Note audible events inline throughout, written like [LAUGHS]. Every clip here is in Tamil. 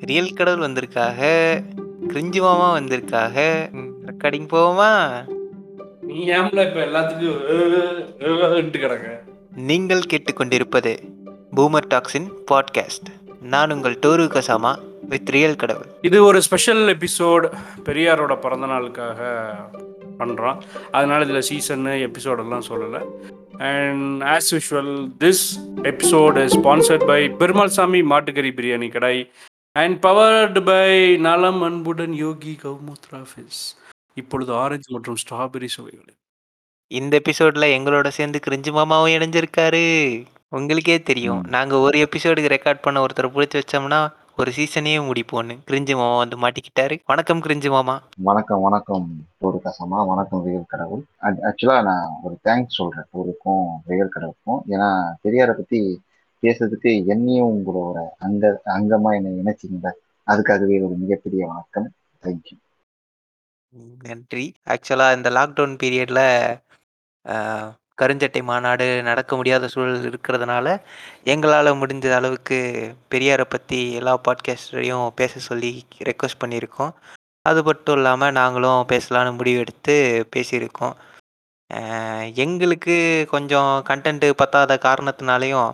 ரியல் கடவுள் வந்திருக்காக கிரிஞ்சி மாமா வந்திருக்காக. ரெக்கார்டிங் போவோமா? நீ ஏம்ல இப்ப எல்லாத்துக்கும் கிடக்க? நீங்கள் கேட்டுக்கொண்டிருப்பது பூமர் டாக்ஸின் பாட்காஸ்ட். நான் உங்கள் டோரு கசாமா வித் ரியல் கடவுள். இது ஒரு ஸ்பெஷல் எபிசோட் பெரியாரோட பிறந்த நாளுக்காக பண்ணுறோம் அதனால இதில் சீசன்னு எபிசோடெல்லாம் சொல்லலை. And as usual this episode sponsored by Perumal Sami மாட்டுக்கறி பிரியாணி கடை. அண்ட் பவர்டு பை நலம் அன்புடன் யோகி கௌமுத்ரா ஃபிஸ் இப்பொழுது ஆரஞ்சு மற்றும் ஸ்ட்ராபெரி சுவைகள். இந்த எபிசோட்ல எங்களோட சேர்ந்து கிரிஞ்சி மாமாவும் இணைஞ்சிருக்காரு. உங்களுக்கே தெரியும். நாங்க ஒரு எபிசோடுக்கு ரெக்கார்ட் பண்ண ஒருத்தர் பிடிச்சி வச்சோம்னா ஒரு சீசனையே முடிப்போன்னு கிரிஞ்சி மாமா வந்து மாட்டிக்கிட்டாரு. வணக்கம் கிரிஞ்சி மாமா. வணக்கம் வணக்கம். ஒரு கசமா வணக்கம் வெயில் கடவுள். ஆக்சுவலா நான் ஒரு தேங்க்ஸ் சொல்றேன். ஊருக்கும் வெயில் கடவுளுக்கும். ஏன்னா பெரியாரை பத்தி பேசுறதுக்கு என்னையும் உங்களோட அங்க அங்கமா என்னை இணைச்சிங்க அதுக்காகவே ஒரு மிகப்பெரிய வணக்கம். தேங்க்யூ நன்றி. ஆக்சுவலாக இந்த லாக்டவுன் பீரியட்ல கருஞ்சட்டை மாநாடு நடக்க முடியாத சூழல் இருக்கிறதுனால எங்களால் முடிஞ்ச அளவுக்கு பெரியாரை பற்றி எல்லா பாட்காஸ்டரையும் பேச சொல்லி ரெக்வஸ்ட் பண்ணியிருக்கோம். அது மட்டும் இல்லாமல் நாங்களும் பேசலான்னு முடிவெடுத்து பேசியிருக்கோம். எங்களுக்கு கொஞ்சம் கண்டென்ட்டு பத்தாத காரணத்தினாலையும்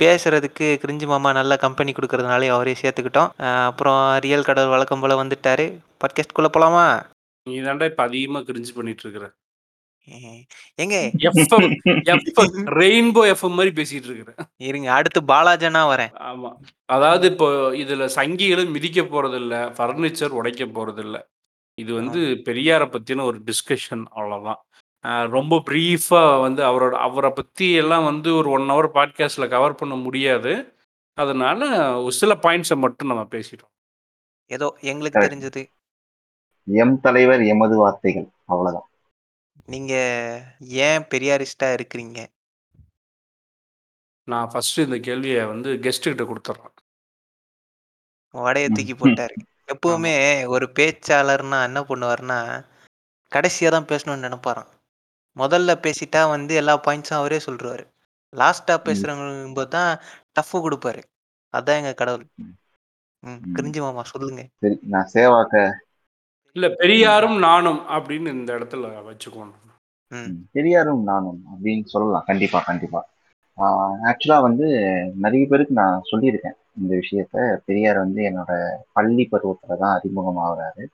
பேசுறதுக்கு கிரிஞ்சி மாமா நல்ல கம்பெனி கொடுக்கறதுனாலே அவரே சேர்த்துக்கிட்டோம். அப்புறம் ரியல் கடவுள் வழக்கம் போல் வந்துட்டாரு. பாட்காஸ்ட்குள்ளே போகலாமா நீ தாண்டா இப்போ அதிகமாக கிரிஞ்சு பண்ணிட்டு இருக்கிற எங்க எஃப்எம் எஃப்எம் ரெயின்போ [LAUGHS] எஃப்எம் மாதிரி பேசிட்டு இருக்கிறேன் இருங்க அடுத்து பாலாஜனா வரேன். ஆமா. அதாவது இப்போ இதுல சங்கிகளும் மிதிக்க போறது இல்ல ஃபர்னிச்சர் உடைக்க போறது இல்ல இது வந்து பெரியார பத்தின ஒரு டிஸ்கஷன் அவ்வளவுதான். ரொம்ப ப்ரீஃபா வந்து அவரோட அவரை பத்தி எல்லாம் வந்து ஒரு ஒன் ஹவர் பாட்காஸ்ட்ல கவர் பண்ண முடியாது. அதனால ஒரு சில பாயிண்ட்ஸை மட்டும் நம்ம பேசிட்டோம். ஏதோ எங்களுக்கு தெரிஞ்சது. எம் தலைவர் எமது வார்த்தைகள். அவ்வளவுதான். நீங்க ஏன் பெரியாரிஸ்டா இருக்கிறீங்க? நான் ஃபர்ஸ்ட் இந்த கேள்வியை வந்து கெஸ்ட் கிட்ட கொடுத்துட்றேன் வடைய தூக்கி போட்டாரு. எப்பவுமே ஒரு பேச்சாளர்னா என்ன பண்ணுவார்னா கடைசியா தான் பேசணும்னு நினைப்பாராம். முதல்ல பேசிட்டா வந்து எல்லா பாயிண்ட்ஸும் அவரே சொல்றாரு. லாஸ்டா பேசுறவங்க போது தான் டஃப் கொடுப்பாரு. அதான் எங்க கடவுள். கிரிஞ்சி மாமா சொல்லுங்க. சரி நான் சேவாக்க. இல்ல பெரியாரும் நானும் அப்படின்னு இந்த இடத்துல வச்சுக்கோணும். பெரியாரும் நானும் அப்படின்னு சொல்லலாம். கண்டிப்பா கண்டிப்பா. ஆக்சுவலா வந்து நிறைய பேருக்கு நான் சொல்லியிருக்கேன் இந்த விஷயத்த. பெரியார் வந்து என்னோட பள்ளி பருவத்துல தான் அறிமுகம் ஆகுறாரு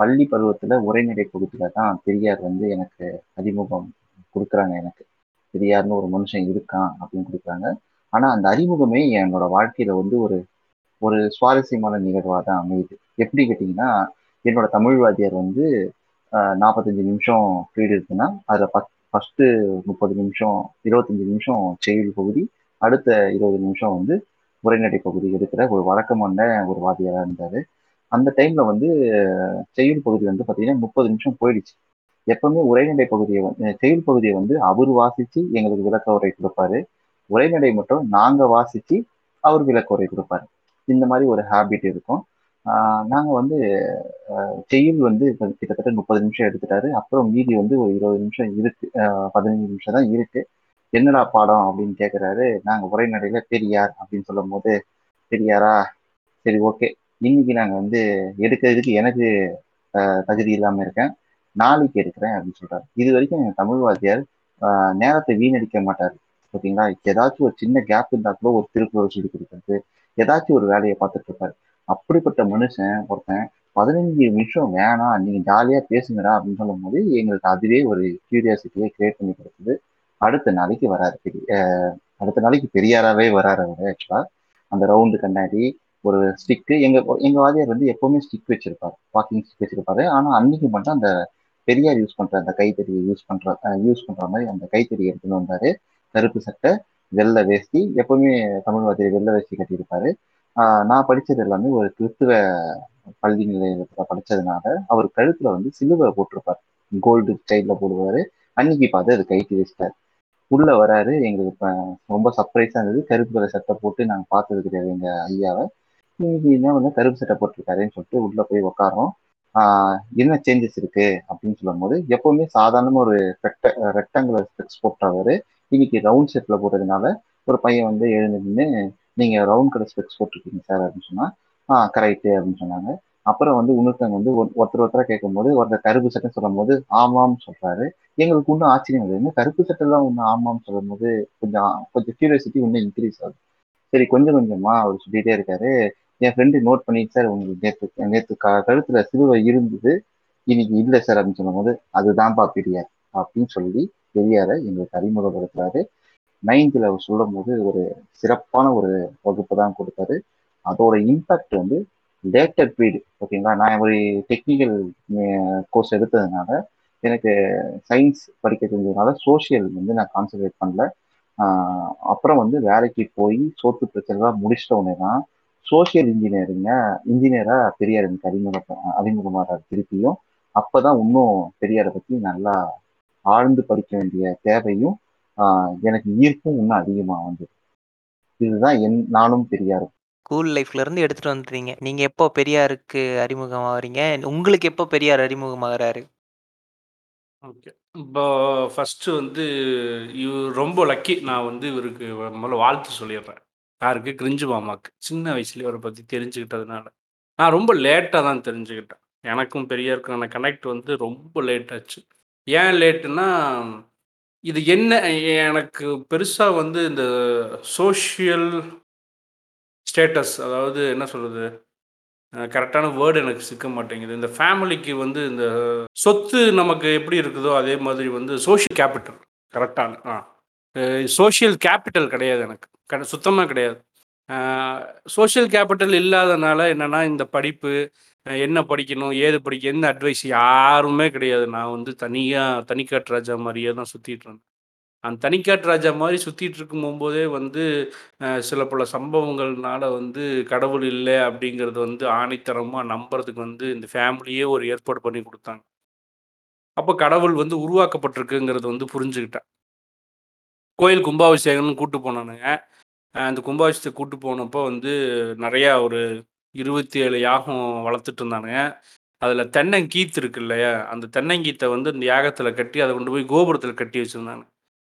பள்ளி பருவத்துல உரைநடை பகுதியில தான் பெரியார் வந்து எனக்கு அறிமுகம் கொடுக்குறாங்க எனக்கு. பெரியார்னு ஒரு மனுஷன் இருக்கான் அப்படின்னு கொடுக்குறாங்க. ஆனா அந்த அறிமுகமே என்னோட வாழ்க்கையில வந்து ஒரு ஒரு சுவாரஸ்யமான நிகழ்வாக தான் அமையுது. எப்படி கேட்டிங்கன்னா என்னோட தமிழ் வாத்தியார் வந்து நாற்பத்தஞ்சு நிமிஷம் பீரியட் இருக்குன்னா அதில் பத் ஃபஸ்ட்டு முப்பது நிமிஷம் இருபத்தஞ்சு நிமிஷம் செயல் பகுதி அடுத்த இருபது நிமிஷம் வந்து உரைநடை பகுதி எடுக்கிற ஒரு வழக்கமான ஒரு வாத்தியாராக இருந்தார். அந்த டைமில் வந்து செயல் பகுதி வந்து பார்த்தீங்கன்னா முப்பது நிமிஷம் போயிடுச்சு. எப்பவுமே உரைநடை பகுதியை வந்து செயல் பகுதியை வந்து அவர் வாசித்து எங்களுக்கு விளக்க உரை கொடுப்பாரு. உரைநடை மட்டும் நாங்கள் வாசித்து அவர் விளக்க உரை கொடுப்பாரு. இந்த மாதிரி ஒரு ஹேபிட் இருக்கும். நாங்கள் வந்து செய்யுள் வந்து கிட்டத்தட்ட முப்பது நிமிஷம் எடுத்துட்டாரு. அப்புறம் மீதி வந்து ஒரு இருபது நிமிஷம் இருக்கு. பதினஞ்சு நிமிஷம் தான் இருக்கு. என்னடா பாடம் அப்படின்னு கேட்குறாரு நாங்கள் உரைநடையில பெரியார் அப்படின்னு சொல்லும் போது பெரியாரா? சரி ஓகே இன்னைக்கு நாங்கள் வந்து எடுக்கிறதுக்கு எனக்கு தகுதி இல்லாமல் இருக்கேன். நாளைக்கு எடுக்கிறேன் அப்படின்னு சொல்றாரு. இது வரைக்கும் எங்கள் தமிழ் வாத்தியார் நேரத்தை வீணடிக்க மாட்டார். ஓகேங்களா ஏதாச்சும் ஒரு சின்ன கேப் இருந்தால் கூட ஒரு திருக்குறள் சொல்லி கொடுக்குறது ஏதாச்சும் ஒரு வேலையை பார்த்துட்டு இருப்பாரு. அப்படிப்பட்ட மனுஷன் ஒருத்தன் பதினஞ்சு நிமிஷம் வேணாம் நீங்க ஜாலியா பேசுங்கடா அப்படின்னு சொல்லும் போது எங்களுக்கு அதுவே ஒரு கியூரியாசிட்டியை கிரியேட் பண்ணி கொடுக்குது. அடுத்த நாளைக்கு வராரு. பெரிய அடுத்த நாளைக்கு பெரியாராவே வராரு அவர் ஆக்சுவலா அந்த ரவுண்டு கண்ணாடி ஒரு ஸ்டிக்கு எங்க எங்க வாதியார் வந்து எப்பவுமே ஸ்டிக் வச்சிருப்பாரு. வாக்கிங் ஸ்டிக் வச்சிருப்பாரு. ஆனா அன்னைக்கு மட்டும் அந்த பெரியார் யூஸ் பண்ற அந்த கைத்தறியை யூஸ் பண்ற யூஸ் பண்ற மாதிரி அந்த கைத்தறி எடுத்துன்னு வந்தாரு. கருப்பு சட்டை வெள்ளை வேஷ்டி எப்பவுமே தமிழ் வாத்தியார் வெள்ளை வேஷ்டி கட்டியிருப்பாரு. நான் படிச்சது எல்லாமே ஒரு கிறிஸ்துவ பள்ளி நிலையத்துல படிச்சதுனால அவர் கழுத்துல வந்து சிலுவை போட்டிருப்பார். கோல்டு ஸ்டைல்ல போடுவாரு. அன்னைக்கு பார்த்து அது கைட்டு வச்சிட்டார் உள்ள வராரு. எங்களுக்கு ரொம்ப சர்ப்ரைஸா இருந்தது. கருப்பு கலர் சட்டை போட்டு நாங்க பார்த்தது கிடையாது எங்க ஐயாவை. இன்னைக்கு என்ன வந்து கருப்பு சட்டை போட்டிருக்காருன்னு சொல்லிட்டு உள்ள போய் உட்காரோம் ஆஹ் என்ன சேஞ்சஸ் இருக்கு அப்படின்னு சொல்லும் போது எப்பவுமே சாதாரண ஒரு ரெக்ட ரெக்டாங்குலர் ஸ்பெக்ஸ் போட்டவர் இன்னைக்கு ரவுண்ட் ஷேப்ல போட்டதுனால ஒரு பையன் வந்து எழுந்து நின்று நீங்க ரவுண்ட் கலர் ஸ்பெக்ஸ் போட்டிருக்கீங்க சார் அப்படின்னு சொன்னா ஆ கரெக்டு அப்படின்னு சொன்னாங்க. அப்புறம் வந்து இன்னொருத்தவங்க வந்து ஒருத்தர் ஒருத்தரா கேட்கும்போது, ஒருத்தர் கருப்பு சட்டைன்னு சொல்லும்போது, ஆமாம் சொல்றாரு. எங்களுக்கு இன்னும் ஆச்சரியம் இல்லை கருப்பு சட்டைலாம் இன்னும் சொல்லும் சொல்லும்போது, கொஞ்சம் கொஞ்சம் கியூரியாசிட்டி இன்னும் இன்க்ரீஸ் ஆகுது. சரி கொஞ்சம் கொஞ்சமா அவர் சொல்லிட்டே இருக்காரு. என் ஃப்ரெண்டு நோட் பண்ணிட்டு சார் உங்களுக்கு நேற்று நேற்று க கழுத்துல சிலுவை இருந்தது. இன்னைக்கு இல்லை சார் அப்படின்னு சொல்லும்போது, அதுதான்ப்பா பெரியார் அப்படின்னு சொல்லி பெரியாரை எங்களுக்கு அறிமுகப்படுத்துறாரு. நைன்த்தில் அவர் சொல்லும்போது ஒரு சிறப்பான ஒரு வகுப்பு தான் கொடுத்தாரு. அதோட இம்பாக்ட் வந்து லேட்டர் பீரியட் ஓகேங்களா நான் ஒரு டெக்னிக்கல் கோர்ஸ் எடுத்ததுனால எனக்கு சயின்ஸ் படிக்க தெரிஞ்சதுனால சோஷியல் வந்து நான் கான்சன்ட்ரேட் பண்ணல அப்புறம் வந்து வேலைக்கு போய் சோத்து பிரச்சனைலாம் முடிச்சிட்ட உடனே தான் சோஷியல் இன்ஜினியரிங்க இன்ஜினியரா பெரியார் எனக்கு அறிமுக அறிமுகமாகிறார் திருப்பியும் அப்பதான் இன்னும் பெரியாரை பத்தி நல்லா ஆழ்ந்து படிக்க வேண்டிய தேவையும் எனக்கு ஈர்ப்பும் இன்னும் அதிகமா வந்தது இதுதான் என் நானும் பெரியாரும் ஸ்கூல் லைஃப்ல இருந்து எடுத்துட்டு வந்துட்டீங்க. நீங்க எப்போ பெரியாருக்கு அறிமுகமாகறீங்க? உங்களுக்கு எப்போ பெரியார் அறிமுகமாகறாரு? ஓகே. இப்போ ஃபர்ஸ்ட்டு வந்து இவரு ரொம்ப லக்கி. நான் வந்து இவருக்கு முதல்ல வாழ்த்து சொல்லிடுறேன். யாருக்கு? கிரிஞ்சு மாமாக்கு. சின்ன வயசுலேயே அவரை பற்றி தெரிஞ்சுக்கிட்டதுனால. நான் ரொம்ப லேட்டாக தான் தெரிஞ்சுக்கிட்டேன். எனக்கும் பெரியாருக்கான கனெக்ட் வந்து ரொம்ப லேட் ஆச்சு. ஏன் லேட்டுன்னா, இது என்ன எனக்கு பெருசாக வந்து இந்த சோஷியல் ஸ்டேட்டஸ் அதாவது என்ன சொல்கிறது கரெக்டான வேர்டு எனக்கு சிக்க மாட்டேங்குது. இந்த ஃபேமிலிக்கு வந்து இந்த சொத்து நமக்கு எப்படி இருக்குதோ, அதே மாதிரி வந்து சோஷியல் கேபிட்டல் கரெக்டான ஆ. சோஷியல் கேபிட்டல் கிடையாது எனக்கு. கட சுத்தமாக கிடையாது. சோஷியல் கேபிட்டல் இல்லாதனால என்னென்னா இந்த படிப்பு, என்ன படிக்கணும், ஏது படிக்க எந்த அட்வைஸ் யாருமே கிடையாது. நான் வந்து தனியாக தனிக்காட்டு ராஜா மாதிரியே தான் சுத்திட்டு இருந்தேன். அந்த தனிக்காட்டு ராஜா மாதிரி சுற்றிட்டு இருக்கும் வந்து, சில பல சம்பவங்கள்னால வந்து கடவுள் இல்லை அப்படிங்கிறது வந்து ஆணித்தரமாக நம்புறதுக்கு வந்து இந்த ஃபேமிலியே ஒரு ஏற்பாடு பண்ணி கொடுத்தாங்க அப்போ கடவுள் வந்து உருவாக்கப்பட்டிருக்குங்கிறது வந்து புரிஞ்சுக்கிட்டேன். கோயில் கும்பாபிஷேகம்னு கூட்டு போனானுங்க. அந்த கும்பாபிஷேகத்துக்கு கூட்டு போனப்போ வந்து நிறையா ஒரு 27 யாகம் வளர்த்துட்டு இருந்தானுங்க. அதில் தென்னங்கீத்து இருக்கு இல்லையா? அந்த தென்னங்கீத்தை வந்து இந்த யாகத்தில் கட்டி, அதை கொண்டு போய் கோபுரத்தில் கட்டி வச்சுருந்தாங்க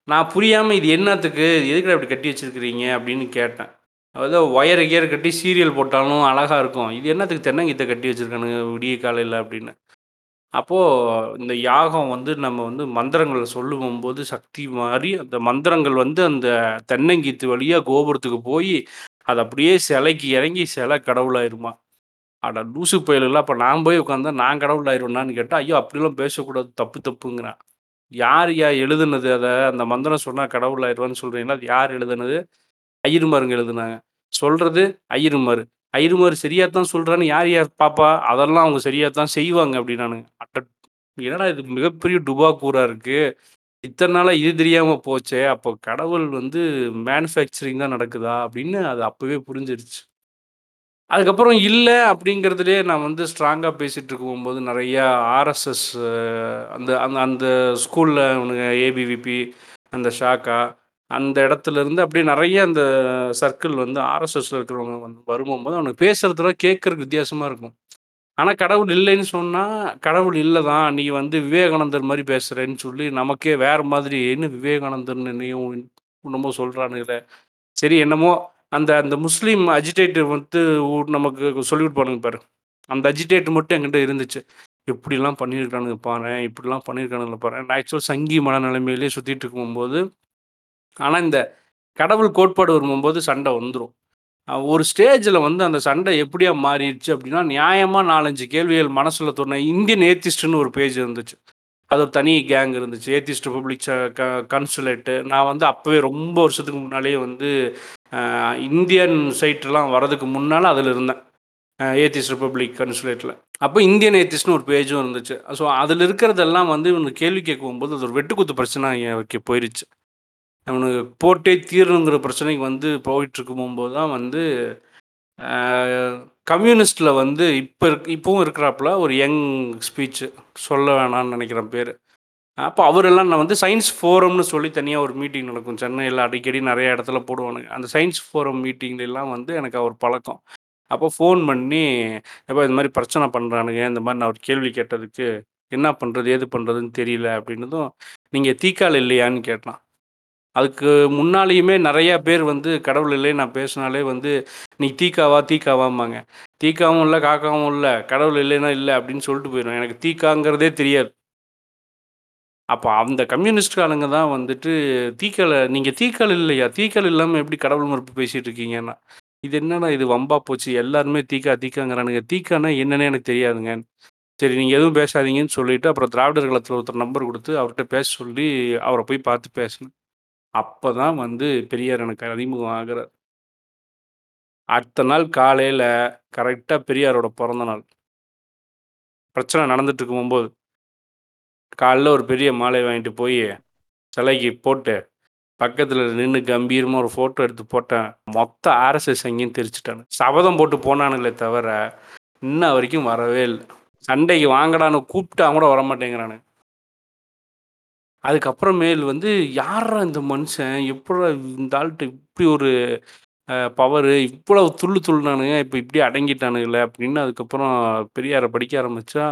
நான் புரியாமல் இது என்னத்துக்கு எதுக்குடா இப்படி கட்டி வச்சிருக்கிறீங்க? அப்படின்னு கேட்டேன். அதாவது ஒயர் கியர் கட்டி சீரியல் போட்டாலும் அழகாக இருக்கும். இது என்னத்துக்கு தென்னங்கீத்தை கட்டி வச்சிருக்கானுங்க விடிய காலையில் அப்படின்னு. அப்போ இந்த யாகம் வந்து நம்ம வந்து மந்திரங்கள சொல்லும்போது சக்தி மாதிரி அந்த மந்திரங்கள் வந்து அந்த தென்னங்கீத்து வழியா கோபுரத்துக்கு போய் அது அப்படியே சிலைக்கு இறங்கி சிலை கடவுளாயிருமா. அட லூசு பயலுகளா! அப்போ நான் போய் உட்காந்தா நான் கடவுளாயிருவேனான்னு கேட்டால் ஐயோ! அப்படிலாம் பேசக்கூடாது. தப்பு தப்புங்கிறான். யார் யா எழுதுனது அதை அந்த மந்திரம் சொன்னால் கடவுள் ஆயிருவான்னு அது யார் எழுதுனது? ஐயருமாருங்க எழுதுனாங்க. சொல்கிறது ஐயருமாரு. ஐயருமாரு சரியா தான் சொல்றான்னு யார் யார் பாப்பா? அதெல்லாம் அவங்க சரியா தான் செய்வாங்க அப்படின்னானுங்க. அட்ட என்னடா இது மிகப்பெரிய டுபாக்கூரா இருக்கு. இத்தனை நாளாக இது தெரியாம போச்சே! அப்போ கடவுள் வந்து மேனுஃபேக்சரிங் தான் நடக்குதா? அப்படின்னு அது அப்பவே புரிஞ்சிருச்சு. அதுக்கப்புறம் இல்லை அப்படிங்கிறதுலே நான் வந்து ஸ்ட்ராங்காக பேசிகிட்டு இருக்கும்போது நிறையா ஆர்எஸ்எஸ் அந்த அந்த அந்த ஸ்கூலில் அவனுங்க ஏபிவிபி, அந்த ஷாக்கா, அந்த இடத்துலருந்து அப்படியே நிறைய அந்த சர்க்கிள் வந்து ஆர்எஸ்எஸ்ல இருக்கிறவங்க வந்து வரும்போது அவனுக்கு பேசுறதெல்லாம் கேட்கறதுக்கு வித்தியாசமா இருக்கும். ஆனால் கடவுள் இல்லைன்னு சொன்னால் கடவுள் இல்லை தான். நீ வந்து விவேகானந்தர் மாதிரி பேசுகிறேன்னு சொல்லி நமக்கே வேறு மாதிரி என்ன விவேகானந்தர்னு நீயும் என்னமோ சொல்றானுங்களே. சரி என்னமோ அந்த அந்த முஸ்லீம் அஜிடேட்டர் வந்து நமக்கு சொல்லிவிட்டு போனுங்க பாரு. அந்த அஜிடேட்டர் மட்டும் என்கிட்ட இருந்துச்சு. இப்படிலாம் பண்ணியிருக்கானுங்க பாரேன், இப்படிலாம் பண்ணியிருக்கானுங்க பாரேன். நான் ஆக்சுவலா சங்கி மனநிலைமையிலேயே சுற்றிட்டு இருக்கும்போது, ஆனால் இந்த கடவுள் கோட்பாடு வரும்போது சண்டை வந்துடும் ஒரு ஸ்டேஜில் வந்து அந்த சண்டை எப்படியா மாறிடுச்சு அப்படின்னா, நியாயமாக நாலஞ்சு கேள்விகள் மனசில் தோணுன இந்தியன் ஏத்திஸ்ட்னு ஒரு பேஜ் இருந்துச்சு. அது ஒரு தனி கேங் இருந்துச்சு. ஏத்திஸ்ட் ரிபப்ளிக் ச க கன்சுலேட்டு. நான் வந்து அப்போவே ரொம்ப வருஷத்துக்கு முன்னாலேயே வந்து இந்தியன் சைட்லாம் வரதுக்கு முன்னால் அதில் இருந்தேன். ஏத்திஸ்ட் ரிப்பப்ளிக் கன்சுலேட்டில் அப்போ இந்தியன் ஏத்திஸ்ட்னு ஒரு பேஜும் இருந்துச்சு. ஸோ அதில் இருக்கிறதெல்லாம் வந்து இவங்க கேள்வி கேட்கும்போது, அது ஒரு வெட்டுக்குத்து பிரச்சனை போயிருச்சு. அவனுக்கு போட்டே தீரணுங்கிற பிரச்சனைக்கு வந்து போயிட்டு இருக்கும்போது தான் வந்து கம்யூனிஸ்டில் வந்து இப்போ இருக் இப்பவும் இருக்கிறாப்புல ஒரு யங் ஸ்பீச்சு சொல்ல வேணாம்னு நினைக்கிறேன் பேர் அப்போ அவரெல்லாம் நான் வந்து சயின்ஸ் ஃபோரம்னு சொல்லி தனியாக ஒரு மீட்டிங் நடக்கும். சென்னையில் அடிக்கடி நிறைய இடத்துல போடுவானுங்க. அந்த சயின்ஸ் ஃபோரம் மீட்டிங்லலாம் வந்து எனக்கு அவர் பழக்கம். அப்போ ஃபோன் பண்ணி, எப்போ இது மாதிரி பிரச்சனை பண்ணுறானுங்க இந்த மாதிரி நான் ஒரு கேள்வி கேட்டதுக்கு, என்ன பண்ணுறது ஏது பண்ணுறதுன்னு தெரியல." அப்படின்னதும், நீங்கள் தீக்கால் இல்லையான்னு?" கேட்டான். அதுக்கு முன்னாலேயுமே நிறைய பேர் வந்து கடவுள் இல்லை நான் பேசினாலே வந்து நீ தீக்காவா தீக்காவாம்பாங்க. தீக்காவும் இல்லை காக்காவும் இல்லை கடவுள் இல்லைன்னா இல்லை அப்படின்னு சொல்லிட்டு போயிடும் எனக்கு தீக்காங்கிறதே தெரியாது. அப்போ அந்த கம்யூனிஸ்ட்காரங்க தான் வந்துட்டு தீக்கலை நீங்கள் தீக்கல் இல்லையா? தீக்கல் இல்லாமல் எப்படி கடவுள் மறுப்பு பேசிகிட்டு இருக்கீங்கன்னா? இது என்னடா இது வம்பா போச்சு. எல்லாருமே தீக்கா தீக்காங்கிறானுங்க. தீக்கானா என்னன்னு எனக்கு தெரியாதுங்க. சரி நீங்கள் எதுவும் பேசாதீங்கன்னு சொல்லிட்டு அப்புறம் திராவிடர் கழகத்தில் ஒருத்தர் நம்பர் கொடுத்து அவர்கிட்ட பேச சொல்லி அவரை போய் பார்த்து பேசினேன். அப்போ தான் வந்து பெரியார் எனக்கு அறிமுகம் ஆகிறார் அடுத்த நாள் காலையில் கரெக்டாக பெரியாரோட பிறந்த நாள். பிரச்சனை நடந்துட்டு இருக்கும்போது காலைல ஒரு பெரிய மாலை வாங்கிட்டு போய் சிலைக்கு போட்டு பக்கத்தில் நின்று கம்பீரமாக ஒரு ஃபோட்டோ எடுத்து போட்டேன். மொத்த ஆர்எஸ்எஸ் அங்கேயும் தெரிச்சுட்டானு. சபதம் போட்டு போனானுங்களே தவிர இன்ன வரைக்கும் வரவே இல்லை. சண்டைக்கு வாங்கடான்னு கூப்பிட்டா கூட வரமாட்டேங்கிறானு அதுக்கப்புறமேல் வந்து யாரா இந்த மனுஷன்? எப்படா இந்த ஆள்கிட்ட இப்படி ஒரு பவரு இவ்வளவு துள்ளு துள்ளுனானுங்க இப்போ இப்படி அடங்கிட்டானுங்களே? அப்படின்னு அதுக்கப்புறம் பெரியாரை படிக்க ஆரம்பிச்சா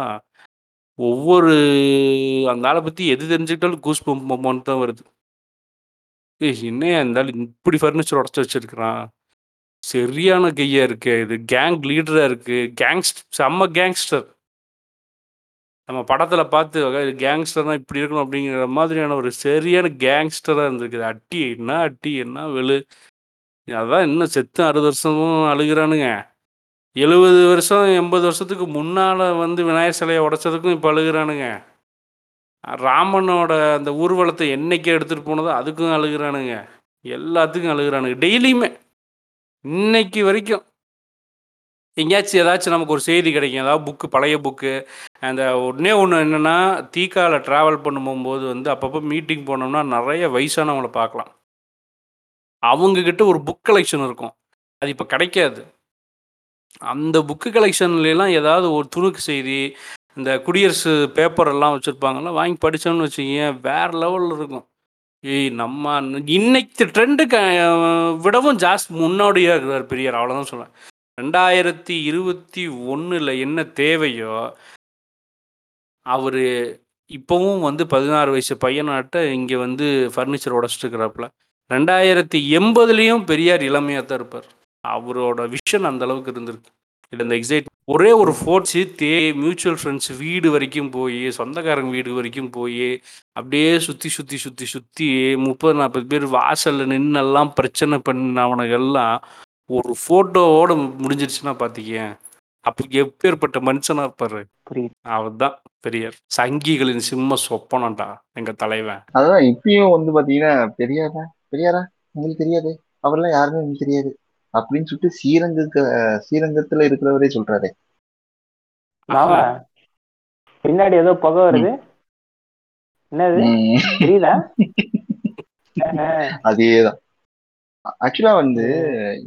ஒவ்வொரு அந்த ஆளை பற்றி எது தெரிஞ்சுக்கிட்டாலும் கூஸ் பம்ப் தான் வருது. ஏய் என்னையா இருந்தாலும் இப்படி ஃபர்னிச்சர் உடச்சி வச்சிருக்கிறான்? சரியான கையா இருக்கு இது கேங் லீடரா இருக்கு. கேங்ஸ்ட் செம்ம கேங்ஸ்டர் நம்ம படத்துல பார்த்து கேங்ஸ்டர்னா இப்படி இருக்கணும் அப்படிங்கிற மாதிரியான ஒரு சரியான கேங்ஸ்டரா இருந்திருக்குது. அட்டி என்ன அட்டி என்ன வெளு. அதான் இன்னும் செத்து அறுபது வருஷமும் அழுகிறானுங்க. எழுபது வருஷம் எண்பது வருஷத்துக்கு முன்னால் வந்து விநாயகர் சிலையை உடைச்சதுக்கும் இப்போ அழுகிறானுங்க. ராமனோட அந்த ஊர்வலத்தை என்னைக்கு எடுத்துகிட்டு போனதோ அதுக்கும் அழுகிறானுங்க. எல்லாத்துக்கும் அழுகிறானுங்க. டெய்லியுமே. இன்னைக்கு வரைக்கும். எங்கேயாச்சும் ஏதாச்சும் நமக்கு ஒரு செய்தி கிடைக்கும். ஏதாவது புக்கு பழைய புக்கு அந்த uh, உடனே ஒன்று என்னென்னா தீக்காவில் ட்ராவல் பண்ணும்போது வந்து அப்பப்போ மீட்டிங் போனோம்னா நிறைய வயசானவங்கள பார்க்கலாம். அவங்கக்கிட்ட ஒரு புக் கலெக்ஷன் இருக்கும். அது இப்போ கிடைக்காது. அந்த புக்கு கலெக்ஷன்லாம் ஏதாவது ஒரு துணுக்கு செய்தி இந்த குடியரசு பேப்பர் எல்லாம் வச்சுருப்பாங்கல்ல வாங்கி படித்தோம்னு வச்சுக்கிங்க வேறு லெவலில் இருக்கும். ஏய் நம்ம இன்னைக்கு ட்ரெண்டுக்கு விடவும் ஜாஸ்தி முன்னோடியாக இருக்கிறார் பெரியார் அவ்வளோதான் சொல்லுவேன் ரெண்டாயிரத்தி இருபத்தி ஒன்றில் என்ன தேவையோ அவர் இப்போவும் வந்து பதினாறு வயசு பையனாட்ட இங்கே வந்து ஃபர்னிச்சர் உடச்சிட்டு இருக்கிறாப்புல ரெண்டாயிரத்தி எண்பதுலேயும் பெரியார் இளமையாக தான் இருப்பார். அவரோட விஷன் அந்த அளவுக்கு இருந்திருக்கு. இல்லை இந்த எக்ஸைட் ஒரே ஒரு ஃபோர்ட்ஸு தே மியூச்சுவல் ஃப்ரெண்ட்ஸ் வீடு வரைக்கும் போய் சொந்தக்காரங்க வீடு வரைக்கும் போய் அப்படியே சுற்றி சுற்றி சுற்றி சுற்றி முப்பது நாற்பது பேர் வாசலில் நின்னெல்லாம் பிரச்சனை பண்ணவனுங்கெல்லாம் ஒரு ஃபோட்டோவோட முடிஞ்சிருச்சுன்னா பார்த்திக்க அப்போ எப்பேற்பட்ட மனுஷனா இருப்பாரு? அவர் தான் பெரியார். சங்கிகளின் சிம்ம சொப்பனம்டா எங்க தலைவன். அதான் இப்பயும் வந்து பாத்தீங்கன்னா பெரியாரா? பெரியாரா? உங்களுக்கு தெரியாது? அவர்லாம் யாருமே உங்களுக்கு தெரியாது. அப்படின்னு சொல்லிட்டு ஸ்ரீரங்க ஸ்ரீரங்கத்துல இருக்கிறவரே சொல்றாரு. பின்னாடி ஏதோ புகை வருது. என்னது? தெரியல [LAUGHS] அதேதான். ஆக்சுவலா வந்து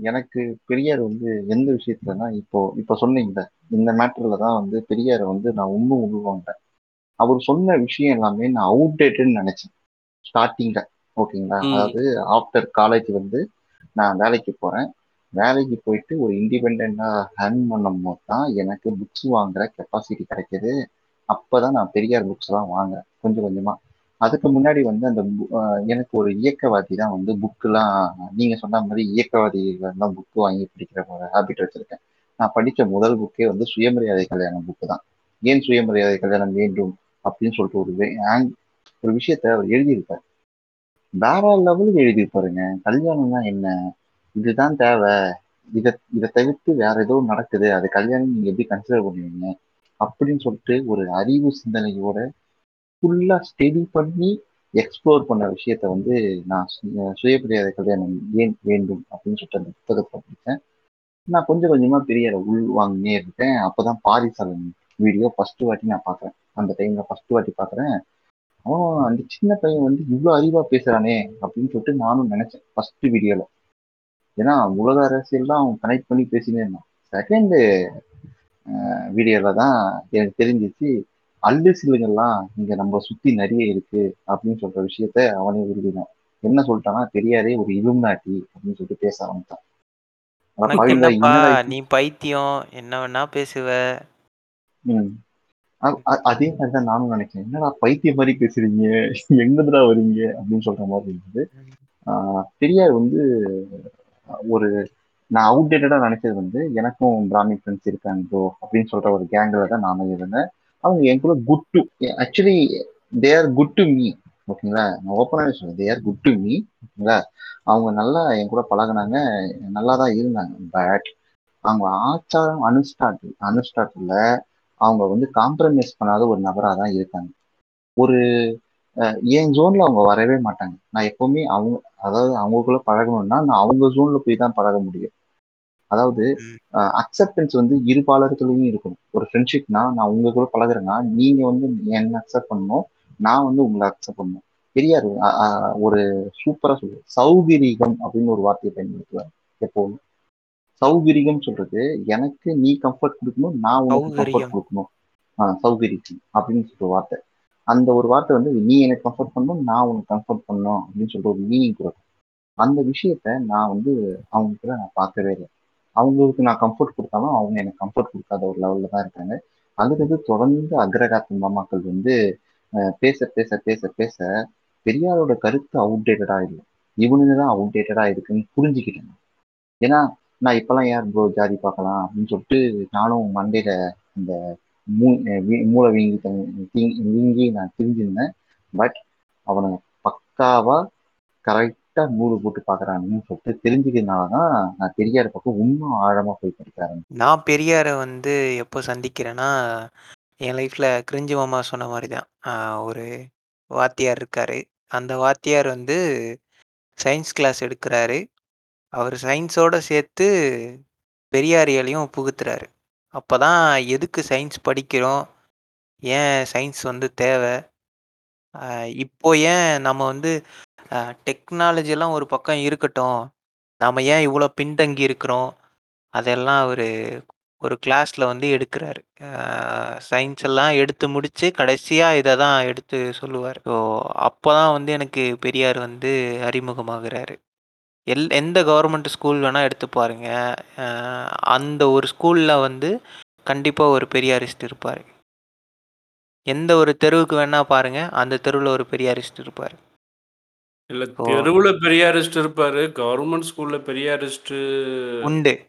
எனக்கு பெரியார் வந்து எந்த விஷயத்துலன்னா இப்போ இப்போ சொன்னீங்க இந்த மேட்டர்ல தான் வந்து பெரியாரை வந்து நான் இன்னும் உருவாங்கிட்டேன் அவர் சொன்ன விஷயம் எல்லாமே நான் அவுடேட்டட்னு நினைச்சேன். ஸ்டார்டிங்ல ஓகேங்களா? அதாவது ஆஃப்டர் காலேஜ் வந்து நான் வேலைக்கு போறேன். வேலைக்கு போயிட்டு ஒரு இண்டிபெண்டா ஹேண்ட் பண்ணும் போது தான் எனக்கு புக்ஸ் வாங்குற கெப்பாசிட்டி கிடைக்கிது. அப்போதான் நான் பெரியார் புக்ஸ் எல்லாம் வாங்குறேன் கொஞ்சம் கொஞ்சமா. அதுக்கு முன்னாடி வந்து அந்த எனக்கு ஒரு இயக்கவாதி தான் வந்து புக்கெலாம் நீங்க சொன்ன மாதிரி இயக்கவாதிகள் தான் புக்கு வாங்கி படிக்கிற ஒரு ஹேபிட் வச்சிருக்கேன். நான் படித்த முதல் புக்கே வந்து சுயமரியாதை கல்யாணம் புக்கு தான். ஏன் சுயமரியாதை கல்யாணம் வேண்டும் அப்படின்னு சொல்லிட்டு ஒரு ஒரு விஷயத்த அவர் எழுதியிருப்பார். வேற லெவலுக்கு எழுதியிருப்பாருங்க. கல்யாணம்னா என்ன? இதுதான் தேவை. இதை இதை தவிர்த்து வேற ஏதோ நடக்குது. அது கல்யாணம் நீங்க எப்படி கன்சிடர் பண்ணுவீங்க? அப்படின்னு சொல்லிட்டு ஒரு அறிவு சிந்தனையோட ஃபுல்லா ஸ்டடி பண்ணி எக்ஸ்ப்ளோர் பண்ண விஷயத்த வந்து நான் சுயமரியாதை கல்யாணம் ஏன் வேண்டும் அப்படின்னு சொல்லிட்டு அந்த புத்தகத்தை படித்தேன் நான் கொஞ்சம் கொஞ்சமா பெரிய உள் வாங்கினே இருக்கேன் அப்பதான் பாரிசாலன் வீடியோ ஃபர்ஸ்ட் வாட்டி நான் பாக்குறேன். அந்த டைம்ல ஃபர்ஸ்ட் வாட்டி பாக்குறேன். அவன் அந்த சின்ன பையன் வந்து இவ்வளோ அறிவா பேசுறானே அப்படின்னு சொல்லிட்டு நானும் நினைச்சேன் ஃபர்ஸ்ட் வீடியோல ஏன்னா உலக அரசியல் தான் அவன் கனெக்ட் பண்ணி பேசினே இருந்தான். செகண்ட் வீடியோல தான் எனக்கு தெரிஞ்சிச்சு அல்லு சில்லுங்கள்லாம் இங்க நம்ம சுத்தி நிறைய இருக்கு அப்படின்னு சொல்ற விஷயத்த அவனே விரும்பினான். என்ன சொல்லிட்டானா தெரியாதே ஒரு இலும்நாட்டி அப்படின்னு சொல்லிட்டு பேச ஆரம்பித்தான் நீ பைத்தியம் என்ன வேணா பேசுவ. அதே மாதிரிதான் நானும் நினைச்சேன். என்னடா பைத்தியம் மாதிரி பேசுறீங்க? எங்கதுடா வரீங்க? அப்படின்னு சொல்ற மாதிரி இருந்தது. பெரியார் வந்து ஒரு நான் அவுடேட்டடா நினைச்சது வந்து எனக்கும் பிராமின் ஃப்ரெண்ட்ஸ் இருக்காங்க அப்படின்னு சொல்ற ஒரு கேங்கில் தான் நானும் இருந்தேன். அவங்க என் கூட good to actually they are good to me ஓகேங்களா நான் ஓப்பனாகவே சொல்றேன். They are good to me ஓகேங்களா அவங்க நல்லா என் கூட பழகினாங்க நல்லா தான் இருந்தாங்க. பட் அவங்க ஆச்சாரம் அனுஷ்டாட்டு அனுஷ்டாட்டில் அவங்க வந்து காம்ப்ரமைஸ் பண்ணாத ஒரு நபராக தான் இருக்காங்க. ஒரு என் ஜோன்ல அவங்க வரவே மாட்டாங்க. நான் எப்பவுமே அவங்க அதாவது அவங்களுக்குள்ள பழகணும்னா நான் அவங்க ஜோன்ல போய் தான் பழக முடியும். அதாவது. அக்செப்டன்ஸ் வந்து இரு பாலர்களையும் இருக்கணும் ஒரு ஃப்ரெண்ட்ஷிப்னா நான் உங்க கூட பழகுறேன்னா நீங்க வந்து என்ன அக்செப்ட் பண்ணணும் நான் வந்து உங்களை அக்செப்ட் பண்ணணும். பெரியார் ஒரு சூப்பரா சொல்லு. சௌகரியம் அப்படின்னு ஒரு வார்த்தையை பயன்படுத்துவார் எப்போதும். சௌகரியம் சொல்றது எனக்கு நீ கம்ஃபர்ட் கொடுக்கணும் நான் உனக்கு கம்ஃபர்ட். கொடுக்கணும். ஆஹ் சௌகரியம் அப்படின்னு சொல்ற வார்த்தை. அந்த ஒரு வார்த்தை வந்து நீ எனக்கு கம்ஃபர்ட் பண்ணணும் நான் உனக்கு கம்ஃபர்ட் பண்ணணும் அப்படின்னு சொல்ற ஒரு மீனிங் கொடுக்கும். அந்த விஷயத்த நான் வந்து அவங்க கூட நான் பார்க்கவே இல்லை. அவங்களுக்கு நான் கம்ஃபர்ட் கொடுத்தாலும் அவங்க எனக்கு கம்ஃபர்ட் கொடுக்காத ஒரு லெவலில் தான் இருக்காங்க. அதுலேருந்து தொடர்ந்து அக்ரகாத்த மாமாக்கள் வந்து பேச பேச பேச பேச பெரியாரோட கருத்து அவுட்டேட்டடாக இல்லை. இவனுங்க தான் அவுட்டேட்டடாக இருக்குன்னு புரிஞ்சுக்கிட்டேன் ஏன்னா நான் இப்பெல்லாம் யார் ப்ரோ ஜாதி பார்க்கலாம் அப்படின்னு சொல்லிட்டு நானும் மண்டையில இந்த மூ மூளை வீங்கி தங்க- வீங்கி நான் தெரிஞ்சிருந்தேன். பட் அவனை பக்காவா கரெக்ட் மூடு போட்டு பார்க்கறானுன்னு சொல்லிட்டு தெரிஞ்சுக்கிறதுனால தான் நான் பெரியார் பக்கம் இன்னும் ஆழமா போய் படிக்க ஆரம்பிச்சேன். நான் பெரியாரை வந்து எப்போ சந்திக்கிறேன்னா என் லைஃப்பில் கிரிஞ்சு மாமா சொன்ன மாதிரி தான் ஒரு வாத்தியார் இருக்காரு. அந்த வாத்தியார் வந்து சயின்ஸ் கிளாஸ் எடுக்கிறாரு. அவர் சயின்ஸோட சேர்த்து பெரியாரியலையும் புகுத்துறாரு. அப்போ தான் எதுக்கு சயின்ஸ் படிக்கிறோம்? ஏன் சயின்ஸ் வந்து தேவை? இப்போ ஏன் நம்ம வந்து டெக்னாலஜியெல்லாம் ஒரு பக்கம் இருக்கட்டும். நாம ஏன் இவ்வளோ பின்தங்கி இருக்கிறோம்? அதெல்லாம் அவர் ஒரு கிளாஸில் வந்து எடுக்கிறாரு. சயின்ஸ் எல்லாம் எடுத்து முடிச்சு கடைசியாக இதை தான் எடுத்து சொல்லுவார். ஸோ அப்போ தான் வந்து எனக்கு பெரியார் வந்து அறிமுகமாகிறாரு. எல் எந்த கவர்மெண்ட் ஸ்கூல் வேணால் எடுத்து பாருங்க. அந்த ஒரு ஸ்கூலில் வந்து கண்டிப்பாக ஒரு பெரியாரிஸ்ட் இருப்பார். எந்த ஒரு தெருவுக்கு வேணா பாருங்க. அந்த தெருவில் ஒரு பெரியாரிஸ்ட் இருப்பார். இல்ல ஓ. தெருவுல பெரியாரிஸ்ட் இருப்பாரு. கவர்மெண்ட் ஸ்கூல்ல பெரியாரிஸ்ட் உண்டு.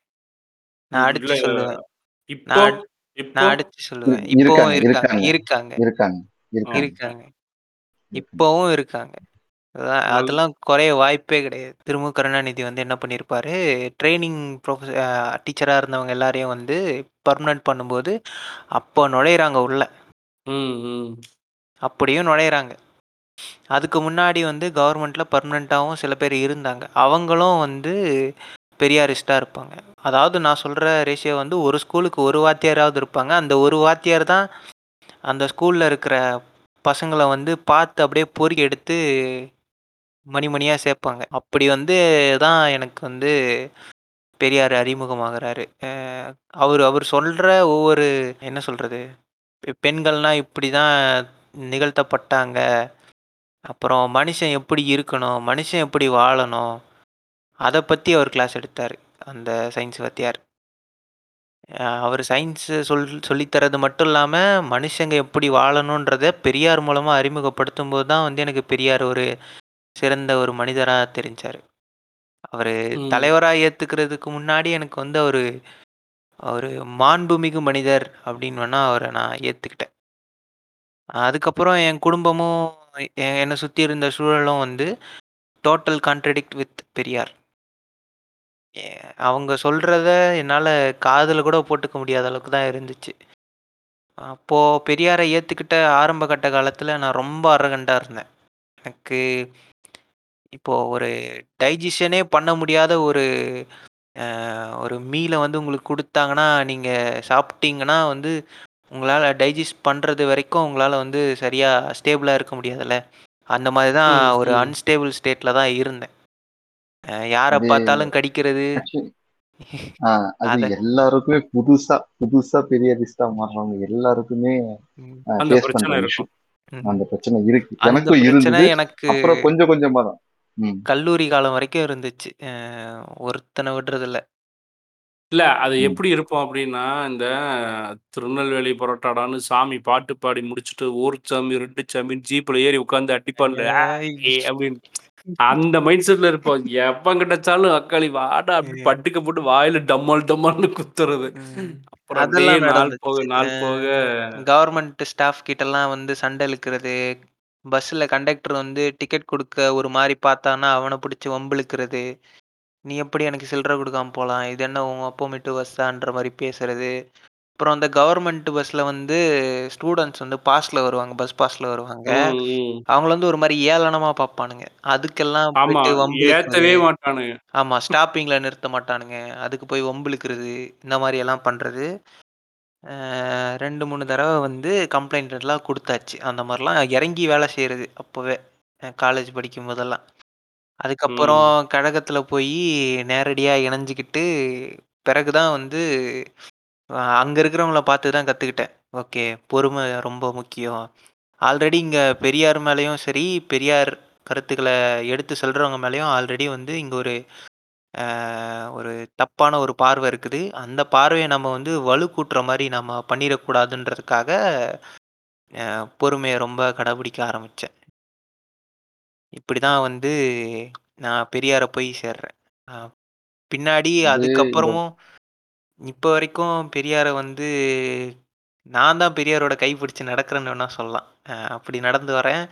நான் இல்ல, அடிச்சு சொல்லுவேன். இப்போ நான் இப்போ நான் அடிச்சு சொல்லுவேன். இப்போவும் இருக்காங்க, இருக்காங்க. இருக்காங்க. இருக்காங்க இருக்காங்க. இருக்காங்க. இருக்காங்க. இப்போவும் இருக்காங்க. அதான் அதெல்லாம் குறைய வாய்ப்பே கிடையாது. திருமு கருணாநிதி வந்து என்ன பண்ணியிருப்பாரு ட்ரைனிங் ப்ரொஃபஸர் டீச்சராக இருந்தவங்க எல்லாரையும் வந்து பர்மனன்ட் பண்ணும்போது அப்போ நுழையிறாங்க உள்ள. ம் ம். அப்படியும் நுழையிறாங்க. அதுக்கு முன்னாடி வந்து கவர்மெண்ட்டில் பர்மனெண்ட்டாகவும் சில பேர் இருந்தாங்க. அவங்களும் வந்து பெரியாரிஸ்டாக இருப்பாங்க. அதாவது நான் சொல்கிற ரேஷியோ வந்து ஒரு ஸ்கூலுக்கு ஒரு வாத்தியாராவது இருப்பாங்க. அந்த ஒரு வாத்தியார் தான் அந்த ஸ்கூலில் இருக்கிற பசங்களை வந்து பார்த்து அப்படியே பொறுக்கி எடுத்து மணி சேர்ப்பாங்க. அப்படி வந்து தான் எனக்கு வந்து பெரியார் அறிமுகமாகிறாரு. அவர் அவர் சொல்கிற ஒவ்வொரு என்ன சொல்கிறது பெண்கள்னால் இப்படி தான் நிகழ்த்தப்பட்டாங்க. அப்புறம் மனுஷன் எப்படி இருக்கணும் மனுஷன் எப்படி வாழணும் அதை பற்றி அவர் கிளாஸ் எடுத்தார் அந்த சயின்ஸ் வாத்தியார். அஹ் அவர் சயின்ஸு சொல் சொல்லித்தரது மட்டும் இல்லாமல் மனுஷங்க எப்படி வாழணுன்றத பெரியார் மூலமாக அறிமுகப்படுத்தும் போது தான் வந்து எனக்கு பெரியார் ஒரு சிறந்த ஒரு மனிதராக தெரிஞ்சார். அவர் ம். தலைவராக ஏற்றுக்கிறதுக்கு முன்னாடி எனக்கு வந்து அவர் ஒரு மாண்புமிகு மனிதர் அப்படின்னு வேணா அவரை நான் ஏற்றுக்கிட்டேன் அதுக்கப்புறம் என் குடும்பமும் எ- என்னை சுற்றி இருந்த சூழலும் வந்து டோட்டல் கான்ட்ரடிக்ட் வித் பெரியார். ஏ- அவங்க சொல்கிறத என்னால் காதில் கூட போட்டுக்க முடியாத அளவுக்கு தான் இருந்துச்சு. அப்போது பெரியாரை ஏற்றுக்கிட்ட ஆரம்ப கட்ட காலத்தில் நான் ரொம்ப அரகண்டாக இருந்தேன். எனக்கு இப்போது ஒரு டைஜஷனே பண்ண முடியாத ஒரு ஒரு மீலை வந்து உங்களுக்கு கொடுத்தாங்கன்னா நீங்கள் சாப்பிட்டீங்கன்னா வந்து உங்களால் டைஜஸ்ட் பண்ணுறது வரைக்கும் உங்களால் வந்து சரியாக ஸ்டேபிளாக இருக்க முடியாதுல்ல? அந்த மாதிரி தான் ம், ஒரு ம். அன்ஸ்டேபிள் ஸ்டேட்டில் தான் இருந்தேன். அஹ், யாரை அது- பார்த்தாலும் கடிக்கிறது. [LAUGHS] அது அத- எல்லாருக்குமே புதுசா புதுசா பெரியாரிஸ்டா மாறுறவங்க எல்லாருக்குமே ம், அந்த ஃபேஸ் பிரச்சனை இருக்கும். விஷயம் ம். அந்த பிரச்சனை இருக்கு. அந்த எனக்கும் பிரச்சனை இருந்தது. எனக்கு அப்புறம் கொஞ்சம் கொஞ்சமா தான். ம். கல்லூரி காலம் வரைக்கும் இருந்துச்சு. அஹ், ஒருத்தனை விடுறதில்ல. இல்ல அது ம். எப்படி இருக்கும் அப்படின்னா இந்த திருநெல்வேலி பரோட்டாடான்னு சாமி பாட்டு பாடி முடிச்சுட்டு ஒரு சாமி ரெண்டு சாமி ஜீப்ல ஏறி உட்காந்து அடிப்பான்ல ஐய். அப்படின்னு அந்த மைண்ட் செட்ல இருப்போம் எப்ப கிடைச்சாலும் அக்காளி வாடா அப்படி ம். பட்டுக்க போட்டு வாயில டம்மல் டம்மால்னு குத்துறது ம். அப்புறம் அப்படியே அதெல்லாம் நாள் நடந்துச்சு. போக நாள் போக கவர்மெண்ட் ஸ்டாஃப் கிட்டலாம் வந்து சண்டை இழுக்கிறது. பஸ்ல கண்டக்டர் வந்து டிக்கெட் குடுக்க ஒரு மாரி பார்த்தான்னா, அவன புடிச்சு வம்பிழுக்கிறது. "நீ எப்படி எனக்கு சில்லற குடுக்காம போலாம்? இது என்ன உன் அப்பன் வீட்டு பஸ்ஸான்ற" மாரி பேசுறது. அப்புறம் அந்த கவர்மெண்ட் பஸ்ல வந்து ஸ்டூடண்ட்ஸ் வந்து பாஸ்ல வருவாங்க. பஸ் பாஸ்ல வருவாங்க. ம், ம். அவங்கள வந்து ஒரு மாரி ஏளனமா பார்ப்பானுங்க. அதுக்கெல்லாம் ஆமா போயிட்டு வம்பிழுக்கிறது. ஏத்தவே மாட்டானுங்க ஆமா. ஸ்டாப்பிங்ல நிறுத்த மாட்டானுங்க. அதுக்கு போய் வம்பிழுக்கிறது. இந்த மாரி எல்லாம் பண்றது. அ 2, 3 தடவ வந்து கம்ப்ளைண்ட் எல்லாம் குடுத்தாச்சு. அந்த மாரிலாம் இறங்கி வேலை செய்றது அப்பவே. அ காலேஜ் படிக்கும்போதெல்லாம். அதுக்கப்புறம் ம். கழகத்துல போயி நேரடியா இணைஞ்சுக்கிட்டு, பிறகு தான் வந்து அ அங்க இருக்கிறவங்கள பார்த்து தான் கத்துக்கிட்டேன். ஓகே. பொறுமை ரொம்ப முக்கியம். ஆல்ரெடி இங்க பெரியார் மேலயும் சரி, பெரியார் கருத்துக்கள எடுத்து சொல்றவங்க மேலயும் ஆல்ரெடி வந்து இங்க ஒரு அ ஒரு தப்பான ஒரு பார்வை இருக்குது. அந்த பார்வைய நம்ம வந்து வலுக்கூட்டுற மாரி நம்ம பண்ணிறக்கூடாதுன்றதுக்காக, அ பொறுமைய ரொம்ப கடைபிடிக்க ஆரம்பிச்சேன். இப்படிதான் வந்து நான் பெரியார போய் சேர்றேன். அ பின்னாடி அதுக்கப்புறமும் இப்ப வரைக்கும் பெரியார வந்து நான் தான் பெரியாரோட கை பிடிச்சு நடக்கிறேன்னு வேணா சொல்லலாம். அ அப்படி நடந்து வரேன்.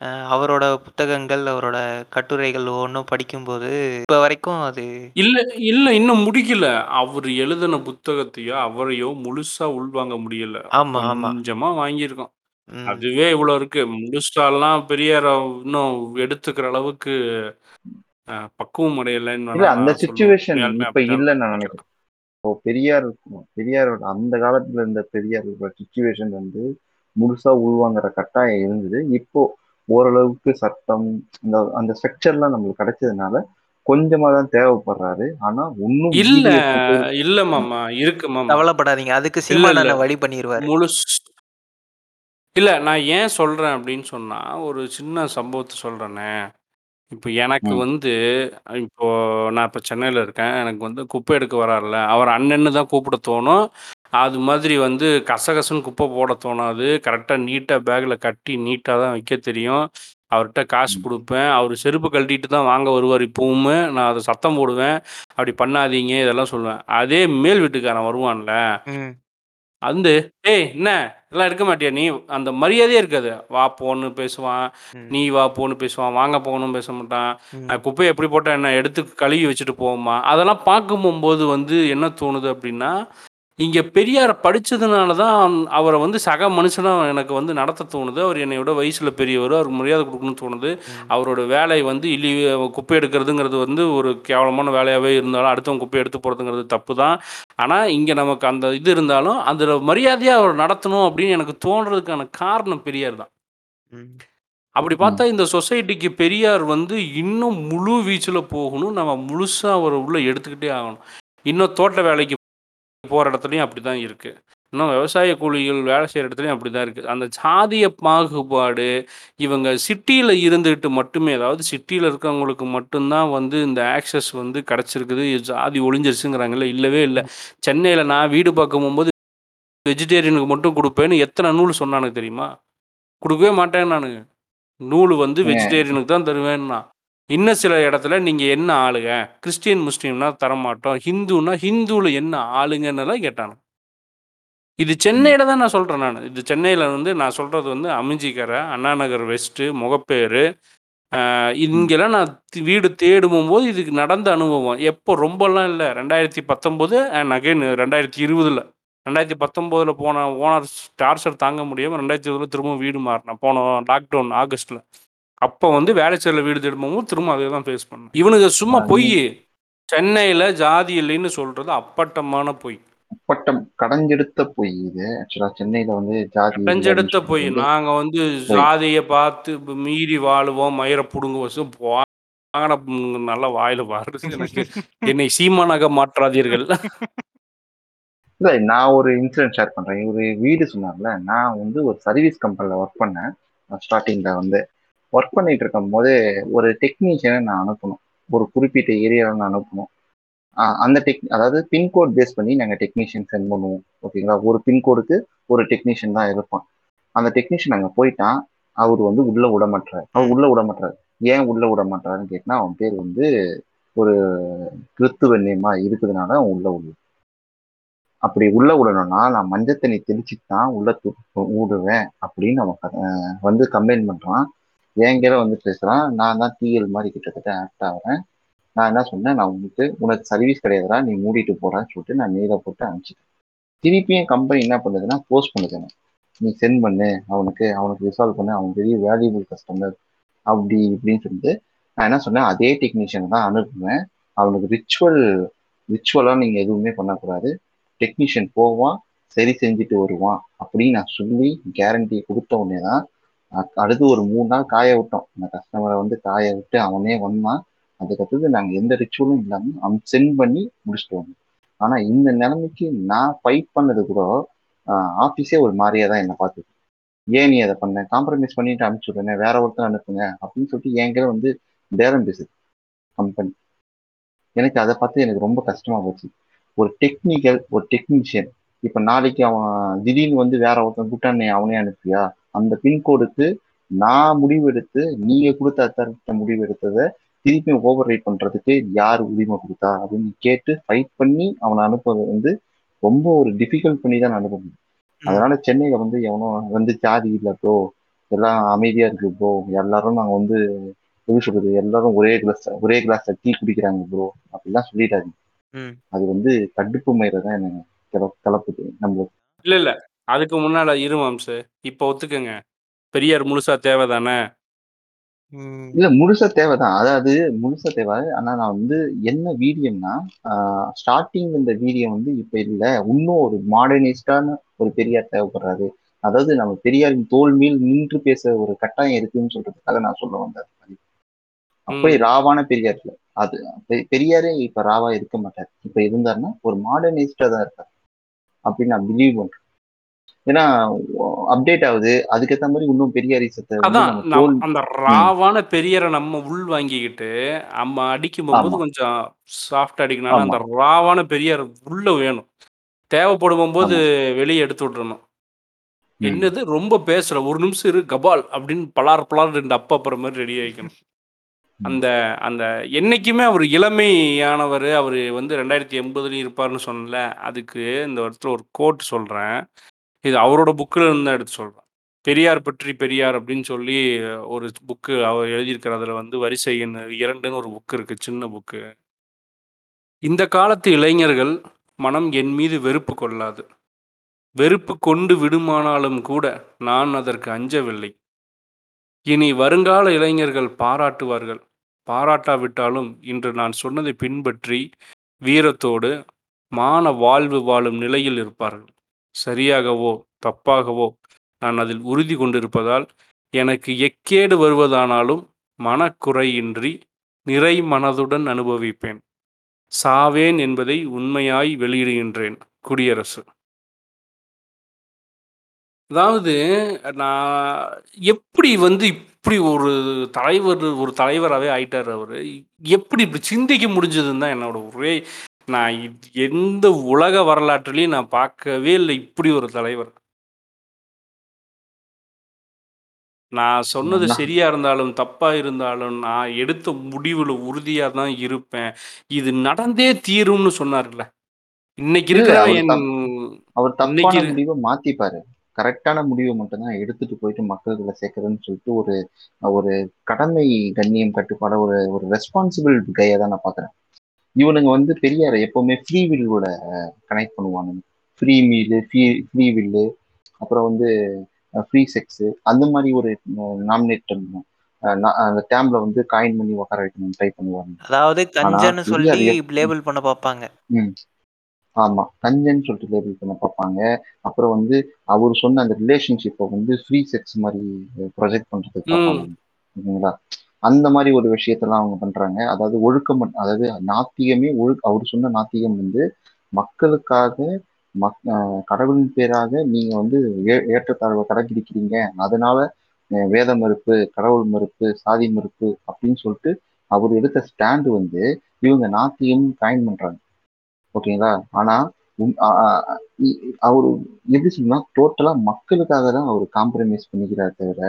அ அவரோட புத்தகங்கள், அவரோட கட்டுரைகள் ஒவ்வொன்னும் படிக்கும்போது, இப்ப வரைக்கும் அது இல்ல இல்ல இன்னும் முடிக்கல. அவரு எழுதின புத்தகத்தையோ, அவரையோ முழுசா உள்வாங்க முடியல. ஆமா, ஆமா. கொஞ்சமா வாங்கியிருக்கோம். ம். அதுவே இவ்வளோ இருக்கு. முழுசாலாம் பெரியார இன்னும் எடுத்துக்கிற அளவுக்கு அ பக்குவம் அடையலைன்னு இல்ல வேணா அந்த நான். சிச்சுவேஷன் உண்மையாலுமே இப்ப அப்படிதான் இல்லன்னு நான் நினைக்கிறேன். இப்போ பெரியார் பெரியாரோட அந்த காலத்துல இருந்த பெரியாரோட சிச்சுவேஷன் வந்து முழுசா உள்வாங்குற கட்டாயம் இருந்தது. இப்போ ஓரளவுக்கு சட்டம் இந்த அந்த ஸ்ட்ரக்சர்லாம் நம்மளுக்கு கிடைச்சதுனால கொஞ்சமா தான் தேவைப்படுறாரு. ஆனா இன்னும் இல்ல, மீதி எத்தன பேர் இல்ல மாமா. இருக்கு மாமா. கவலைப்படாதீங்க. அதுக்கு இல்ல, சீமான் இல்ல. அண்ணன் வழி பண்ணிருவாரு. முழுஸ் இல்ல நான் ஏன் சொல்றேன் அப்படின்னு சொன்னா, ஒரு சின்ன சம்பவத்த சொல்றேனே. இப்ப எனக்கு ம். வந்து இப்போ நான் இப்ப சென்னையில இருக்கேன். எனக்கு வந்து குப்பை எடுக்க வரார்ல, அவர அண்ணன்னு தான் கூப்பிட தோணும். அது மாதிரி வந்து கசகசன்னு குப்பை போட தோணாது. கரெக்ட்டா நீட்டா பேக்ல கட்டி நீட்டா தான் வைக்க தெரியும். அவர்ட்ட காசு ம். குடுப்பேன். அவரு செருப்பு கழட்டிட்டு தான் வாங்க வருவாரு இப்பவுமே. நான் அத சத்தம் போடுவேன். அப்படி பண்ணாதீங்க இதெல்லாம் சொல்லுவேன். அதே மேல் வீட்டுக்காரன் வருவான்ல, ம். வந்து "ஏய் என்ன இதெல்லாம் எடுக்க மாட்டியா நீ?" அந்த மரியாதையே இருக்காது. வா போன்னு பேசுவான். ம். நீ வா போன்னு பேசுவான். வாங்க போன்னு பேச மாட்டான். ம். குப்பைய எப்படி போட்டா என்ன? எடுத்து கழுவி வச்சுட்டு போம்மா. அதெல்லாம் பார்க்கும்போது வந்து என்ன தோணுது அப்படின்னா, இங்க பெரியார படிச்சதுனால தான் அவர வந்து சக மனுஷனா எனக்கு வந்து நடத்த தோணுது. அவர் என்னை விட வயசுல பெரியவரு. அவருக்கு மரியாதை குடுக்கணும்னு தோணுது. அவரோட வேலை வந்து இழி குப்பை எடுக்கிறதுங்கிறது வந்து ஒரு கேவலமான வேலையாவே இருந்தாலும், அடுத்தவங்க குப்பைய எடுத்து போறதுங்கிறது தப்பு தான். ஆனா, இங்க நமக்கு அந்த இது இருந்தாலும், அதுல மரியாதையா அவர் நடத்தணும் அப்படின்னு எனக்கு தோன்றதுக்கான காரணம் பெரியார் தான். அப்படி. பார்த்தா இந்த சொசைட்டிக்கு பெரியார் வந்து இன்னும் முழு வீச்சுல போகணும். நம்ம முழுசா அவர உள்ள எடுத்துக்கிட்டே ஆகணும். இன்னும் தோட்ட வேலைக்கு போற இடத்துலயும் அப்படிதான் இருக்கு. இன்னும் விவசாய கூலிகள் வேலை செய்ற இடத்துலயும் அப்படிதான் இருக்கு. அந்த சாதிய பாகுபாடு, இவங்க சிட்டியில இருந்துட்டு மட்டுமே அதாவது சிட்டியில இருக்கவங்களுக்கு மட்டும் தான் வந்து இந்த ஆக்சஸ் வந்து கிடைச்சிருக்குது. ஜாதி ஒழிஞ்சிருச்சுங்கிறாங்கல்ல. இல்லவே இல்ல. சென்னையில நான் வீடு பார்க்க போம்போது வெஜிடேரியனுக்கு மட்டும் குடுப்பேன்னு எத்தன நூல் சொன்னானுங்க தெரியுமா? குடுக்கவே மாட்டேன்னானுங்க. நூலு வந்து வெஜிடேரியனுக்கு தான் தருவேன்னான். இன்னும் சில இடத்துல நீங்கள் என்ன ஆளுங்க? கிறிஸ்டியன், முஸ்லீம்னா தரமாட்டோம். ஹிந்துன்னா ஹிந்துவில் என்ன ஆளுங்கன்னெல்லாம் கேட்டானு இது சென்னையில் தான் நான் சொல்கிறேன் நான் இது சென்னையில் வந்து நான் சொல்கிறது வந்து அமிஞ்சிக்கரை, அண்ணா நகர் வெஸ்ட்டு, முகப்பேரு இங்கெல்லாம் நான் வீடு வீடு தேடும்போது இதுக்கு நடந்த அனுபவம். எப்போ ரொம்பலாம் இல்லை ரெண்டாயிரத்தி பத்தொம்போது அண்ட் அகைன் 2020ல. 2019ல போன ஓனர் டார்ச்சர் தாங்க முடியாமல் ரெண்டாயிரத்தி இருபதில் திரும்பவும் வீடு மாறினேன் போனோம் லாக்டவுன் ஆகஸ்ட்டில் அப்போ வந்து வேளச்சேரியில வீடு தேடும்போது திரும்ப அதே தான் ஃபேஸ் பண்ணேன். இவனுங்க சும்மா பொய்யி. சென்னையில ஜாதி இல்லைன்னு சொல்றது அப்பட்டமான பொய். அப்பட்டம் கடைஞ்செடுத்த பொய் இது. ஆக்சுவலா சென்னையில வந்து ஜாதி கடைஞ்செடுத்த பொய். வந்து நாங்க வந்து பொய். ஜாதிய பார்த்து மீறி வாழுவோம், மயிர புடுங்குவோம். ம் நல்லா வாயில வருது எனக்கு. என்னை சீமானாக மாற்றாதீர்கள். இல்ல நான் ஒரு இன்சிடென்ட் ஷேர் பண்றேன். இவரு வீடு சொன்னார்ல, நான் வந்து ஒரு சர்வீஸ் கம்பெனில ஒர்க் பண்ணேன். ஸ்டார்ட்டிங்ல வந்து. ஒர்க் பண்ணிட்டு இருக்கும் போது ஒரு டெக்னீஷியனை நான் அனுப்பணும். ஒரு குறிப்பிட்ட ஏரியாவில் நான் அனுப்பணும். அந்த டெக் அதாவது பின்கோட் பேஸ் பண்ணி நாங்கள் டெக்னீஷியன் சென்ட் பண்ணுவோம். ஓகேங்களா? ஒரு பின்கோடுக்கு ஒரு டெக்னீஷியன் தான் இருப்பான். அந்த டெக்னீஷியன் அங்க போயிட்டான். அவர் வந்து உள்ள விடமாட்றாரு. அவர் உள்ள விட மாட்டார் ஏன் உள்ள விட மாட்டாருன்னு கேட்டினா அவன் பேர் வந்து ஒரு கிறித்துவ நேமா இருக்கிறதுனால அவன் உள்ள விடு அப்படி உள்ள விடணும்னா நான் மஞ்சள் தண்ணி தெளிச்சுட்டு தான் உள்ள விடுவேன் அப்படின்னு அவன் வந்து கம்ப்ளைண்ட் பண்றான் என்கிட்ட வந்து பேசுகிறான் நான் தான் டிஎல் மாதிரி கிட்டத்தட்ட ஆக்ட் ஆகிறேன். நான் என்ன சொன்னேன்? நான் உங்களுக்கு உனக்கு சர்வீஸ் கிடையாதுடா நீ மூடிட்டு போறான்னு சொல்லிட்டு நான் நேரில் போட்டு அனுப்பிச்சிட்டேன். திருப்பியும் கம்பெனி என்ன பண்ணுதுன்னா போஸ்ட் பண்ணுதுன்னு நீ சென்ட் பண்ணு அவனுக்கு அவனுக்கு ரிசால்வ் பண்ணு அவன் பெரிய வேல்யூபிள் கஸ்டமர் அப்படி இப்படின்னு சொல்லிட்டு நான் என்ன சொன்னேன்? அதே டெக்னீஷியன் தான் அனுப்புவேன். அவனுக்கு ரிச்சுவல் ரிச்சுவலாக நீங்கள் எதுவுமே பண்ணக்கூடாது. டெக்னீஷியன் போவான் சரி செஞ்சுட்டு வருவான் அப்படின்னு நான் சொல்லி கேரண்டி கொடுத்த உடனே தான் அடுத்து ஒரு மூணு நாள் காய விட்டோம். அந்த கஸ்டமரை வந்து காய விட்டு அவனே வந்தான். அதுக்கடுத்தது நாங்கள் எந்த ரிச்சுவலும் இல்லாமல் அவன் சென்ட் பண்ணி முடிச்சுட்டு வந்தோம். ஆனால் இந்த நிலைமைக்கு நான் ஃபைட் பண்ணது கூட ஆஃபீஸே ஒரு மாதிரியாக தான் என்னை பார்த்துது. ஏன் நீ அதை பண்ண? காம்ப்ரமைஸ் பண்ணிட்டு அனுப்பிச்சு விடுங்க வேற ஒருத்தர் அனுப்புங்க அப்படின்னு சொல்லிட்டு என்கிட்ட வந்து பேரம் பேசுது கம்பெனி எனக்கு அதை பார்த்து எனக்கு ரொம்ப கஷ்டமா போச்சு. ஒரு டெக்னிக்கல் ஒரு டெக்னீஷியன் இப்போ நாளைக்கு அவன் திடீர்னு வந்து வேற ஒருத்தன் கூட்டானே அவனே அனுப்பியா? அந்த பின்கோடுக்கு நான் முடிவு எடுத்து நீங்க கொடுத்த அத்தாரிட்ட முடிவு எடுத்ததை திருப்பி ஓவர் ரைட் பண்றதுக்கு யார் உரிமை கொடுத்தா அப்படின்னு கேட்டு ஃபைட் பண்ணி அவனை அனுப்புறது வந்து ரொம்ப ஒரு டிஃபிகல்ட் பண்ணி தான் அனுப்ப முடியும். அதனால சென்னையில வந்து எவனோ வந்து ஜாதி இல்லை ப்ரோ எல்லாம் அமைதியா இருக்கு ப்ரோ எல்லாரும் நாங்க வந்து எப்படி சொல்றது? எல்லாரும் ஒரே கிளாஸ் ஒரே கிளாஸ் டீ குடிக்கிறாங்க ப்ரோ அப்படிலாம் சொல்லிடாதீங்க. அது வந்து தடுப்பு மயிரை தான் என்ன கலப்புது நம்மளுக்கு இல்ல இல்ல. அதுக்கு முன்னால இரு மாம்சு இப்ப ஒத்துக்கங்க. பெரியார் முழுசா தேவைதானே? இல்ல முழுசா தேவைதான். அதாவது முழுசா தேவை. ஆனா நான் வந்து என்ன வீடியம்னா ஸ்டார்டிங் இந்த வீடியம் வந்து இப்ப இல்ல. இன்னும் ஒரு மாடர்னைஸ்டான ஒரு பெரியார் தேவைப்படுறாரு. அதாவது நம்ம பெரியாரின் தோல் மேல் நின்று பேச ஒரு கட்டாயம் இருக்குன்னு சொல்றதுக்காக நான் சொல்ல வந்தேன். அப்படி ராவான பெரியார் இல்ல. அது பெரியாரே இப்ப ராவா இருக்க மாட்டார். இப்ப இருந்தாருன்னா ஒரு மாடர்னைஸ்டா தான் இருக்காரு. அப்படின்னு நான் பிலீவ் பண்றேன். ஏன்னா அப்டேட் ஆகுது. அதுக்கேற்ற மாதிரி இன்னும் பெரிய ரீசத்தை அந்த ராவான பெரியரை நம்ம உள் வாங்கிக்கிட்டு நம்ம அடிக்கும் போது கொஞ்சம் சாஃப்ட் அடிக்கணும் அந்த ராவான பெரியார் உள்ள வேணும். தேவைப்படும் போது வெளியே எடுத்து விட்டுறணும். என்னது? ரொம்ப பேசுற. ஒரு நிமிஷம் இரு கபால் அப்படின்னு பலார் பலார் ரெண்டு அப்பா அப்புறம் மாதிரி ரெடி ஆகிக்கணும் அந்த அந்த என்னைக்குமே அவர் இளமையானவர். அவர் வந்து ரெண்டாயிரத்தி எண்பதுலையும் இருப்பார்னு சொன்னல அதுக்கு இந்த வருஷத்துல ஒரு கோட் சொல்கிறேன் இது அவரோட புக்கில் இருந்து தான் எடுத்து சொல்கிறேன் பெரியார் பற்றி பெரியார் அப்படின்னு சொல்லி ஒரு புக்கு அவர் எழுதியிருக்கிற அதில் வந்து வரிசை இரண்டுன்னு ஒரு புக்கு இருக்குது சின்ன புக்கு இந்த காலத்து இளைஞர்கள் மனம் என் மீது வெறுப்பு கொள்ளாது. வெறுப்பு கொண்டு விடுமானாலும் கூட நான் அதற்கு அஞ்சவில்லை. இனி வருங்கால இளைஞர்கள் பாராட்டுவார்கள். பாராட்டாவிட்டாலும் இன்று நான் சொன்னதை பின்பற்றி வீரத்தோடு மான வாழ்வு வாழும் நிலையில் இருப்பார்கள். சரியாகவோ தப்பாகவோ நான் அதில் உறுதி கொண்டிருப்பதால் எனக்கு எக்கேடு வருவதானாலும் மனக்குறையின்றி நிறை மனதுடன் அனுபவிப்பேன். சாவேன் என்பதை உண்மையாய் வெளியிடுகின்றேன் குடியரசு. அதாவது நான் எப்படி வந்து இப்படி ஒரு தலைவர் ஒரு தலைவராகவே ஆயிட்டார் அவர்? எப்படி இப்படி சிந்திக்க முடிஞ்சதுன்னு தான் என்னோட ஒரே நான் எந்த உலக வரலாற்றுலையும் நான் பார்க்கவே இல்லை இப்படி ஒரு தலைவர். நான் சொன்னது சரியா இருந்தாலும் தப்பா இருந்தாலும் நான் எடுத்த முடிவுல உறுதியா தான் இருப்பேன். இது நடந்தே தீரும்னு சொன்னார்ல. இன்னைக்கு இருக்கிற அவர் தப்பான முடிவை மாத்திப்பாரு. கரெக்டான முடிவை மட்டும் தான் எடுத்துட்டு போயிட்டு மக்கள்களை சேர்க்கறதுன்னு சொல்லிட்டு ஒரு ஒரு கடமை கண்ணியம் கட்டுப்பாட ஒரு ஒரு ரெஸ்பான்சிபிள் கையை தான் நான் பாக்குறேன். இவனுங்க வந்து பெரியார எப்பவுமே ஃப்ரீ வில்லோட கனெக்ட் பண்ணுவாங்க free meal free free will அப்புறம் வந்து ஃப்ரீ செக்ஸு அந்த மாதிரி ஒரு நாமினேட் பண்ணணும். அந்த டேம்ல வந்து காயின் பண்ணி உட்கார வைக்கணும் ட்ரை பண்ணுவாங்க அதாவது கஞ்சன்னு சொல்லி லேபிள் பண்ண பார்ப்பாங்க. ஆமா கஞ்சன்னு சொல்லிட்டு லேபிள் பண்ண பார்ப்பாங்க. அப்புறம் வந்து அவர் சொன்ன அந்த ரிலேஷன்ஷிப்பை வந்து ஃப்ரீ செக்ஸ் மாதிரி ப்ரொஜெக்ட் பண்றதுக்கு பார்ப்பாங்க. ஓகேங்களா அந்த மாதிரி ஒரு விஷயத்தெல்லாம் அவங்க பண்றாங்க. அதாவது ஒழுக்கம் அதாவது நாத்திகமே ஒழு அவர் சொன்ன நாத்திகம் வந்து மக்களுக்காக மக் கடவுளின் பேராக நீங்க வந்து ஏ ஏற்றத்தாழ்வை கடைபிடிக்கிறீங்க. அதனால வேத மறுப்பு கடவுள் மறுப்பு சாதி மறுப்பு அப்படின்னு சொல்லிட்டு அவர் எடுத்த ஸ்டாண்டு வந்து இவங்க நாத்தியம் காயின் பண்றாங்க. ஓகேங்களா? ஆனா அவரு எப்படி சொல்லணும்னா டோட்டலா மக்களுக்காக தான் அவர் காம்ப்ரமைஸ் பண்ணிக்கிறார் தவிர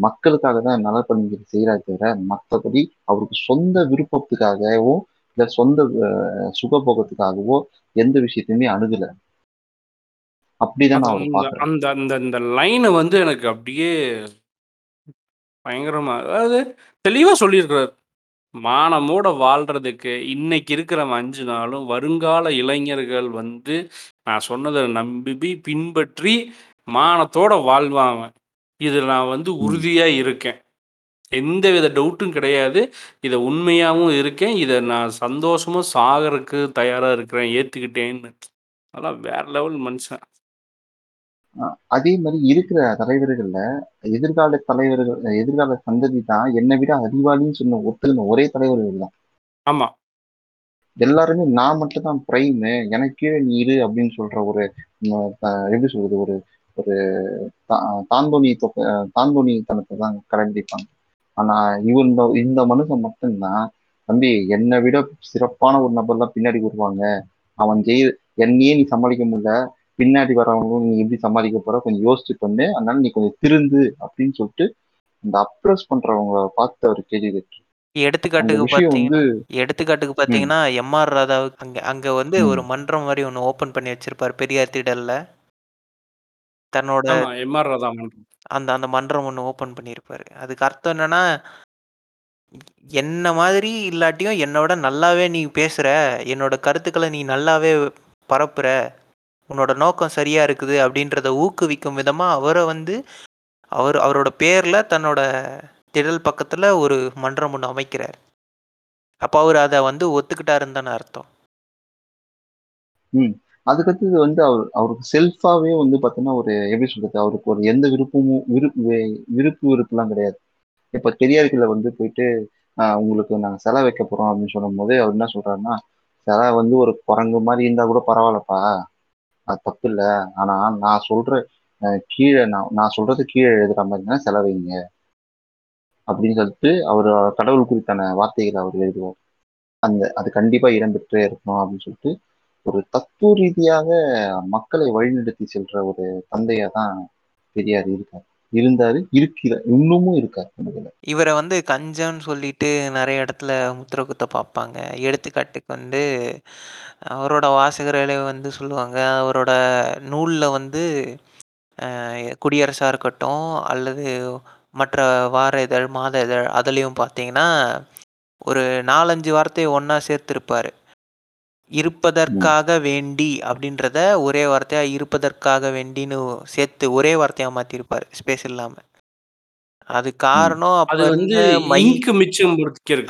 மக்களுக்காக தான் நலப்பணிகள் செய்யறாரு தவிர மற்றபடி அவருக்கு சொந்த விருப்பத்துக்காகவோ இல்ல சொந்த சுகபோகத்துக்காகவோ எந்த விஷயத்தையுமே அணுகல. அப்படிதான் நான் அவரை அந்த அந்த அந்த லைனை வந்து எனக்கு அப்படியே பயங்கரமா அதாவது தெளிவா சொல்லியிருக்கிறார். மானமோட வாழ்றதுக்கு இன்னைக்கு இருக்கிற அஞ்சு நாளும் வருங்கால இளைஞர்கள் வந்து நான் சொன்னதை நம்பி பின்பற்றி மானத்தோட வாழ்வாங்க. இதில் நான் வந்து ம். உறுதியா இருக்கேன். எந்த வித டவுட்டும் கிடையாது. இதை உண்மையாகவும் இருக்கேன். இதை நான் சந்தோஷமா சாகறதுக்கு தயாரா இருக்கிறேன். ஏத்துக்கிட்டேன்னு. அதெல்லாம் வேற லெவல் மனுஷன். அதே மாதிரி இருக்கிற தலைவர்கள்ல எதிர்கால தலைவர்கள் எதிர்கால சந்ததி தான் என்னை விட அறிவாளின்னு சொன்ன ஒத்துக்கின ஒரே தலைவர்கள் தான். ஆமா. எல்லாருமே நான் மட்டும் தான் பிரைம் எனக்கு கீழே நீ இரு அப்படின்னு சொல்ற ஒரு எப்படி சொல்றது ஒரு ஒரு தா- தாந்தோணி தொக்க- தாந்தோணித்தனத்தை தான் கடைபிடிப்பாங்க. ஆனா இவன் இந்த இந்த மனுஷன் மட்டும்தான் தம்பி என்னை விட சிறப்பான ஒரு நபர் தான் பின்னாடி வருவாங்க. அவன் ஜெயி என்னையே நீ சமாளிக்க முடியல. பின்னாடி வரவங்களும் நீ எப்படி சமாளிக்க போற? கொஞ்சம் யோசிச்சு பண்ணு. அதனால நீ கொஞ்சம் திருந்து அப்படின்னு சொல்லிட்டு இந்த அப்ரஸ் பண்றவங்கள பார்த்து அவர் கேள்வி கேட்டு எடுத்துக்காட்டுக்கு பார்த்தீங்கன்னா வந்து எடுத்துக்காட்டுக்கு பார்த்தீங்கன்னா எம்ஆர் ராதாவுக்கு அங்கே அங்கே வந்து ஒரு மன்றம் மாதிரி ஒன்று ஓப்பன் பண்ணி வச்சிருப்பார் பெரியார் திடல்ல. தன்னோட ஆமா எம்ஆர் ராதா மன்றம். அந்த அந்த மன்றம் ஒன்று ஓப்பன் பண்ணியிருப்பாரு அதுக்கு அர்த்தம் என்னன்னா என்ன மாதிரி இல்லாட்டியும் என்னோட நல்லாவே நீ பேசுற என்னோட கருத்துக்களை நீ நல்லாவே பரப்புற உன்னோட நோக்கம் சரியா இருக்குது அப்படின்றத ஊக்குவிக்கும் விதமா அவரை வந்து அவர் அவரோட பேர்ல தன்னோட திடல் பக்கத்துல ஒரு மன்றம் ஒன்று அமைக்கிறார். அப்போ அவர் அதை வந்து ஒத்துக்கிட்டாருன்னு தானே அர்த்தம். ம். அதுக்கடுத்தது வந்து அவர் அவருக்கு செல்ஃபாவே வந்து பார்த்தீங்கன்னா ஒரு எப்படி சொல்றது அவருக்கு ஒரு எந்த விருப்பமும் விருப்பு வே- விருப்பு வெறுப்புலாம் கிடையாது. இப்போ பெரியார்களை வந்து போயிட்டு உங்களுக்கு நாங்கள் சிலை வைக்க போறோம் அப்படின்னு சொல்லும் போது அவர் என்ன சொல்றாருன்னா சிலை வந்து ஒரு குரங்கு மாதிரி இருந்தா கூட பரவாயில்லப்பா. அது தப்பு இல்லை ஆனா நான் சொல்ற கீழே நான் நான் சொல்றது கீழே எழுதுற மாதிரி தான் செலவைங்க. அப்படின்னு சொல்லிட்டு அவர் கடவுள் குறித்தான வார்த்தைகளை அவர் எழுதுவார். அந்த அது கண்டிப்பா இடம்பெற்றே இருக்கணும் அப்படின்னு சொல்லிட்டு ஒரு தத்துவ ரீதியாக மக்களை வழிநடத்தி செல்ற ஒரு தந்தையா தான் பெரியார் இருக்கார். இருந்தாரு இருக்கிற இன்னமும் இருக்கார் இவரை வந்து கஞ்சன்னு சொல்லிட்டு நிறைய இடத்துல முத்திர குத்த பார்ப்பாங்க. எடுத்துக்காட்டுக்கு வந்து அவரோட வாசகர்களே வந்து சொல்லுவாங்க அவரோட நூலில் வந்து குடியரசாக இருக்கட்டும் அல்லது மற்ற வார இதழ் மாத இதழ் அதுலேயும் பார்த்தீங்கன்னா ஒரு நாலஞ்சு வார்த்தையை ஒன்றா சேர்த்துருப்பார். இருப்பதற்காக வேண்டி அப்படின்றத ஒரே வார்த்தையா இருப்பதற்காக வேண்டின்னு சேர்த்து ஒரே வார்த்தையா மாத்திருப்பாரு ஸ்பேஸ் இல்லாம. அது காரணம் அப்ப வந்து இருந்த மை இங்கு மிச்சம்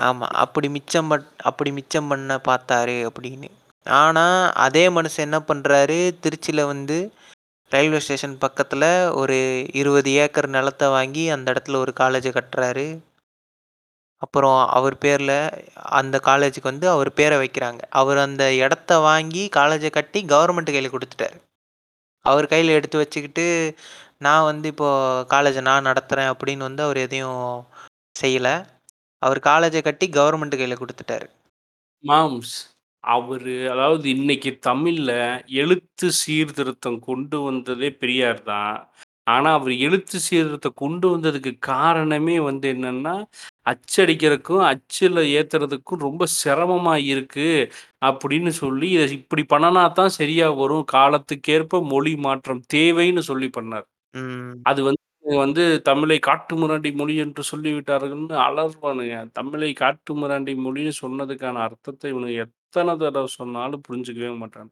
ஆமா அப்படி மிச்சம் அப்படி மிச்சம் பண்ண பார்த்தாரு அப்படின்னு. ஆனா அதே மனுஷன் என்ன பண்றாரு திருச்சியில வந்து ரயில்வே ஸ்டேஷன் பக்கத்துல ஒரு இருபது ஏக்கர் நிலத்தை வாங்கி அந்த இடத்துல ஒரு காலேஜை கட்டுறாரு. அப்புறம் அவர் பேர்ல அந்த காலேஜுக்கு வந்து அவர் பேரை வைக்கிறாங்க. அவர் அந்த இடத்த வாங்கி காலேஜை கட்டி கவர்மெண்ட் கையில கொடுத்துட்டாரு. அவர் கையில எடுத்து வச்சுக்கிட்டு நான் வந்து இப்போ காலேஜை நான் நடத்துறேன் அப்படின்னு வந்து அவர் எதையும் செய்யல. அவர் காலேஜை கட்டி கவர்மெண்ட் கையில கொடுத்துட்டாரு. மாம்ஸ் அவரு அதாவது இன்னைக்கு தமிழ்ல எழுத்து சீர்திருத்தம் கொண்டு வந்ததே பெரியார் தான். ஆனா அவர் எழுத்து சீர்திருத்தம் கொண்டு வந்ததுக்கு காரணமே வந்து என்னன்னா அச்சடிக்கிறதுக்கும் அச்சில் ஏத்துறதுக்கும் ரொம்ப சிரமமா இருக்கு அப்படின்னு சொல்லி இதை இப்படி பண்ணனா தான் சரியா வரும். காலத்துக்கேற்ப மொழி மாற்றம் தேவைன்னு சொல்லி பண்ணார். ம். அது வந்து வந்து தமிழை காட்டு முராண்டி மொழி என்று சொல்லிவிட்டார்கள்னு அலறுவானுங்க. தமிழை காட்டு முராண்டி மொழின்னு சொன்னதுக்கான அர்த்தத்தை இவனுக்கு எத்தனை தடவை சொன்னாலும் புரிஞ்சுக்கவே மாட்டாங்க.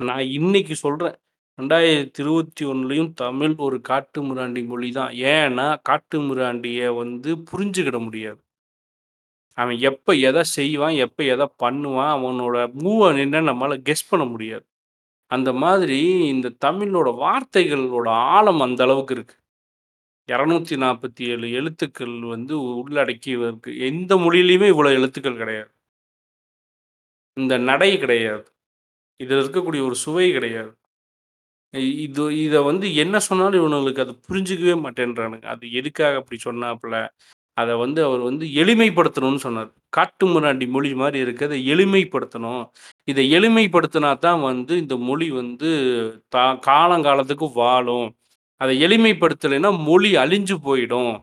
நான் இன்னைக்கு சொல்றேன். ரெண்டாயிரத்தி இருபத்தி ஒன்றுலையும் தமிழ் ஒரு காட்டு முராண்டி மொழி தான் ஏன்னா காட்டு முராண்டியை வந்து புரிஞ்சுக்கிட முடியாது. அவன் எப்போ எதை செய்வான் எப்போ எதை பண்ணுவான் அவனோட மூவை என்ன நம்மளால் கெஸ் பண்ண முடியாது. அந்த மாதிரி இந்த தமிழோட வார்த்தைகளோட ஆழம் அந்த அளவுக்கு இருக்கு. இரநூத்தி நாற்பத்தி ஏழு எழுத்துக்கள் வந்து உள்ளடக்கி இருக்கு எந்த மொழியிலையுமே இவ்வளோ எழுத்துக்கள் கிடையாது. இந்த நடை கிடையாது. இதில் இருக்கக்கூடிய ஒரு சுவை கிடையாது. இது இதை வந்து என்ன சொன்னாலும் இவனுங்களுக்கு அது புரிஞ்சுக்கவே மாட்டேன்றானுங்க அது எதுக்காக அப்படி சொன்னாப்புல அத வந்து அவர் வந்து எளிமைப்படுத்தணும்னு சொன்னார். காட்டுமிராண்டி மொழி மாரி இருக்கு. அத எளிமைப்படுத்தணும். இத எளிமைப்படுத்தினா தான் வந்து இந்த மொழி வந்து தா காலங்காலத்துக்கு வாழும். அத எளிமைப்படுத்தலைன்னா மொழி அழிஞ்சு போயிடும்.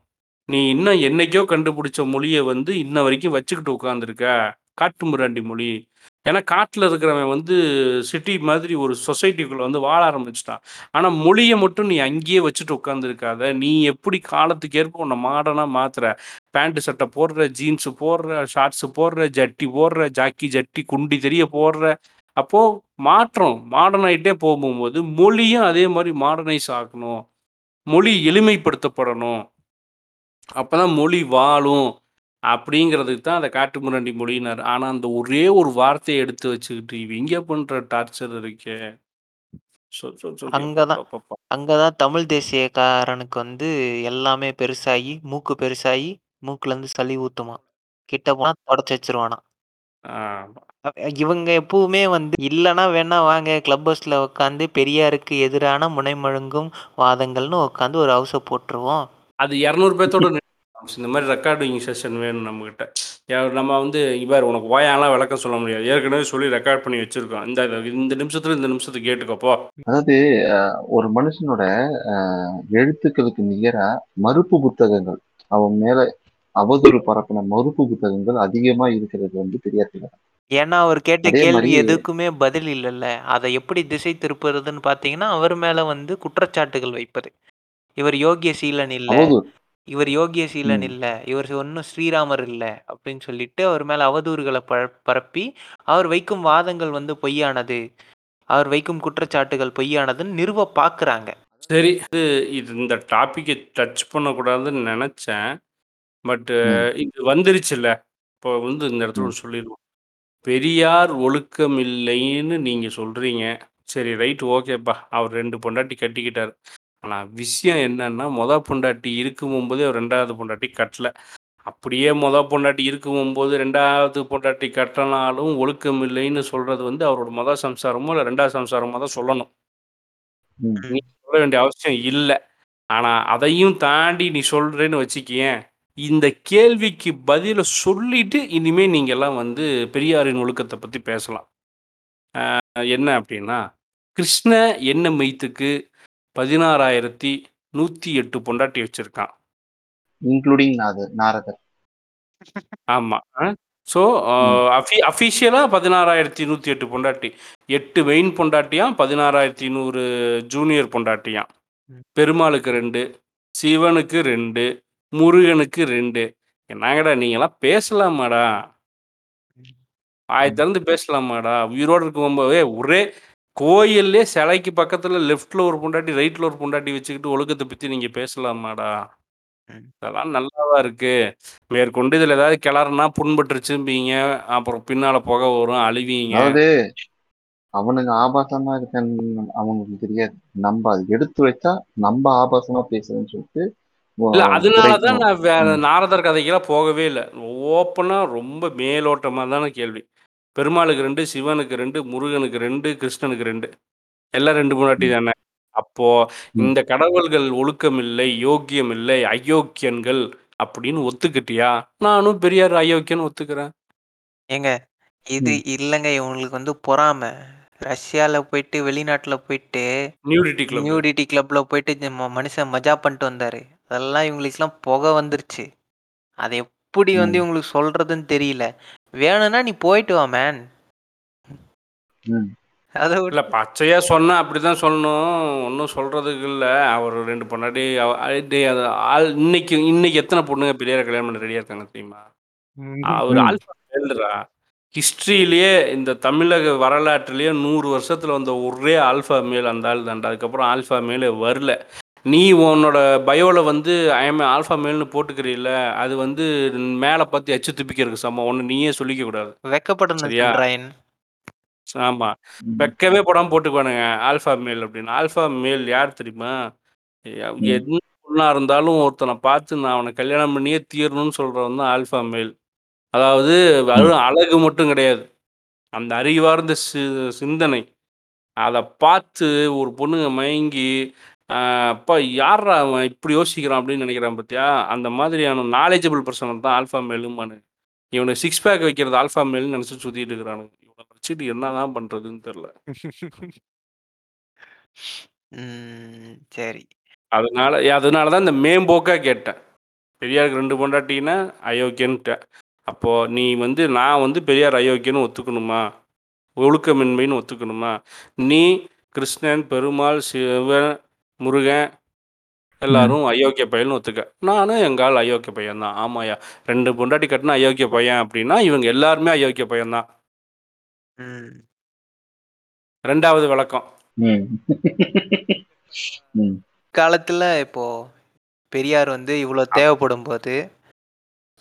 நீ இன்னும் என்னைக்கோ கண்டுபிடிச்ச மொழிய வந்து இன்ன வரைக்கும் வச்சுக்கிட்டு உட்கார்ந்துருக்க. காட்டுமிராண்டி மொழி. ஏன்னா காட்டில் இருக்கிறவன் வந்து சிட்டி மாதிரி ஒரு சொசைட்டிக்குள்ளே வந்து வாழ ஆரம்பிச்சிட்டான் ஆனால் மொழியை மட்டும் நீ அங்கேயே வச்சுட்டு உட்காந்துருக்காத நீ எப்படி காலத்துக்கு ஏற்ப உன்னை மாடனாக மாத்துற. பேண்ட் சட்டை போடுற, ஜீன்ஸ் போடுற, ஷார்ட்ஸ் போடுற, ஜட்டி போடுற, ஜாக்கி ஜட்டி குண்டி தெரிய போடுற. அப்போது மாற்றம் மாடர்னாயிட்டே போகும்போது மொழியும் அதே மாதிரி மாடர்னைஸ் ஆகணும். மொழி எளிமைப்படுத்தப்படணும். அப்போ தான் மொழி வாழும். அப்படிங்கிறதுக்கு தான் அத காட்டுமிராண்டி மொழின்னாரு. ஆனா அந்த ஒரே ஒரு வார்த்தைய எடுத்து வச்சுக்கிட்டு இவங்க பண்ற டார்ச்சர் இருக்கே. சொ சொ சொ அங்க தான் எப்பப்பப்பா! அங்க தான் தமிழ் தேசியக்காரனுக்கு வந்து எல்லாமே பெருசாகி, மூக்கு பெருசாகி, மூக்குலேருந்து சளி ஊத்துமாம். கிட்ட போனா தொடச்சு. ஆமா. அ இவங்க எப்பவுமே வந்து இல்லன்னா வேணா வாங்க கிளப் ஹவுஸ்ல உட்காந்து பெரியாருக்கு எதிரான முனைமுழங்கும் வாதங்கள்னு உட்காந்து ஒரு ஹவுஸ போட்டுருவோம். அது 200 பேத்தோட இந்த மாரி ரெக்கார்டிங் செஷன் வேணும் நம்மகிட்ட. ய நம்ம வந்து பாரு உனக்கு ஓயான்லாம் விளக்கம் சொல்ல முடியாது. ஏற்கனவே சொல்லி ரெக்கார்ட் பண்ணி வச்சிருக்கோம். இந்த இந்த நிமிஷத்துல இந்த நிமிஷத்துக்கு கேட்டுக்கோ போ. அதாவது ஒரு மனுஷனோட எழுத்துக்களுக்கு நிகரா மறுப்பு புத்தகங்கள், அவன் மேல அவதூறு பரப்புன மறுப்பு புத்தகங்கள் அதிகமா இருக்கிறது வந்து பெரியார் திலகம். ஏன்னா அவர் கேட்ட கேள்வி எதுக்குமே பதில் இல்லல்ல. அத எப்படி திசை திருப்புறதுன்னு பார்த்தீங்கன்னா, அவர் மேல வந்து குற்றச்சாட்டுகள் வைப்பது. இவர் யோகிய சீலன் இல்ல. இவர் யோகிய சீலன் ம். இல்ல. இவர் ஒண்ணும் ஸ்ரீராமர் இல்ல. அப்படின்னு சொல்லிட்டு அவர் மேல அவதூறுகள ப பரப்பி, அவர் வைக்கும் வாதங்கள் வந்து பொய்யானது. அவர் வைக்கும் குற்றச்சாட்டுகள் பொய்யானதுன்னு நிறுவ பார்க்குறாங்க. சரி. இது இது இந்த டாபிக்க டச் பண்ணக்கூடாதுன்னு நெனச்சேன். பட் ம். இது வந்துருச்சுல்ல. இப்போ வந்து இந்த இடத்துல ம். ஒண்ணு சொல்லிருவோம். பெரியார் ஒழுக்கம் இல்லைன்னு நீங்க சொல்றீங்க. சரி ரைட் ஓகேப்பா. அவர் 2 பொண்டாட்டி கட்டிக்கிட்டாரு. ஆனா விஷயம் என்னன்னா, மொத பொண்டாட்டி இருக்கும்போதே அவர் 2வது பொண்டாட்டி கட்டல. அப்படியே மொத பொண்டாட்டி இருக்கும்போது 2வது பொண்டாட்டி கட்டுனாலும் ஒழுக்கம் இல்லைன்னு சொல்றது வந்து அவரோட மொத சம்சாரமோ, இல்ல 2வது சம்சாரமோ தான் சொல்லணும். ம். நீ சொல்ல வேண்டிய அவசியம் இல்ல. ஆனா அதையும் தாண்டி நீ சொல்றேன்னு வச்சுக்கயேன், இந்த கேள்விக்கு பதில சொல்லிட்டு இனிமே நீங்கலாம் வந்து பெரியாரின் ஒழுக்கத்த பத்தி பேசலாம். என்ன அப்படின்னா, கிருஷ்ண என்ன மெய்த்துக்கு 16,108 பொண்டாட்டி வச்சிருக்கான். இன்க்ளூடிங் நாரதர். ஆமா. அ ஸோ அ ம். அஃபி அஃபிஷியலா 16,108 பொண்டாட்டி. 8 மெயின் பொண்டாட்டியாம், 16,100 ஜூனியர் பொண்டாட்டியாம். பெருமாளுக்கு 2, சிவனுக்கு 2, முருகனுக்கு 2. என்னங்கடா நீங்கலாம் பேசலாமாடா? வாய ம். திறந்து பேசலாமாடா? உயிரோட இருக்கும்போது ஏய் ஒரே கோயில்லயே சிலைக்கு பக்கத்துல லெஃப்ட்ல ஒரு பொண்டாட்டி, ரைட்ல ஒரு பொண்டாட்டி வச்சுக்கிட்டு ஒழுக்கத்த பத்தி நீங்க பேசலாமாடா? ம். இதெல்லாம் நல்லாவா இருக்கு? மேற்கொண்டு இதில ஏதாவது கிளறுனா புண்பட்டுருச்சும்பீங்க. அப்புறம் பின்னால புகை வரும், அழுவீங்க. அதாவது அவனுங்க ஆபாசமா இருக்கன்னு அவங்களுக்கு தெரியாது. நம்ப அத எடுத்து வச்சா, நம்ப ஆபாசமா பேசுறோம்ன்னு சொல்லிட்டு இல்ல அதனால தான் குறைக்கணும். நான் வேற ம். நாரதர் கதைக்கெல்லாம் போகவே இல்ல. ஓப்பனா ரொம்ப மேலோட்டமாதான கேள்வி. பெருமாளுக்கு 2, சிவனுக்கு 2, முருகனுக்கு 2, கிருஷ்ணனுக்கு 2. எல்லாம் 2 பொண்டாட்டி ம். தானே. அப்போ. இந்த கடவுள்கள் ஒழுக்கம் இல்லை, யோக்கியம் இல்லை, அயோக்கியன்கள் அப்படின்னு ஒத்துக்கிட்டியா? நானும் பெரியார் அயோக்கியன்னு ஒத்துக்கிறேன். ஏங்க, இது. இல்லங்க இவங்களுக்கு வந்து பொறாம. ரஷ்யால போயிட்டு, வெளிநாட்டுல போயிட்டு, நியூடிட்டி கிளப். நியூடிட்டி கிளப்ல போயிட்டு மனுஷன் மஜா பண்ணிட்டு வந்தாரு. அதெல்லாம் இவங்களுக்கெல்லாம் புகை வந்துருச்சு. அத எப்படி வந்து. இவங்களுக்கு சொல்றதுன்னு தெரியல. வேணும்னா நீ போயிட்டு வா மேன். அத இல்ல பச்சையா சொன்னா அப்படிதான் சொல்லணும். ஒண்ணும் சொல்றதுக்கு இல்ல. அவர் 2 பொண்டாட்டி அவ டேய் அது ஆள் இன்னைக்கு இன்னைக்கு எத்தன பொண்ணுங்க பெரியார கல்யாணம் பண்ண ரெடியா இருக்காங்க தெரியுமா? அவரு. ஆல்ஃபா மேல்றா. ஹிஸ்டரியிலேயே இந்த தமிழக வரலாற்றிலேயே 100 வருஷத்துல வந்த ஒரே ஆல்ஃபா மேல் அந்த ஆள் தான்டா. அதுக்கப்புறம் ஆல்ஃபா மேலே வரல. நீ உன்னோட பயோல வந்து ஐ அம் எ ஆல்ஃபா மேல்னு போட்டுக்கிறீல்ல, அது வந்து மேல பார்த்து எச்சு துப்பிக்கிறதுக்கு சமம். உன்ன நீயே சொல்லிக்க கூடாது. வெட்கப்படணும் சரியா? சந்திராயன். ஆமா. ம். வெட்கமே படாம போட்டுக்குவானுங்க. ஆல்ஃபா மேல் அப்படின்னு. ஆல்ஃபா மேல் யார் தெரியுமா? என்ன பொண்ணா இருந்தாலும் ஒருத்தன பார்த்து நான் அவன கல்யாணம் பண்ணியே தீரணும்னு சொல்றவன் தான் ஆல்ஃபா மேல். அதாவது. வெறும் அழகு மட்டும் கிடையாது. அந்த அறிவார்ந்த சி சிந்தனை. அத பார்த்து ஒரு பொண்ணுங்க மயங்கி, அப்பா யாரா அவன் இப்படி யோசிக்கிறான் அப்படின்னு நினைக்கிறான் பார்த்தியா அந்த மாதிரியான நாலேஜபிள் பர்சன் தான் ஆல்ஃபா மேலுமானு இவனுக்கு சிக்ஸ் பேக் வைக்கிறது ஆல்ஃபா மேல்னு நினச்சி சுற்றிட்டு இருக்கிறானுங்க இவனை வச்சுட்டு என்ன தான் பண்ணுறதுன்னு தெரில ம். சரி. அதனால அதனால தான் இந்த மேம்போக்கா கேட்டேன். பெரியாருக்கு 2 பொண்டாட்டின்னா அயோக்கியன்ட்டேன். அப்போ நீ வந்து நான் வந்து பெரியார் அயோக்கியன்னு ஒத்துக்கணுமா? ஒழுக்கமின்மைன்னு ஒத்துக்கணுமா? நீ கிருஷ்ணன், பெருமாள், சிவன், முருகன் எல்லாரும் அயோக்கிய பயல்ன்னு ஒத்துக்க. நானும் எங்க ஆள் அயோக்கிய பையன் தான். ஆமாய்யா. 2 பொண்டாட்டி கட்டுனா அயோக்கிய பையன் அப்படின்னா, இவங்க எல்லாருமே அயோக்கிய பையன் தான். ம். 2வது விளக்கம். ம். ம். காலத்துல இப்போ பெரியார் வந்து இவ்வளோ தேவைப்படும்போது,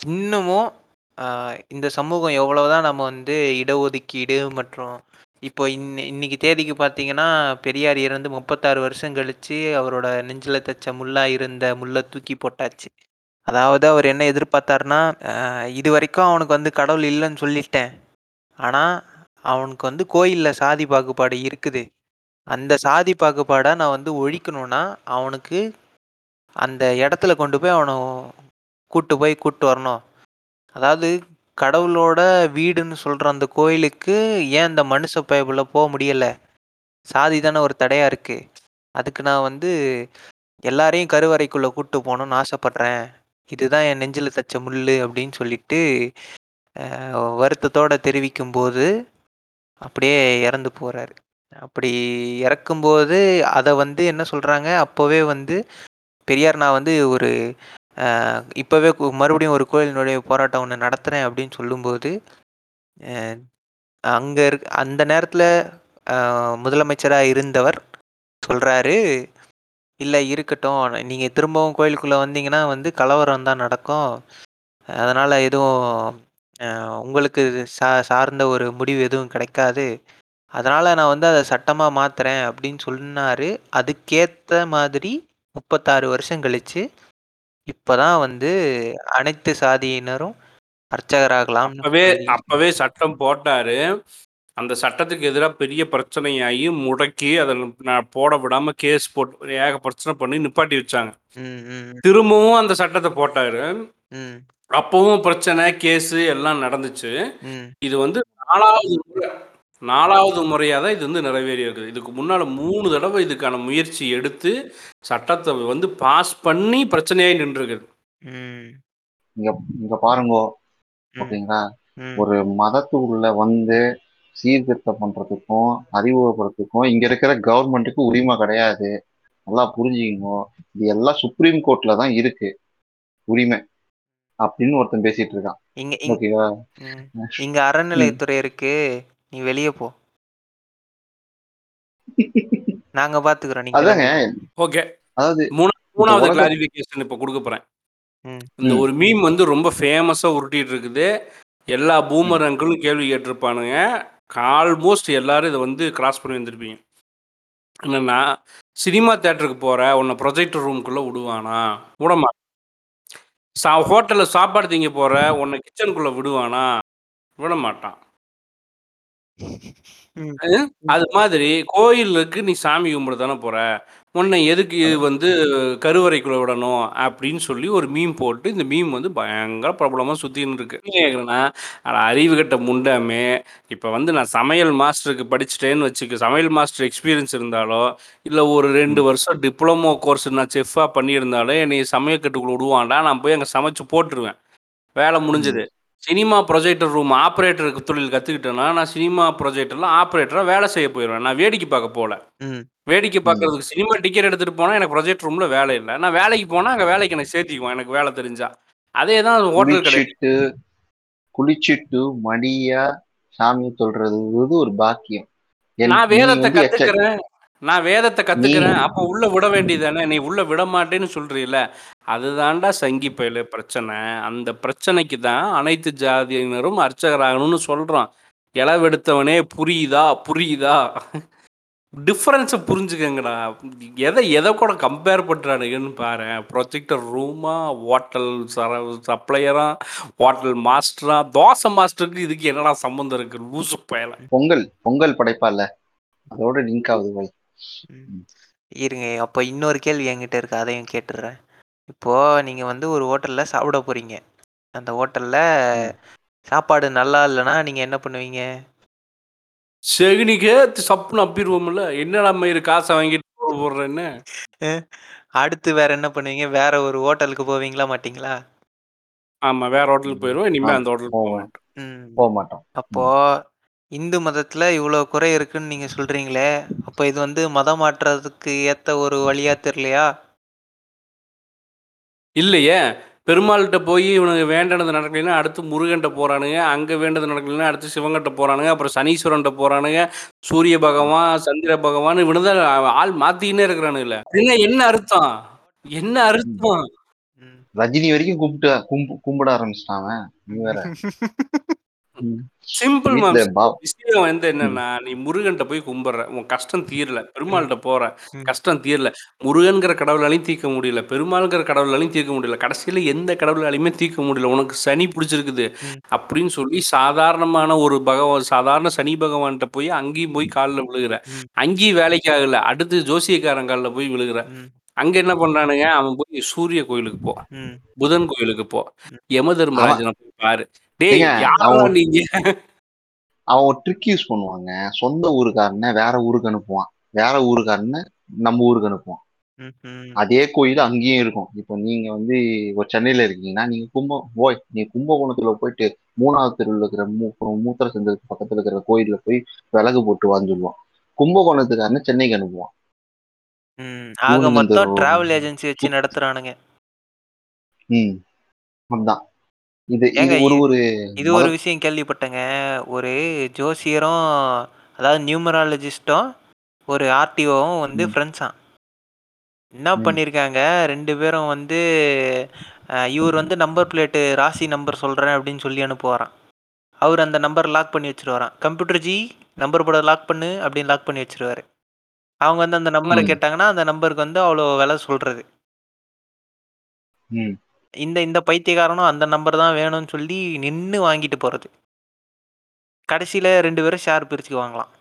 இன்னமும் அ இந்த சமூகம் எவ்வளவுதான் நம்ம வந்து இடஒதுக்கீடு மற்றும் இப்போ இன்ன இன்னைக்கு தேதிக்கு பார்த்தீங்கன்னா, பெரியார் இறந்து 36 வருஷம் கழிச்சு அவரோட நெஞ்சில தச்ச முள்ளா இருந்த முள்ள தூக்கி போட்டாச்சு. அதாவது அவர் என்ன எதிர்பார்த்தாருன்னா, அ இதுவரைக்கும் அவனுக்கு வந்து கடவுள் இல்லன்னு சொல்லிட்டேன். ஆனா, அவனுக்கு வந்து கோயில்ல சாதி பாகுபாடு இருக்குது. அந்த சாதி பாகுபாட நான் வந்து ஒழிக்கணும்னா, அவனுக்கு அந்த இடத்துல கொண்டு போய் அவன கூட்டு போய் கூட்டு வரணும். அதாவது கடவுளோட வீடுன்னு சொல்கிற அந்த கோயிலுக்கு ஏன் இந்த மனுஷ பயபுல போக முடியலை? சாதி தானே ஒரு தடையாக இருக்குது அதுக்கு நான் வந்து எல்லாரையும் கருவறைக்குள்ளே கூப்பிட்டு போகணும்னு ஆசைப்பட்றேன். இதுதான் என் நெஞ்சில் தச்ச முள் அப்படின்னு சொல்லிட்டு, வருத்தத்தோடு தெரிவிக்கும்போது, அப்படியே இறந்து போகிறாரு அப்படி இறக்கும்போது அதை வந்து என்ன சொல்கிறாங்க அப்போவே வந்து பெரியார் நான் வந்து ஒரு இப்போவே மறுபடியும் ஒரு கோயிலினுடைய போராட்டம் ஒன்று நடத்துகிறேன் அப்படின்னு சொல்லும்போது, அங்கே இருக் அந்த நேரத்தில் முதலமைச்சராக இருந்தவர் சொல்கிறாரு இல்லை இருக்கட்டும். நீங்கள் திரும்பவும் கோயிலுக்குள்ளே வந்தீங்கன்னா வந்து கலவரம் தான் நடக்கும். அதனால் எதுவும் உங்களுக்கு சா சார்ந்த ஒரு முடிவு எதுவும் கிடைக்காது. அதனால் நான் வந்து அதை சட்டமாக மாற்றுறேன் அப்படின்னு சொன்னார் அதுக்கேற்ற மாதிரி 36 வருஷம் கழிச்சு, இப்பதான் வந்து அனைத்து சாதியினரும் அர்ச்சகராகலாம்னு அப்பவே சொல்லி அப்பவே சட்டம் போட்டாரு. அந்த சட்டத்துக்கு எதிரா பெரிய பிரச்சனையாகி, முடக்கி அத நான் போட விடாம கேஸ் போட்டு ஏக பிரச்சனை பண்ணி நிப்பாட்டி வச்சாங்க. ம், ம், திரும்பவும் அந்த சட்டத்த போட்டாரு. ம், அப்பவும் பிரச்சனை, கேஸு எல்லாம் நடந்துச்சு. ம். இது வந்து 4வது முறை 4வது முறையா தான் இது வந்து நிறைவேறியிருக்குது. இதுக்கு முன்னால 3 தடவ இதுக்கான முயற்சி எடுத்து, சட்டத்த வந்து பாஸ் பண்ணி பிரச்சனையாயி நின்றுருக்குது. ம். இங்க இங்க பாருங்கோ. ம். ஓகேங்களா? ம். ஒரு மதத்துக்குள்ள வந்து சீர்திருத்தம் பண்றதுக்கும், அறிமுகப்படுத்துறதுக்கும் இங்க இருக்கிற கவர்மெண்ட்டுக்கு உரிமை கிடையாது. நல்லா புரிஞ்சுக்கணும். இது எல்லாம் சுப்ரீம் கோர்ட்ல தான் இருக்கு. உரிமை. அப்படின்னு ஒருத்தன் பேசிட்டு இருக்கான். இங்க இங் ஓகேவா? ம். இங்க அறநிலையத்துறை இருக்கு. நீ வெளிய போ. நாங்க பார்த்துக்கிறோம். நீ அதாங்க. ஓகே. அதாவது மூணா இப்ப 3வது உலக கிளாரிஃபிகேஷன் இப்ப குடுக்க போறேன். இந்த. ஒரு மீம் வந்து ரொம்ப ஃபேமஸா உருட்டிட்டு இருக்குது. எல்லா. பூமர் அங்கிளும் கேள்வி கேட்டிருப்பானுங்க. ஆல்மோஸ்ட் எல்லாரும் இத வந்து கிராஸ் பண்ணி வந்திருப்பீங்க. என்னன்னா, சினிமா தியேட்டருக்கு போற உன்ன ப்ரொஜெக்டர் ரூம்க்குள்ள விடுவானா? விடமாட்டான். சா ஹோட்டல்ல சாப்பாடு திங்க போற உன்ன கிச்சனுக்குள்ள விடுவானா? விடமாட்டான். ம். அது மாதிரி கோயிலுக்கு நீ சாமி கும்பிட தானே போற. உன்ன எதுக்கு வந்து கருவறைக்குள்ள விடணும்? அப்படின்னு சொல்லி ஒரு மீம் போட்டு, இந்த மீம் வந்து பயங்கர பிரபலமா சுத்தின்னு இருக்கு. என்ன கேட்குறேன்னா, அட அறிவுகெட்ட முண்டாமே, இப்ப வந்து நான் சமையல் மாஸ்டருக்கு படிச்சுட்டேன்னு வச்சுக்க, சமையல் மாஸ்டர் எக்ஸ்பீரியன்ஸ் இருந்தாலோ, இல்ல ஒரு 2 ம். வருஷம் டிப்ளமோ கோர்ஸ் நான் செஃப்பா பண்ணியிருந்தாலோ, என்னைய சமையக்கட்டுக்குள்ள விடுவான்டா, நான் போய் அங்க சமைச்சு போட்டுருவேன். வேலை ம். முடிஞ்சது. சினிமா ப்ரொஜெக்டர் ரூம் ஆப்பரேட்டர் தொழில் கத்துக்கிட்டேன்னா, நான் சினிமா ப்ரொஜெக்டர்ல ஆப்பரேட்டரா வேலை செய்ய போயிருவேன். நான் வேடிக்கை பார்க்க போல. ம். வேடிக்கை ம். பார்க்கறதுக்கு சினிமா டிக்கெட் எடுத்துட்டு போனா, எனக்கு ப்ரொஜெக்டர் ரூம்ல வேலை இல்ல. நான் வேலைக்கு போனா, அங்க வேலைக்கு எனக்கு சேர்த்திக்குவான், எனக்கு வேலை தெரிஞ்சா. அதே தான் ஹோட்டல் கிடையாது. குளிச்சிட்டு குளிச்சிட்டு மடியா சாமி சொல்றது இது ஒரு பாக்கியம். நான் நீ வேதத்த வந்து எச்ச கத்துக்கிறேன். நான் வேதத்த கத்துக்கிறேன். அப்ப உள்ள விட வேண்டியது தானே. நீ உள்ள விட மாட்டேன்னு சொல்றீல்ல. அதுதான்டா சங்கி பயலே பிரச்சனை. அந்த பிரச்சனைக்கு தான் அனைத்து ஜாதியினரும் அர்ச்சகராகணும்னு சொல்றோம். இளவெடுத்தவனே புரியுதா? புரியுதா? டிஃபரன்ஸ புரிஞ்சுக்கங்கடா. எத எத கூட கம்பேர் பண்றானுங்கன்னு பாரேன். ப்ரொஜெக்டர் ரூமா, ஹோட்டல் சர சப்ளையரா, ஹோட்டல் மாஸ்டரா, தோசை மாஸ்டருக்கு இதுக்கு என்னடா சம்மந்தம் இருக்கு? லூசு பயல. பொங்கல் பொங்கல் படைப்பால்ல. அதோட லிங்க் ஆகுது. இருங்க அப்போ இன்னொரு கேள்வி என்கிட்ட இருக்கு அதையும் கேட்டுடுறேன் இப்போ நீங்க வந்து ஒரு ஹோட்டல்ல சாப்பிட போறீங்க. அந்த ஹோட்டல்ல சாப்பாடு நல்லா இல்லைன்னா நீங்க என்ன பண்ணுவீங்க? செகுனிக்கே சப்புன்னு அப்பிடுவோம்ல. என்னடா மயிறு காசை வாங்கிட்டு போட போடுறேன்னு அடுத்து வேற என்ன பண்ணுவீங்க? வேற ஒரு ஹோட்டலுக்கு போவீங்களா மாட்டீங்களா? ஆமா வேற ஹோட்டலுக்கு போயிடுவோம் இனிமே அந்த ஹோட்டலுக்கு போக. மாட்டோம். போக மாட்டோம். அப்போ இந்து மதத்துல இவ்வளோ குறை இருக்குன்னு நீங்க சொல்றீங்களே அப்போ இது வந்து மதம் மாற்றுறதுக்கு ஏத்த ஒரு வழியா தெரியலையா? இல்லையே. பெருமாள்கிட்ட போய் இவனுக்கு வேண்டனது நடக்கலைன்னா அடுத்து முருகன்ட்ட போறானுங்க அங்க வேண்டது நடக்கலைன்னா அடுத்து சிவங்கிட்ட போறானுங்க அப்புறம் சனீஸ்வரன்ட்ட போறானுங்க சூரிய பகவான் சந்திர பகவான் இவனுதான் ஆள் மாத்திக்கினே இருக்கிறானுங்களே. என்ன என்ன அர்த்தம்? என்ன அர்த்தம்? ம். ரஜினி வரைக்கும் கும்பிட்டு கும்பு கும்பிட ஆரம்பிச்சிட்டான் அவன். நீ வேற. [LAUGHS] சிம்பிள் விஷயம் வந்து என்னன்னா நீ முருகன்ட்ட போய் கும்பிடுற. உன் கஷ்டம் தீரல. பெருமாள்கிட்ட போற. கஷ்டம் தீரல. முருகன்கிற கடவுளாலையும் தீர்க்க முடியல. பெருமாள்ங்கிற கடவுளாலையும் தீர்க்க முடியல. கடைசியில எந்த கடவுளாலையுமே தீர்க்க முடியல. உனக்கு சனி பிடிச்சிருக்குது. அப்படின்னு சொல்லி சாதாரணமான ஒரு பகவான் சாதாரண சனி பகவான்கிட்ட போய் அங்கேயும் போய் காலில் விழுகிற. அங்கேயும் வேலைக்கு ஆகல. அடுத்து ஜோசியக்காரன் காலில் போய் விழுகிற. அங்க என்ன பண்றானுங்க? அவன் போய் சூரிய கோயிலுக்கு போ. புதன் கோயிலுக்கு போ. யம தர்மராஜனை போய் பாரு. டேய் யாரா அவன் நீங்க? ட்ரிக் யூஸ் பண்ணுவாங்க. சொந்த ஊருக்காரனை வேற ஊருக்கு அனுப்புவான். வேற ஊருக்காரனை நம்ம ஊருக்கு அனுப்புவான். ம். ம். அதே கோயில் அங்கேயும் இருக்கும். இப்போ நீங்க வந்து ஒரு சென்னையில இருக்கீங்கன்னா நீங்க கும்ப போய் நீ கும்பகோணத்துல போயிட்டு மூணாவது தெருவில் இருக்கிற மூ மூத்திர சந்திரத்துக்கு பக்கத்துல இருக்கிற கோயில்ல போய் விலகு போட்டு வான்னு சொல்லுவான். கும்பகோணத்துக்காரனை சென்னைக்கு அனுப்புவான். ம். ஆக மொத்தம் டிராவல் ஏஜென்சி வச்சு நடத்துறானுங்க. ம் அதான். இது இது ஏங்க, ஒரு ஒரு இது மத- ஒரு விஷயம் கேள்விப்பட்டேங்க ஒரு ஜோசியரும் அதாவது நியூமராலஜிஸ்டும் ஒரு ஆர்டிஓவும் வந்து ம். ஃப்ரெண்ட்ஸாம் என்ன ம். பண்ணியிருக்காங்க ரெண்டு பேரும் வந்து இவர் வந்து நம்பர் பிளேட்டு ராசி நம்பர் சொல்கிறேன் அப்படின்னு சொல்லி அனுப்புவாராம் அவர் அந்த நம்பர் லாக் பண்ணி வச்சிருவாராம் கம்ப்யூட்டர் ஜி நம்பர் போட லாக் பண்ணு அப்படின்னு லாக் பண்ணி வச்சிருவாரு அவங்க வந்து அந்த நம்பரை ம். கேட்டாங்கன்னா அந்த நம்பருக்கு வந்து அவ்வளோ விலை சொல்கிறது ம். இந்த இந்த பைத்தியக்காரனும் அந்த நம்பர் தான் வேணும்னு சொல்லி நின்று வாங்கிட்டு போகிறது கடைசியில் ரெண்டு பேரும் ஷேர் பிரிச்சுக்குவாங்களாம்.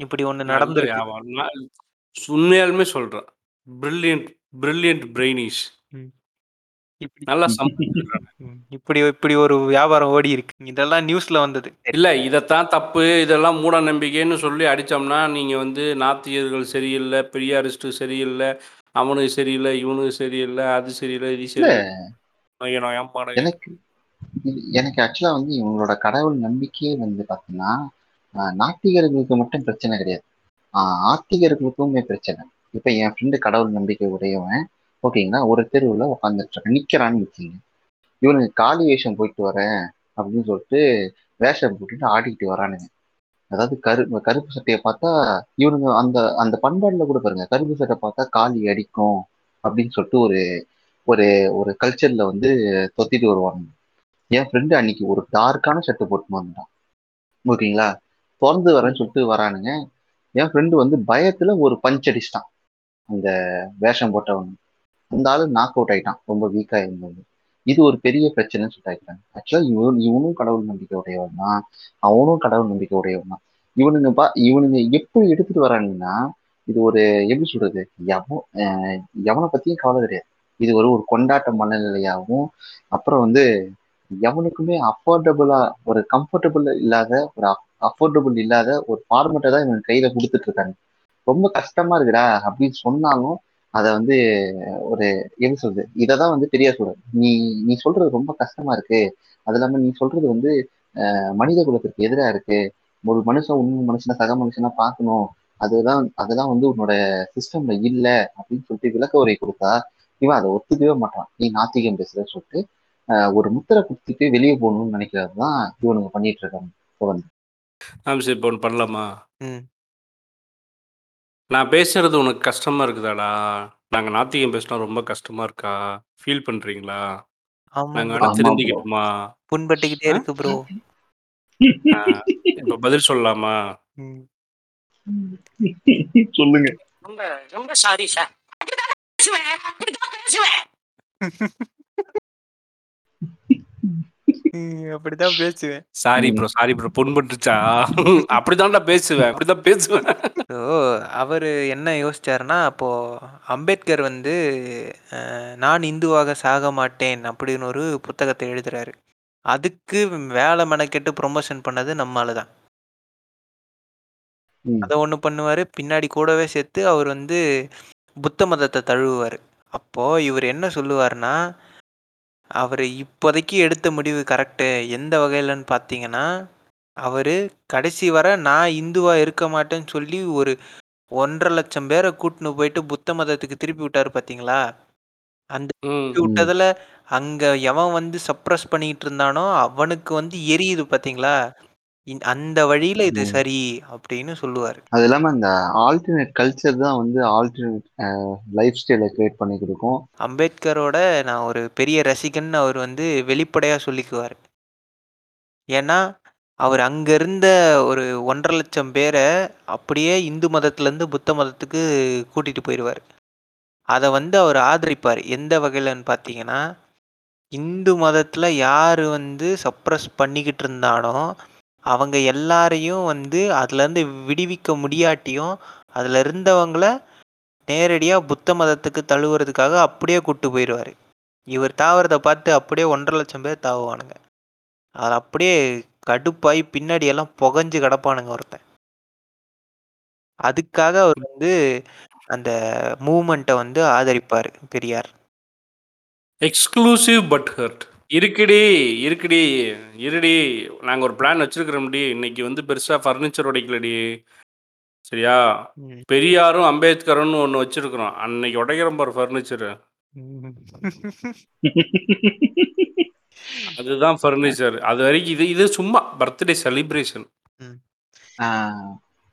இப்படி ஒன்று. நான் உண்மையாலுமே சொல்றேன். பிரில்லியன்ட் பிரில்லியன்ட் இப்படி நல்லா [LAUGHS] இப்படி இப்படி ஒரு வியாபாரம் ஓடி இருக்கு. இதெல்லாம் நியூஸ்ல வந்தது. இல்ல இதைத்தான் தப்பு. இதெல்லாம் மூட நம்பிக்கைன்னு சொல்லி அடிச்சோம்னா நீங்க வந்து நாத்திகர்கள் சரியில்லை பெரியாரிஸ்ட் சரியில்லை அவனுக்கு சரியில்லை இவனுக்கு சரியில்லை அது சரியில்லை இது சரியில்லை. எனக்கு எனக்கு ஆக்சுவலா வந்து இவங்களோட கடவுள் நம்பிக்கையே வந்து பாத்தீங்கன்னா நாத்திகர்களுக்கு மட்டும் பிரச்சனை கிடையாது. ஆத்திகர்களுக்குமே பிரச்சனை. இப்ப என் ஃப்ரெண்டு கடவுள் நம்பிக்கை உடையவன் ஓகேங்களா? ஒரு தெருவுல உட்காந்துட்டு நிக்கிறான்னு வச்சுங்க. இவனுக்கு காளி வேஷம் போயிட்டு வரேன் அப்படின்னு சொல்லிட்டு வேஷம் போட்டுட்டு ஆடிக்கிட்டு வரானுங்க. அதாவது கரு கருப்பு சட்டையை பார்த்தா இவனுங்க அந்த அந்த பண்பாடுல கூட பாருங்க கருப்பு சட்டை பார்த்தா காலி அடிக்கும் அப்படின்னு சொல்லிட்டு ஒரு ஒரு ஒரு கல்ச்சர்ல வந்து தொத்திட்டு வருவாங்க. என் ஃப்ரெண்டு அன்னைக்கு ஒரு டார்க்கான ஷர்ட்டு போட்டு வந்தான். ஓகேங்களா? திறந்து வரேன்னு சொல்லிட்டு வரானுங்க. என் ஃப்ரெண்டு வந்து பயத்துல ஒரு பஞ்ச் அடிச்சிட்டான். அந்த வேஷம் போட்டவன். அந்த ஆளு நாக் அவுட் ஆயிட்டான். ரொம்ப வீக்கா இருந்தது இது ஒரு பெரிய பிரச்சனைன்னு சொல்லிட்டாங்க. ஆக்சுவலா இவன் இவனும் கடவுள் நம்பிக்கை உடையவன் தான். அவனும் கடவுள் நம்பிக்கை உடையவன் தான். இவனுங்க பா இவனுங்க எப்படி எடுத்துட்டு வராங்கன்னா இது ஒரு எப்படி சொல்றது? எவன் எவனை பத்தியும் கவலை கிடையாது. இது ஒரு ஒரு கொண்டாட்ட மனநிலையாகவும் அப்புறம் வந்து எவனுக்குமே அஃபோர்டபுளா ஒரு கம்ஃபர்டபுள் இல்லாத ஒரு அஃபோர்டபுள் இல்லாத ஒரு ஃபார்மெட்டை தான் இவன் கையில கொடுத்துட்டு இருக்காங்க. ரொம்ப கஷ்டமா இருக்குடா அப்படின்னு சொன்னாலும் அதை வந்து ஒரு எப்படி சொல்றது? இதை தான் வந்து பெரியார் சொல்றது நீ நீ சொல்றது ரொம்ப கஷ்டமா இருக்கு. அது இல்லாம நீ சொல்றது வந்து மனித குலத்திற்கு எதிரா இருக்கு. ஒரு மனுஷன் உண்மை மனுஷனை சக மனுஷனா பார்க்கணும். அதுதான் அதுதான் வந்து உன்னோட சிஸ்டம்ல இல்ல அப்படின்னு சொல்லிட்டு விளக்க உரை கொடுத்தா இவன் அதை ஒத்துக்கவே மாட்டான். நீ நாத்திகம் பேசுறன்னு சொல்லிட்டு ஒரு முத்திரை குத்திட்டு வெளியே போகணும்னு நினைக்கிறது தான் இவனுங்க பண்ணிட்டு இருக்காங்க. தொடர்ந்து. இப்போ ஒன்று பண்ணலாமா? நான் பேசுறது உனக்கு கஷ்டமா இருக்குதாடா? நாங்க நாத்திகம் பேசினா ரொம்ப கஷ்டமா இருக்கா? ஃபீல் பண்றீங்களா? ஆமா நாங்க bro. வேணா ஆமா திருந்திக்கிட்டுமா புண்பட்டுக்கிட்டே இருக்கு ப்ரோ இப்போ பதில் சொல்லலாமா? [LAUGHS] சொல்லுங்க. ரொம்ப ரொம்ப சாரி சார் பேசுவேன் பேசுவேன் அப்படிதான் பேசுவேன். சாரி. ப்ரோ சாரி ப்ரோ புண்பட்டுச்சா அப்படிதான்டா பேசுவேன் அப்படிதான் பேசுவேன். ஸோ அவர் என்ன யோசிச்சாருன்னா அப்போ அம்பேத்கர் வந்து அஹ், நான் இந்துவாக சாக மாட்டேன் அப்படின்னு ஒரு புத்தகத்தை எழுதுறாரு. அதுக்கு வேலை மெனக்கெட்டு ப்ரொமோஷன் பண்ணது நம்மால தான் ம். அதை ஒன்று பண்ணுவார் பின்னாடி கூடவே சேர்த்து அவர் வந்து புத்த மதத்தை தழுவுவார். அப்போது இவர் என்ன சொல்லுவார்னா அவர் இப்போதைக்கு எடுத்த முடிவு கரெக்டு எந்த வகையிலன்னு பார்த்தீங்கன்னா அவர் கடைசி வரை நான் இந்துவாக இருக்க மாட்டேன்னு சொல்லி ஒரு ஒன்றரை லட்சம் பேரை கூட்டின்னு போயிட்டு புத்த மதத்துக்கு திருப்பி விட்டாரு பார்த்தீங்களா அந்த ம். திருப்பி விட்டதில் அங்கே எவன் வந்து சப்ரஸ் பண்ணிக்கிட்டு இருந்தானோ அவனுக்கு வந்து எரியுது பார்த்தீங்களா இந்த- அந்த வழியில் இது ம். சரி அப்படின்னு சொல்லுவார். அது இல்லாம இந்த ஆல்டர்னேட் கல்ச்சர் தான் வந்து ஆல்டர்னேட் லைஃப் ஸ்டைலை கிரியேட் பண்ணி கொடுக்கும். அம்பேத்கரோட நான் ஒரு பெரிய ரசிகன் அவர் வந்து வெளிப்படையாக சொல்லிக்குவார். ஏன்னா அவர் அங்க இருந்த ஒரு ஒன்றரை லட்சம் பேரை அப்படியே இந்து மதத்துலேருந்து புத்த மதத்துக்கு கூட்டிட்டு போயிடுவார். அதை வந்து அவர் ஆதரிப்பார். எந்த வகையிலன்னு பார்த்தீங்கன்னா இந்து மதத்தில் யார் வந்து சப்ரஸ் பண்ணிக்கிட்டு இருந்தானோ அவங்க எல்லாரையும் வந்து அதுலேருந்து விடுவிக்க முடியாட்டியும் அதில் இருந்தவங்கள நேரடியாக புத்த மதத்துக்கு தழுவுறதுக்காக அப்படியே கூப்பிட்டு போயிடுவார் இவர் தாவறதை பார்த்து அப்படியே ஒன்றரை லட்சம் பேர் தாவுவானுங்க. அது அப்படியே கடுப்பாகி பின்னாடியெல்லாம் புகஞ்சு கிடப்பானுங்க ஒருத்தன். அதுக்காக அவர் வந்து அந்த மூமெண்ட்டை வந்து ஆதரிப்பார் பெரியார். எக்ஸ்க்ளூசிவ் பட் ஹர்ட் இருக்குடி இருக்குடி இருடி. நாங்கள் ஒரு பிளான் வச்சிருக்கிறோம்டி. இன்னைக்கு வந்து பெருசாக ஃபர்னிச்சர் உடைக்கலடி. சரியா? ம். பெரியாரும் அம்பேத்கர்னு ஒன்று வச்சிருக்கிறோம். அன்னைக்கு உடைக்கிறோம் பாரு ஃபர்னிச்சர் அதுதான் ஃபர்னிச்சர் அது வரைக்கும் இது இது சும்மா பர்த்டே செலிப்ரேஷன் ஆஹ்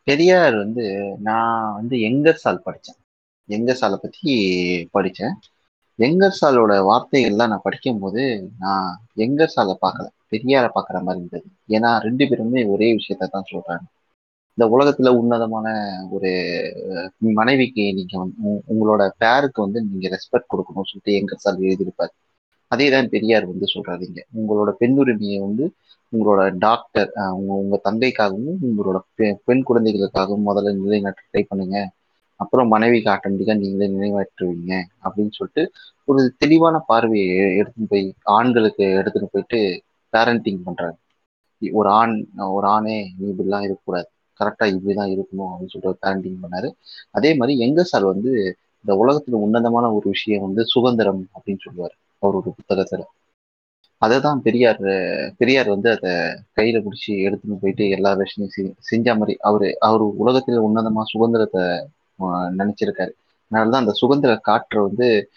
பெரியார் வந்து நான் வந்து எங்கர்சால் படித்தேன் எங்கர்சாலை பற்றி எங்கர் சாலோட வார்த்தைகள்லாம் நான் படிக்கும்போது நான் எங்கர் சாலை பார்க்கல. பெரியாரை பார்க்குற மாதிரி இருந்தது. ஏன்னா ரெண்டு பேருமே ஒரே விஷயத்த தான் சொல்றாங்க. இந்த உலகத்துல உன்னதமான ஒரு மனைவிக்கு நீங்க வந்து உங்களோட பேருக்கு வந்து நீங்க ரெஸ்பெக்ட் கொடுக்கணும்னு சொல்லிட்டு எங்கர் சால் எழுதியிருப்பார். அதே தான் பெரியார் வந்து சொல்றாதீங்க உங்களோட பெண்ணுரிமையை வந்து உங்களோட டாக்டர் உங்கள் உங்க உங்க தந்தைக்காகவும் உங்களோட பெ- பெண் குழந்தைகளுக்காகவும் முதல்ல நிலைநாட்ட ட்ரை பண்ணுங்க. அப்புறம் மனைவிக்கு ஆட்டோமேட்டிக்கா நீங்களே நினைவாற்றுவீங்க அப்படின்னு சொல்லிட்டு ஒரு தெளிவான பார்வையை எடுத்துன்னு போய் ஆண்களுக்கு எடுத்துட்டு போயிட்டு பேரண்டிங் பண்றாங்க. ஒரு ஆண் ஒரு ஆணே நீ இப்படிலாம் இருக்கக்கூடாது. கரெக்டா இப்படிதான் இருக்கணும் அப்படின்னு சொல்லிட்டு பேரண்டிங் பண்ணாரு. அதே மாதிரி எங்க சார் வந்து இந்த உலகத்துல உன்னதமான ஒரு விஷயம் வந்து சுதந்திரம் அப்படின்னு சொல்லுவார். அவரோட புத்தகத்துல. அதை தான் பெரியார் பெரியார் வந்து அதை கையில பிடிச்சி எடுத்துன்னு போயிட்டு எல்லா விஷயத்தையும் செ- செஞ்ச மாதிரி அவரு அவர் உலகத்துல உன்னதமா சுதந்திரத்தை நினைச்சிருக்காரு. அதனாலதான் அந்த சுதந்திர காற்றை வந்து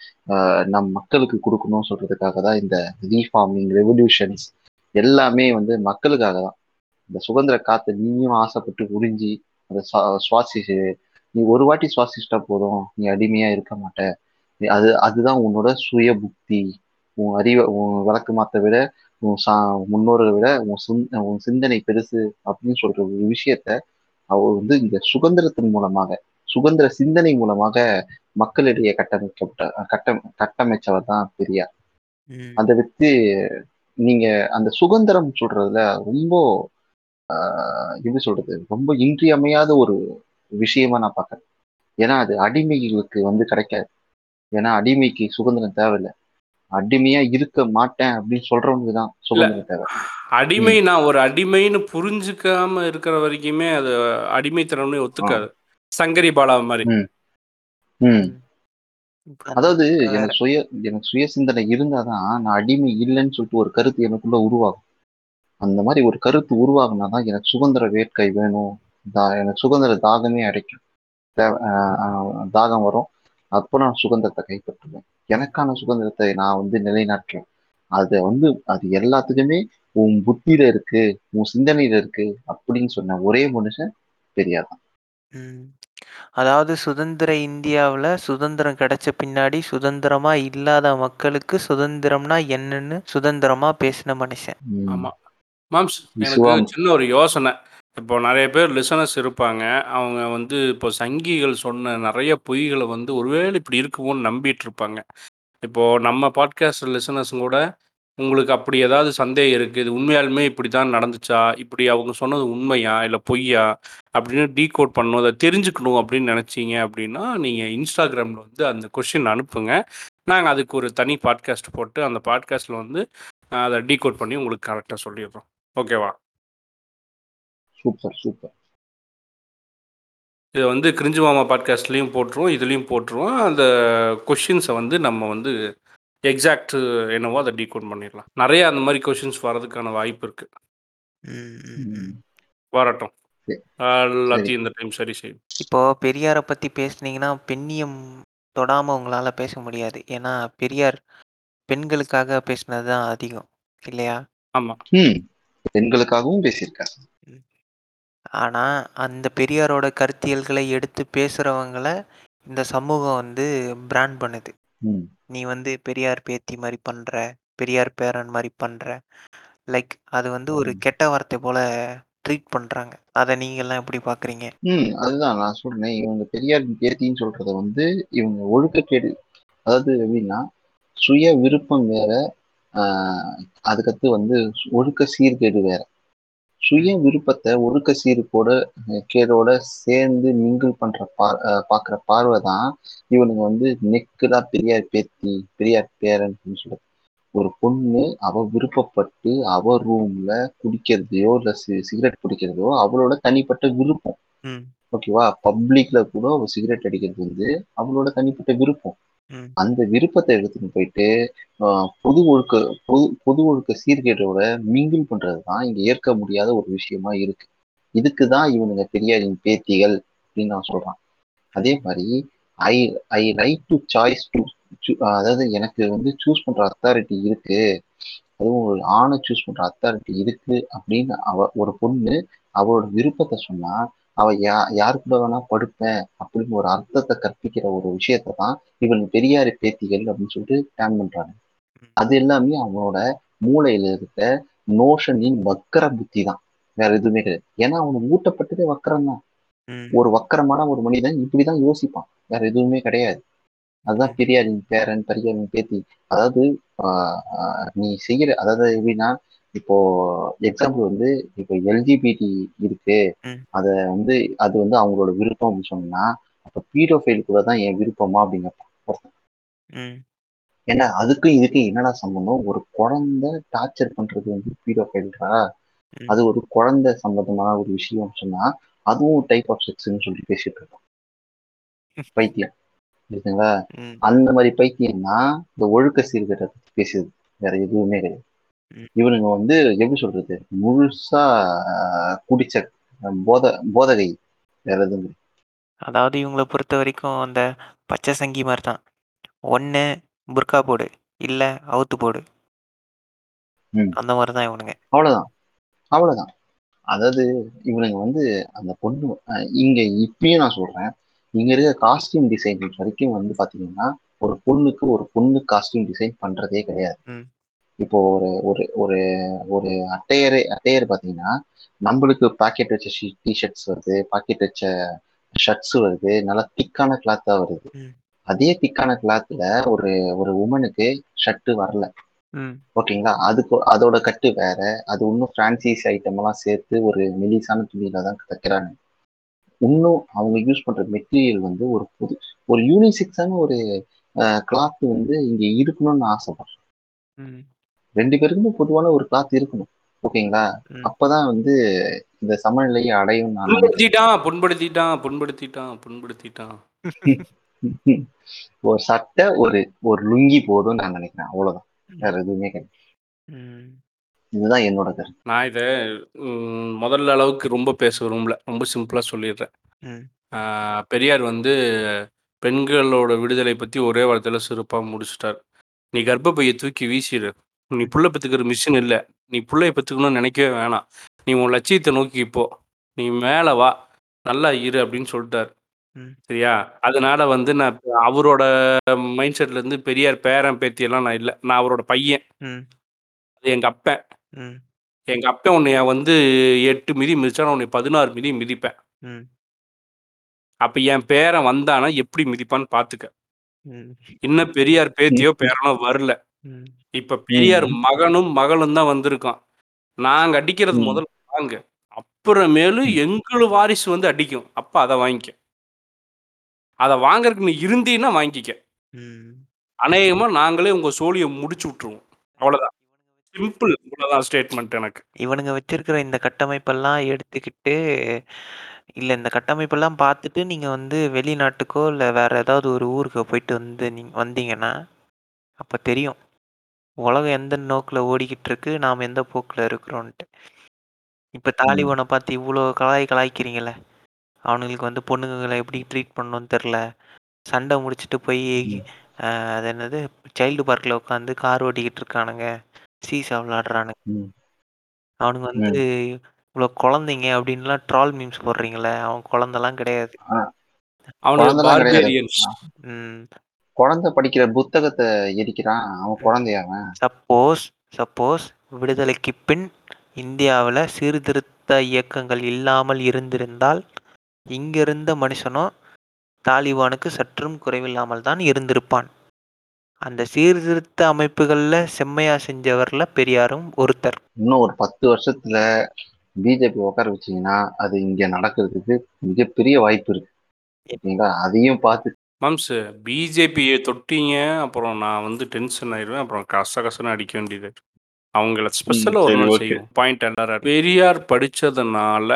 நம் மக்களுக்கு கொடுக்கணும்னு சொல்றதுக்காக தான் இந்த ரீஃபார்மிங் ரெவல்யூஷன்ஸ் எல்லாமே வந்து மக்களுக்காக தான். இந்த சுதந்திர காற்றை நீயும் ஆசைப்பட்டு உறிஞ்சி அதை சுவா- சுவாசிச்சு நீ ஒரு வாட்டி சுவாசிச்சிட்டா போதும் நீ அடிமையா இருக்க மாட்ட. நீ அது அதுதான் உன்னோட சுய புக்தி. உன் அறிவை உன் விளக்கு மாத்த விட உன் சா முன்னோர்களை விட உன் சிந் உன் சிந்தனை பெருசு அப்படின்னு சொல்ற ஒரு விஷயத்த அவர் வந்து இந்த சுதந்திரத்தின் மூலமாக சுதந்திர சிந்தனை மூலமாக மக்களிடையே கட்டமைக்கப்பட்ட கட்ட கட்டமைச்சவர் தான் பெரியார். அதை வச்சு நீங்க அந்த சுதந்திரம் சொல்றதுல ரொம்ப ஆஹ், எப்படி சொல்றது ரொம்ப இன்றியமையாத ஒரு விஷயமா நான் பார்க்கறேன். ஏன்னா அது அடிமைகளுக்கு வந்து கிடைக்காது. ஏன்னா அடிமைக்கு சுதந்திரம் தேவையில்லை. அடிமையா இருக்க மாட்டேன் அப்படின்னு சொல்றவங்களுக்கு தான் சுதந்திரம் தேவை. அடிமை நான் ஒரு அடிமைன்னு புரிஞ்சுக்காம இருக்கிற வரைக்குமே அது அடிமைத்தனம்னு ஒத்துக்காது. சங்கரி பாலா மாதிரி. அதாவது. எனக்கு சுய எனக்கு சுய சிந்தனை இருந்தாதான் நான் அடிமை இல்லைன்னு சொல்லிட்டு ஒரு கருத்து எனக்குள்ள உருவாகும். அந்த மாதிரி ஒரு கருத்து உருவாகுனாதான் எனக்கு சுதந்திர வேட்கை வேணும். தா- எனக்கு சுதந்திர தாகமே அடைக்கும். தாகம் வரும். அப்போ நான் சுதந்திரத்தை கைப்பற்றுவேன். எனக்கான சுதந்திரத்தை நான் வந்து நிலைநாட்டுறேன். அதை வந்து அது எல்லாத்துக்குமே உன் புத்தியில இருக்கு உன் சிந்தனையில இருக்கு அப்படின்னு சொன்ன ஒரே மனுஷன் பெரியார் தான். ம். அதாவது சுதந்திர இந்தியாவில் சுதந்திரம் கிடைச்ச பின்னாடி சுதந்திரமா இல்லாத மக்களுக்கு சுதந்திரம்னா என்னன்னு சுதந்திரமா பேசின மனுஷன் ம். ஆமா மாம்ஸ் எனக்கு. சின்ன ஒரு யோசனை இப்போ நிறைய பேர் லிசனர்ஸ் இருப்பாங்க அவங்க வந்து இப்போ சங்கிகள் சொன்ன நிறைய பொய்களை வந்து ஒருவேளை இப்படி இருக்குமோன்னு நம்பிட்டு இருப்பாங்க இப்போ நம்ம பாட்காஸ்ட் லிசனர்ஸ் கூட உங்களுக்கு அப்படி ஏதாவது சந்தேகம் இருக்குது இது உண்மையாலுமே இப்படி தான் நடந்துச்சா இப்படி அவங்க சொன்னது உண்மையா இல்லை பொய்யா அப்படின்னு டீகோட் பண்ணணும் அதை தெரிஞ்சுக்கணும் அப்படின்னு நினச்சிங்க அப்படின்னா நீங்கள் இன்ஸ்டாகிராமில் வந்து அந்த கொஷின் அனுப்புங்க. நாங்கள் அதுக்கு ஒரு தனி பாட்காஸ்ட் போட்டு அந்த பாட்காஸ்ட்டில் வந்து அதை டீகோட் பண்ணி உங்களுக்கு கரெக்டாக சொல்லிடுறோம். ஓகேவா சூப்பர் சூப்பர். இதை வந்து கிரிஞ்சு மாமா பாட்காஸ்ட்லேயும் போட்டுருவோம் இதுலேயும் போட்டுருவோம். அந்த கொஷின்ஸை வந்து நம்ம வந்து எக்ஸாக்ட் என்னவோ அதை டீகோட் பண்ணிடலாம். நிறைய அந்த மாதிரி கொஷின்ஸ் வர்றதுக்கான வாய்ப்பு ம். வரட்டும். எல்லாத்தையும் இந்த டைம் சரி செய்யும் இப்போ பெரியாரை பத்தி பேசுனீங்கன்னா பெண்ணியம் தொடாம உங்களால பேச முடியாது. ஏன்னா பெரியார் பெண்களுக்காக பேசினது தான் அதிகம். இல்லையா? ஆமாம் ம். பெண்களுக்காகவும் பேசியிருக்காரு. ஆனா அந்த பெரியாரோட கருத்தியல்களை எடுத்து பேசுறவங்கள இந்த சமூகம் வந்து பிராண்ட் பண்ணுது. ம். நீ வந்து பெரியார் பேத்தி மாதிரி பண்ற பெரியார் பேரன் மாதிரி பண்ற. லைக் அது வந்து ஒரு ம். கெட்ட வார்த்தை போல ட்ரீட் பண்றாங்க. அதை நீங்க எல்லாம் எப்படி பாக்குறீங்க? ம் அதுதான் நான் சொல்றேன். இவங்க பெரியார் பேத்தின்னு சொல்றத வந்து இவங்க ஒழுக்கக்கேடு அதாவது எப்படின்னா சுய விருப்பம் வேற அதுக்கடுத்து வந்து ஒழுக்க சீர்கேடு வேற. சுய விருப்பத்தை ஒழுக்க சீர்கோட அஹ், கேடோட சேர்ந்து மிங்கிள் பண்ற பா பாக்குற பார்வை தான் இவனுங்க வந்து நெக்குதா பெரியார் பேத்தி பெரியார் பேரன் அப்படின்னு சொல்றது. ஒரு பொண்ணு அவ விருப்பப்பட்டு அவ ரூம்ல குடிக்கிறதையோ இல்ல சி- சிகரெட் பிடிக்கிறதோ அவளோட தனிப்பட்ட விருப்பம். ஓகேவா பப்ளிக்ல கூட அவ சிகரெட் அடிக்கிறது வந்து அவளோட தனிப்பட்ட விருப்பம். அந்த விருப்பத்தை எடுத்துட்டு போயிட்டு பொது ஒழுக்க பொது பொது ஒழுக்க சீர்கேட்டோட மிங்கிள் பண்றது தான் இங்க ஏற்க முடியாத ஒரு விஷயமா இருக்கு. இதுக்கு தான் இவனுங்க பெரியாரின் பேத்திகள் அப்படின்னு நான் சொல்றான். அதே மாதிரி I I right to choice to அதாவது எனக்கு வந்து சூஸ் பண்ற அத்தாரிட்டி இருக்கு. அதுவும் ஒரு ஆணை சூஸ் பண்ற அத்தாரிட்டி இருக்கு அப்படின்னு அவ ஒரு பொண்ணு அவளோட விருப்பத்தை சொன்னா அவ யா யாரு கூட வேணா படுப்பேன் அப்படின்னு ஒரு அர்த்தத்தை கற்பிக்கிற ஒரு விஷயத்தை தான் இவன் பெரியார் பேத்திகள் அப்படின்னு சொல்லிட்டு பிளான் பண்றாங்க. அது எல்லாமே அவனோட மூளையில இருக்க நோஷனின் வக்கர புத்தி தான். வேற எதுவுமே கிடையாது. ஏன்னா அவனுக்கு ஊட்டப்பட்டதே வக்கரம் தான். ஒரு வக்கரமான ஒரு மனிதன் இப்படிதான் யோசிப்பான். வேற எதுவுமே கிடையாது. அதுதான் பெரியாரின் பேரன் பெரியாரின் பேத்தி. அதாவது நீ செய்யற அதாவது எப்படின்னா இப்போ எக்ஸாம்பிள் வந்து இப்போ எல்ஜிபிடி இருக்கு. அத வந்து அது வந்து அவங்களோட விருப்பம் அப்படின்னு சொன்னா அப்ப பீடோஃபைல் கூட தான் என் விருப்பமா அப்படிங்க ம். ஏன்னா அதுக்கும் இதுக்கும் என்னடா சம்பந்தம்? ஒரு குழந்தை டார்ச்சர் பண்றது வந்து பீடோஃபைல்ரா. அது ஒரு குழந்தை சம்பந்தமான ஒரு விஷயம் சொன்னா அதுவும் டைப் ஆஃப் செக்ஸ்ன்னு சொல்லி பேசிட்டு இருக்கோம். பைத்தியம். இருக்குங்களா அந்த மாதிரி பைத்தியம் தான் இந்த ஒழுக்க சீர்கேட்டை பத்தி பேசுது வேற எதுவுமே கிடையாது. இவனுங்க வந்து எப்படி சொல்றது? முழுசா குடிச்ச போத போதகை வேற எதுவும். அதாவது இவங்கள பொறுத்த வரைக்கும் அந்த பச்சை சங்கி மாதிரி தான் ஒன்று புர்கா போடு இல்லை அவுத்து போடு. அந்த மாதிரி தான் இவனுங்க. அவ்வளவுதான். அவ்வளவுதான். அதாவது இவனுங்க வந்து அந்த பொண்ணு இங்க இப்பயும் நான் சொல்றேன். இங்க இருக்க காஸ்டியூம் டிசைன் வரைக்கும் வந்து பாத்தீங்கன்னா ஒரு பொண்ணுக்கு ஒரு பொண்ணு காஸ்டியூம் டிசைன் பண்றதே கிடையாது. இப்போ ஒரு ஒரு ஒரு ஒரு அட்டையரே அட்டையர் பாத்தீங்கன்னா நம்மளுக்கு பாக்கெட் வச்ச டிஷர்ட்ஸ் வருது பாக்கெட் வச்ச ஷர்ட்ஸ் வருது நல்லா திக்கான கிளாத்தா வருது. அதே திக்கான கிளாத்ல ஒரு ஒரு உமனுக்கு ஷர்ட் வரல. ஓகேங்களா? அதுக்கு அதோட கட்டு வேற அது இன்னும் பிரான்சைஸ் ஐட்டம் எல்லாம் சேர்த்து ஒரு மெலிசான துணியில தான் தைக்கிறாங்க. இன்னும் அவங்க யூஸ் பண்ற மெட்டீரியல் வந்து ஒரு புது ஒரு யூனிசெக்ஸான ஒரு கிளாத் வந்து இங்க இருக்கணும்னு ஆசைப்படுறேன் ரெண்டு பேருக்குமே பொதுவான ஒரு கிளாத் இருக்கணும். ஓகேங்களா. அப்பதான் வந்து இந்த சமநிலையை அடையும். புண்படுத்திட்டான் புண்படுத்திட்டான் புண்படுத்திட்டான் புண்படுத்திட்டான். ஒரு சட்டை ஒரு ஒரு லுங்கி போதும்னு நான் நினைக்கிறேன். அவ்வளவுதான். வேற எதுவுமே கிடையாது. இதுதான் என்னோட கருத்து. நான் இதை முதல்ல அளவுக்கு ரொம்ப பேச விரும்பல ரொம்ப சிம்பிளாக சொல்லிடுறேன். பெரியார் வந்து பெண்களோட விடுதலை பற்றி ஒரே வார்த்தையில் சிறப்பாக முடிச்சிட்டார். நீ கர்ப்பப்பையை தூக்கி வீசிடு. நீ புள்ள பெற்றுக்கிற மிஷின் இல்லை. நீ புள்ளைய பெற்றுக்கணும்னு நினைக்கவே வேணாம். நீ உன் லட்சியத்தை நோக்கி போ. நீ மேலே வா. நல்லா இரு அப்படின்னு சொல்லிட்டார். ம். சரியா? அதனால வந்து நான் இப்ப அவரோட மைண்ட் செட்ல இருந்து பெரியார் பேரன் பேத்தியெல்லாம் நான் இல்லை. நான் அவரோட பையன். ம். அது எங்க அப்பன் ம். எங்க அப்பன் உன்னைய வந்து எட்டு மிதி மிதிச்சா நான் உன்னை பதினாறு மிதி மிதிப்பேன். ம். அப்ப என் பேரன் வந்தானா எப்படி மிதிப்பான்னு பாத்துக்க. ம். இன்னும் பெரியார் பேத்தியோ பேரனோ வரல. ம். இப்ப பெரியார் ம். மகனும் மகளும் தான் வந்திருக்கான் நாங்க அடிக்கிறது ம். முதல்ல வாங்க அப்புறமேலு ம். எங்களு வாரிசு வந்து அடிக்கும் அப்ப அதை வாங்கிக்க அதை வாங்குறதுக்கு நீ இருந்தீன்னா வாங்கிக்க ம். அநேகமா நாங்களே உங்க சோழியை முடிச்சு விட்டுருவோம் அவ்வளவுதான் சிம்பிள் இவ்வளவுதான் ஸ்டேட்மெண்ட் எனக்கு இவனுங்க வச்சிருக்கிற இந்த கட்டமைப்பெல்லாம் எடுத்துக்கிட்டு இல்ல இந்த கட்டமைப்பெல்லாம் பார்த்துட்டு நீங்க வந்து வெளிநாட்டுக்கோ இல்ல வேற ஏதாவது ஒரு ஊருக்கு போயிட்டு வந்து நீங்க வந்தீங்கன்னா அப்ப தெரியும் உலகம் எந்த நோக்குல ஓடிக்கிட்டு இருக்கு நாம எந்த போக்குல இருக்கிறோன்ட்டு. இப்ப ம். தாலிபானை பார்த்து இவ்வளோ கலாய் கலாய்க்கிறீங்களே அவனுங்களுக்கு வந்து பொண்ணுங்களை எப்படி ட்ரீட் பண்ணணும்னு தெரில. சண்டை முடிச்சுட்டு போய் ம். அது என்னது சைல்டு பார்க்கில் உட்காந்து கார் ஓட்டிக்கிட்டு இருக்கானுங்க. சீசா விளாடுறானுங்க. ம். அவனுங்க வந்து ம். இவ்வளோ குழந்தைங்க அப்படின்லாம் ட்ரால் மீம்ஸ் போடுறீங்களே அவன் குழந்தெல்லாம் கிடையாது. ஆ, அவனுக்கு குழந்தைலாம் கிடையாது. பார்பேரியன்ஸ் ம். குழந்தை படிக்கிற புத்தகத்தை எரிக்கிறான். அவன் குழந்தையா அவன் சப்போஸ் சப்போஸ் விடுதலைக்கு பின் இந்தியாவில் சீர்திருத்த இயக்கங்கள் இல்லாமல் இருந்திருந்தால் இங்கிருந்த மனுஷனும் தாலிபானுக்கு சற்றும் குறைவில்லாமல் தான் இருந்திருப்பான். அந்த சீர்திருத்த அமைப்புகளில் செம்மையா செஞ்சவர்ல பெரியாரும் ஒருத்தர். இன்னும் ஒரு பத்து வருஷத்துல பிஜேபி உட்கார வச்சீங்கன்னா அது இங்க நடக்கிறதுக்கு மிகப்பெரிய வாய்ப்பு இருக்கு. ஓகேங்களா அதையும் பார்த்து மம்ஸ் பிஜேபியை தொட்டீங்க அப்புறம் நான் வந்து டென்ஷன் ஆயிடுவேன் அப்புறம் கச கசன்னு அடிக்க வேண்டியது. அவங்கள ஸ்பெஷலாக ஒரு சரி, நாள் okay. செய்யும் பாயிண்ட் எல்லாரும் பெரியார் படிச்சதுனால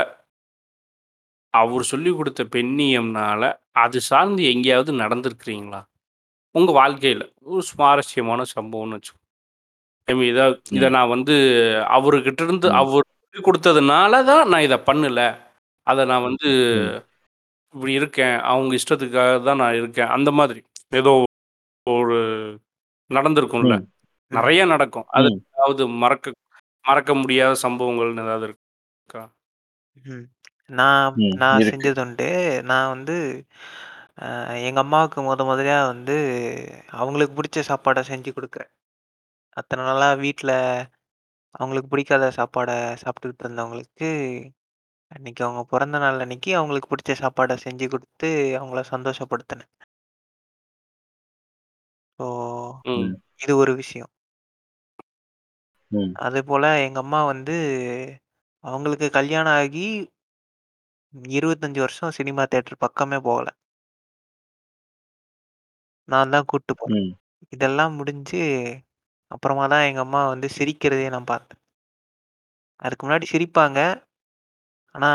அவர் சொல்லி கொடுத்த பெண்ணியம்னால அது சார்ந்து எங்கேயாவது நடந்திருக்கிறீங்களா? உங்க வாழ்க்கையில. ஒரு சுவாரஸ்யமான சம்பவம்னு வச்சு இதை இதை நான் வந்து அவர்கிட்ட இருந்து ம். அவர் சொல்லி கொடுத்ததுனால தான் நான் இதை பண்ணல. அதை நான் வந்து ம். இப்படி இருக்கேன் அவங்க இஷ்டத்துக்காக தான் நான் இருக்கேன் அந்த மாதிரி ஏதோ ஒரு நடந்திருக்கும்ல ம். நிறைய நடக்கும் அது ம். ஏதாவது மறக்க மறக்க முடியாத சம்பவங்கள் ஏதாவது இருக்கா ம். நான் ம், நான் இருக்கு. செஞ்சதுண்டு நான் வந்து அஹ், எங்க அம்மாவுக்கு முத முதலியா வந்து அவங்களுக்கு பிடிச்ச சாப்பாடை செஞ்சு கொடுக்குறேன் அத்தனை நாளா வீட்டில் அவங்களுக்கு பிடிக்காத சாப்பாடை சாப்பிட்டுக்கிட்டு இருந்தவங்களுக்கு அன்னைக்கு அவங்க பிறந்த நாள் அன்னைக்கு அவங்களுக்கு பிடிச்ச சாப்பாடை செஞ்சு கொடுத்து அவங்கள சந்தோஷப்படுத்தினேன். ம். இது ஒரு விஷயம். ம். அதே போல எங்க அம்மா வந்து அவங்களுக்கு கல்யாணம் ஆகி இருபத்தஞ்சு வருஷம் சினிமா தேட்டர் பக்கமே போகல. நான் தான் கூட்டு போனேன். ம். இதெல்லாம் முடிஞ்சு அப்புறமா தான் எங்க அம்மா வந்து சிரிக்கிறதே நான் பார்த்தேன். அதுக்கு முன்னாடி சிரிப்பாங்க. ஆனா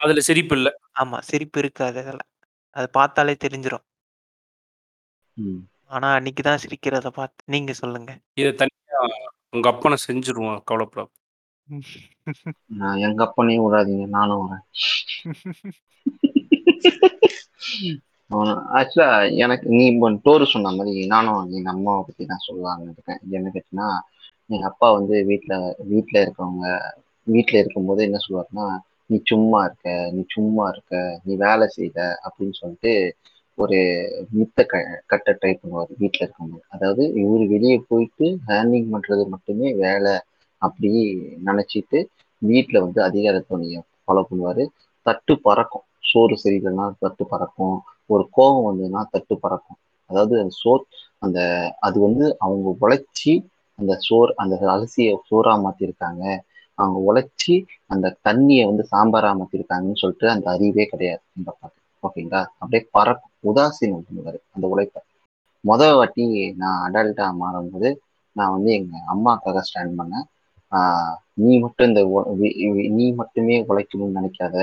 அதுல சிரிப்பு இல்ல. ஆமா சிரிப்பு இருக்காது அதில். அது பார்த்தாலே தெரிஞ்சிரும். ம். ஆனா அன்னைக்கு தான் சிரிக்கிறத பார்த்து நீங்க சொல்லுங்க. இதை தனியா உங்க அப்பனை செஞ்சுருவோம் கவலைப்படாத நான் எங்க அப்பனையும் விடாதீங்க நானும் வரேன். ஆக்சுவலா எனக்கு நீ இப்போ டோரு சொன்ன மாதிரி நானும் எங்க அம்மாவை பத்தி நான் சொல்லலாம்னு இருக்கேன். என்ன கேட்டுன்னா எங்க அப்பா வந்து வீட்ல வீட்ல இருக்கவங்க வீட்டில் இருக்கும்போது என்ன சொல்லுவாருன்னா நீ சும்மா இருக்க நீ சும்மா இருக்க நீ வேலை செய்த அப்படின்னு சொல்லிட்டு ஒரு மித்த க கட்ட ட்ரை பண்ணுவார் வீட்டில் இருக்கும்போது. அதாவது இவர் வெளியே போயிட்டு ஹேண்டிங் பண்ணுறது மட்டுமே வேலை அப்படி நினச்சிட்டு வீட்டில் வந்து அதிகாரத்துவனைய ஃபாலோ பண்ணுவார். தட்டு பறக்கும். சோறு சரியில்லைன்னா தட்டு பறக்கும். ஒரு கோபம் வந்ததுன்னா தட்டு பறக்கும். அதாவது அந்த சோர் அந்த அது வந்து அவங்க உழைச்சி அந்த சோர் அந்த அரிசியை சோறா மாத்திருக்காங்க. அவங்க உழைச்சி அந்த தண்ணியை வந்து சாம்பாரா மாத்திருக்காங்கன்னு சொல்லிட்டு அந்த அறிவே கிடையாது இந்த பாட்டு. ஓகேங்களா? அப்படியே பறக்கும் உதாசீனம் பண்ணுவாரு அந்த உழைப்பை. முத வாட்டி நான் அடல்ட்டா மாறும்போது நான் வந்து எங்க அம்மாக்காக ஸ்டாண்ட் பண்ணேன். நீ மட்டும் இந்த நீ மட்டுமே உழைக்கணும்னு நினைக்காத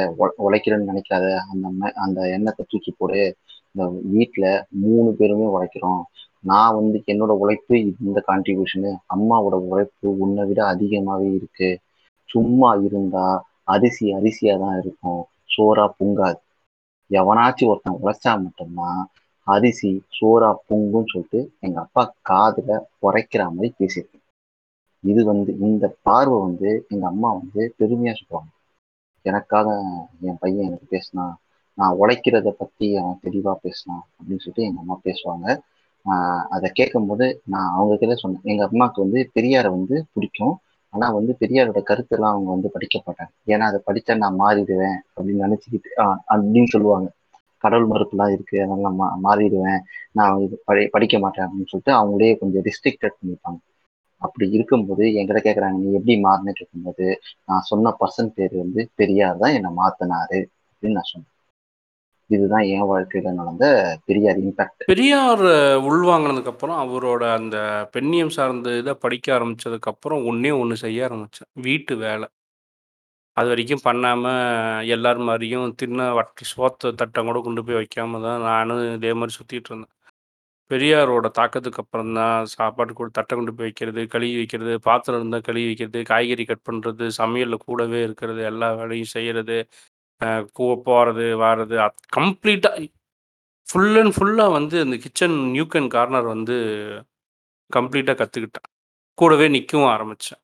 உழைக்கிறேன்னு நினைக்காத அந்த அந்த எண்ணத்தை தூக்கி போடு. இந்த வீட்டுல மூணு பேருமே உழைக்கிறோம். நான் வந்து என்னோட உழைப்பு இந்த கான்ட்ரிபியூஷனு அம்மாவோட உழைப்பு உன்னை விட அதிகமாவே இருக்கு. சும்மா இருந்தா அரிசி அரிசியா தான் இருக்கும். சோறா பொங்காது. எவனாச்சும் ஒருத்தன் உழைச்சா மட்டும்தான் அரிசி சோறா பொங்குன்னு சொல்லிட்டு எங்க அப்பா காதுல உரைக்கிற மாதிரி பேசியிருக்கு இது வந்து இந்த பார்வை வந்து எங்க அம்மா வந்து பெருமையா சொல்லுவாங்க. எனக்காக என் பையன் எனக்கு பேசினான் நான் உழைக்கிறத பத்தி அவன் தெளிவா பேசினான் அப்படின்னு சொல்லிட்டு எங்க அம்மா பேசுவாங்க. ஆஹ் அதை கேட்கும்போது நான் அவங்க கிட்ட சொன்னேன். எங்க அம்மாவுக்கு வந்து பெரியாரை வந்து பிடிக்கும். ஆனா வந்து பெரியாரோட கருத்தெல்லாம் அவங்க வந்து படிக்க மாட்டாங்க. ஏன்னா அதை படிச்சா நான் மாறிடுவேன் அப்படின்னு நினைச்சுக்கிட்டு அப்படின்னு சொல்லுவாங்க. கடவுள் மறுப்புலாம் இருக்கு அதனால நான் மா மாறிடுவேன். நான் இது படி படிக்க மாட்டேன் அப்படின்னு சொல்லிட்டு அவங்களே கொஞ்சம் ரிஸ்ட்ரிக்டட் பண்ணிப்பாங்க. அப்படி இருக்கும்போது என்கிட்ட கேட்குறாங்க நீ எப்படி மாறினு இருக்கும்போது நான் சொன்ன பர்சன் பேர் வந்து பெரியார் தான் என்னை மாத்தினாரு அப்படின்னு நான் சொன்னேன் இதுதான் என் வாழ்க்கையில நடந்த பெரியார் இம்பாக்ட் பெரியார் உள்வாங்கினதுக்கு அப்புறம் அவரோட அந்த பெண்ணியம் சார்ந்த இதை படிக்க ஆரம்பிச்சதுக்கு அப்புறம் ஒன்னே ஒன்று செய்ய ஆரம்பிச்சேன். வீட்டு வேலை. அது வரைக்கும் பண்ணாமல் எல்லார் மாதிரியும் தின்ன வட்டி சோத்த தட்டம் கூட கொண்டு போய் வைக்காம தான் நானும் இதே மாதிரி சுற்றிட்டு இருந்தேன். பெரியாரோட தாக்கத்துக்கு அப்புறம் தான் சாப்பாடு கூட தட்டை கொண்டு போய் வைக்கிறது கழுவி வைக்கிறது பாத்திரம் இருந்தால் கழுவி வைக்கிறது காய்கறி கட் பண்ணுறது சமையலில் கூடவே இருக்கிறது எல்லா வேலையும் செய்கிறது போகிறது வாரது கம்ப்ளீட்டாக ஃபுல் அண்ட் ஃபுல்லாக வந்து அந்த கிச்சன் நியூக் அண்ட் கார்னர் வந்து கம்ப்ளீட்டாக கற்றுக்கிட்டேன் கூடவே நிற்கவும் ஆரம்பித்தேன்